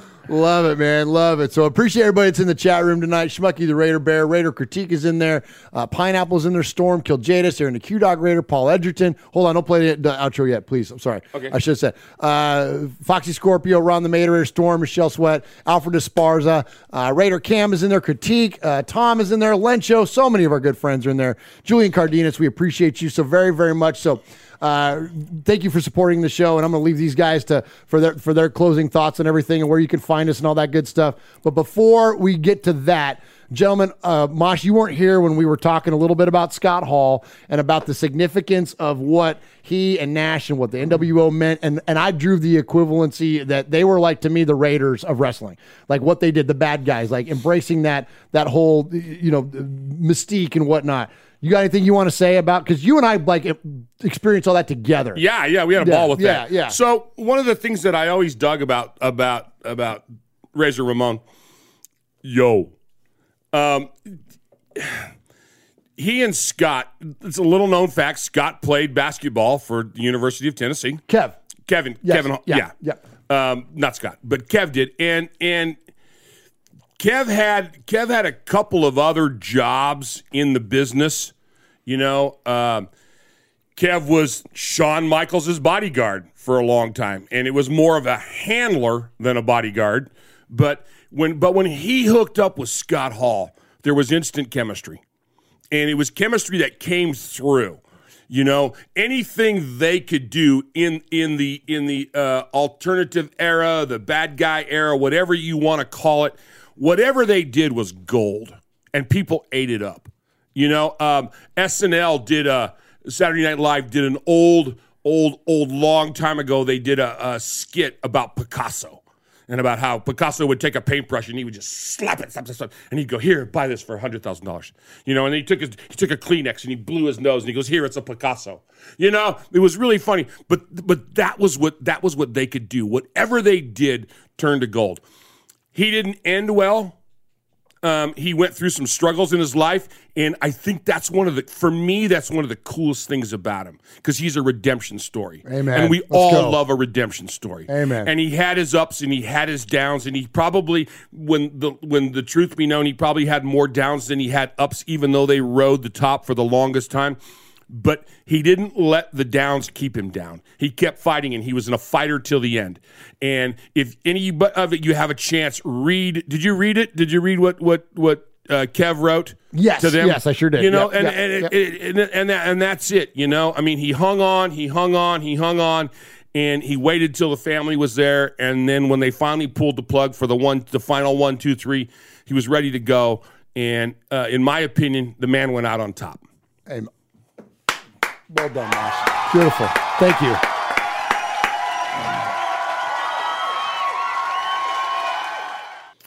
Love it, man. Love it. So appreciate everybody that's in the chat room tonight. Schmucky the Raider Bear, Raider Critique is in there. Uh, Pineapple's in there. Storm killed Jadis. They're in the Q Dog Raider. Paul Edgerton. Hold on, don't play the, outro yet, please. I'm sorry. Okay. I should have said. Uh, Foxy Scorpio, Ron the Mater Raider, Storm, Michelle Sweat, Alfred Esparza, uh, Raider Cam is in there. Critique. Uh, Tom is in there. Lencho. So many of our good friends are in there. Julian Cardenas, we appreciate you so very, very much. So. Uh, thank you for supporting the show, and I'm going to leave these guys to for their for their closing thoughts and everything, and where you can find us and all that good stuff. But before we get to that, gentlemen, uh, Mosh, you weren't here when we were talking a little bit about Scott Hall and about the significance of what he and Nash and what the NWO meant, and and I drew the equivalency that they were like to me the Raiders of wrestling, like what they did, the bad guys, like embracing that that whole you know mystique and whatnot. You got anything you want to say about because you and I like experienced all that together? Yeah, yeah, we had a Yeah, ball with yeah, that. yeah. yeah. So one of the things that I always dug about about about Razor Ramon, yo, um, he and Scott. It's a little known fact. Scott played basketball for the University of Tennessee. Kev, Kevin, Yes, Kevin, yeah, yeah, Um, not Scott, but Kev did, and and Kev had Kev had a couple of other jobs in the business. You know, um, Kev was Shawn Michaels' bodyguard for a long time, and it was more of a handler than a bodyguard. But when but when he hooked up with Scott Hall, there was instant chemistry, and it was chemistry that came through. You know, anything they could do in in the in the uh, alternative era, the bad guy era, whatever you want to call it, whatever they did was gold, and people ate it up. You know, um, SNL did a Saturday Night Live did an old, old, old, long time ago. They did a, a skit about Picasso and about how Picasso would take a paintbrush and he would just slap it, slap, slap, slap, and he'd go, "Here, buy this for hundred thousand dollars." You know, and he took his, he took a Kleenex and he blew his nose and he goes, "Here, it's a Picasso." You know, it was really funny, but but that was what that was what they could do. Whatever they did turned to gold. He didn't end well. Um, he went through some struggles in his life, and I think that's one of the for me that's one of the coolest things about him because he's a redemption story. Amen. And we Let's all go. love a redemption story. Amen. And he had his ups and he had his downs, and he probably when the when the truth be known, he probably had more downs than he had ups, even though they rode the top for the longest time. But he didn't let the downs keep him down. He kept fighting, and he was in a fighter till the end. And if any of it you have a chance, read. Did you read it? Did you read what what what uh, Kev wrote? Yes, to them. yes, I sure did. You know, Yep, and yep, and, yep. It, it, and and that, and that's it. You know, I mean, he hung on, he hung on, he hung on, and he waited till the family was there, and then when they finally pulled the plug for the one, the final one, two, three, he was ready to go. And uh, in my opinion, the man went out on top. Hey, well done, Mosh. Beautiful. Thank you.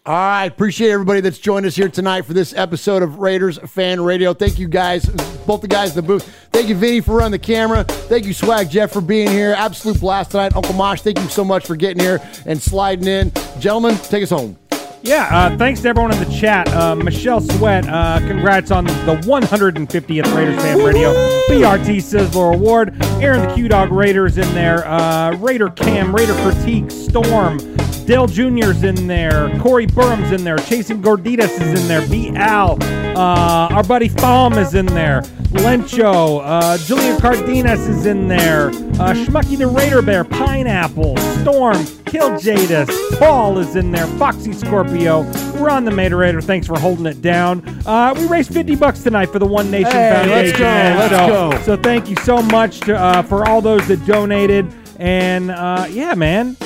All right, appreciate everybody that's joined us here tonight for this episode of Raiders Fan Radio. Thank you guys, both the guys in the booth. Thank you, Vinny, for running the camera. Thank you, Swag Jeff, for being here. Absolute blast tonight. Uncle Mosh, thank you so much for getting here and sliding in. Gentlemen, take us home. Yeah, uh, thanks to everyone in the chat. Uh, Michelle Sweat, uh, congrats on the 150th Raiders Fan Radio BRT Sizzler Award. Aaron the Q Dog Raiders in there. Uh, Raider Cam, Raider Critique, Storm, Dale Jr.'s in there. Corey Burham's in there. Chasing Gorditas is in there. B. Al. Uh, our buddy Thom is in there. Lencho. Uh, Julian Cardenas is in there. Uh, Schmucky the Raider Bear. Pineapple. Storm. Kill Jadis. Paul is in there. Foxy Scorpio. We're on the Mater Raider. Thanks for holding it down. Uh, we raised 50 bucks tonight for the One Nation Hey, Foundation. let's go, let's so, go. So thank you so much to, uh, for all those that donated. And uh, yeah, man.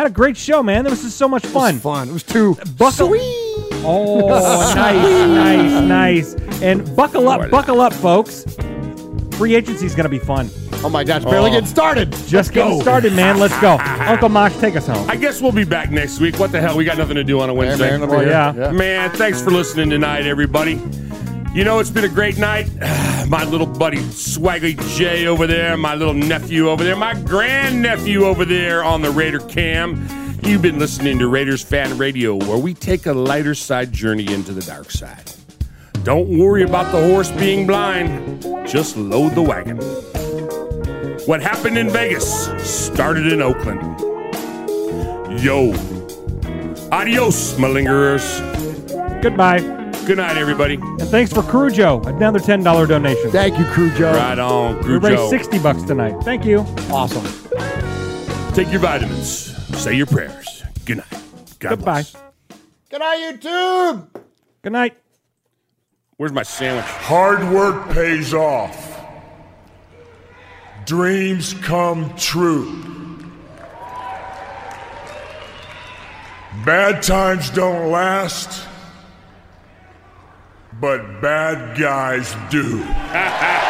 Had a great show, man. There was just so much fun. fun. It was too buckle. Oh, nice, nice, nice. And buckle up, buckle up, folks. Free agency is going to be fun. Oh my gosh, barely oh. getting started. Just getting started, man. Let's go. Uncle Mosh, take us home. I guess we'll be back next week. What the hell? We got nothing to do on a Wednesday. man, I'll Well, here. yeah. Yeah. Man, thanks for listening tonight, everybody. You know, it's been a great night. My little buddy Swaggy J over there, my little nephew over there, my grandnephew over there on the Raider Cam. You've been listening to Raiders Fan Radio, where we take a lighter side journey into the dark side. Don't worry about the horse being blind, just load the wagon. What happened in Vegas started in Oakland. Yo. Adios, malingerers. Goodbye. Good night, everybody. And thanks for Crujo, another $10 donation. Thank you, Crujo. Right on, We Crew raised Joe. 60 bucks tonight. Thank you. Awesome. Take your vitamins. Say your prayers. Good night. God Goodbye. bless. Good night, YouTube. Good night. Where's my sandwich? Hard work pays off. Dreams come true. Bad times don't last, but bad guys do.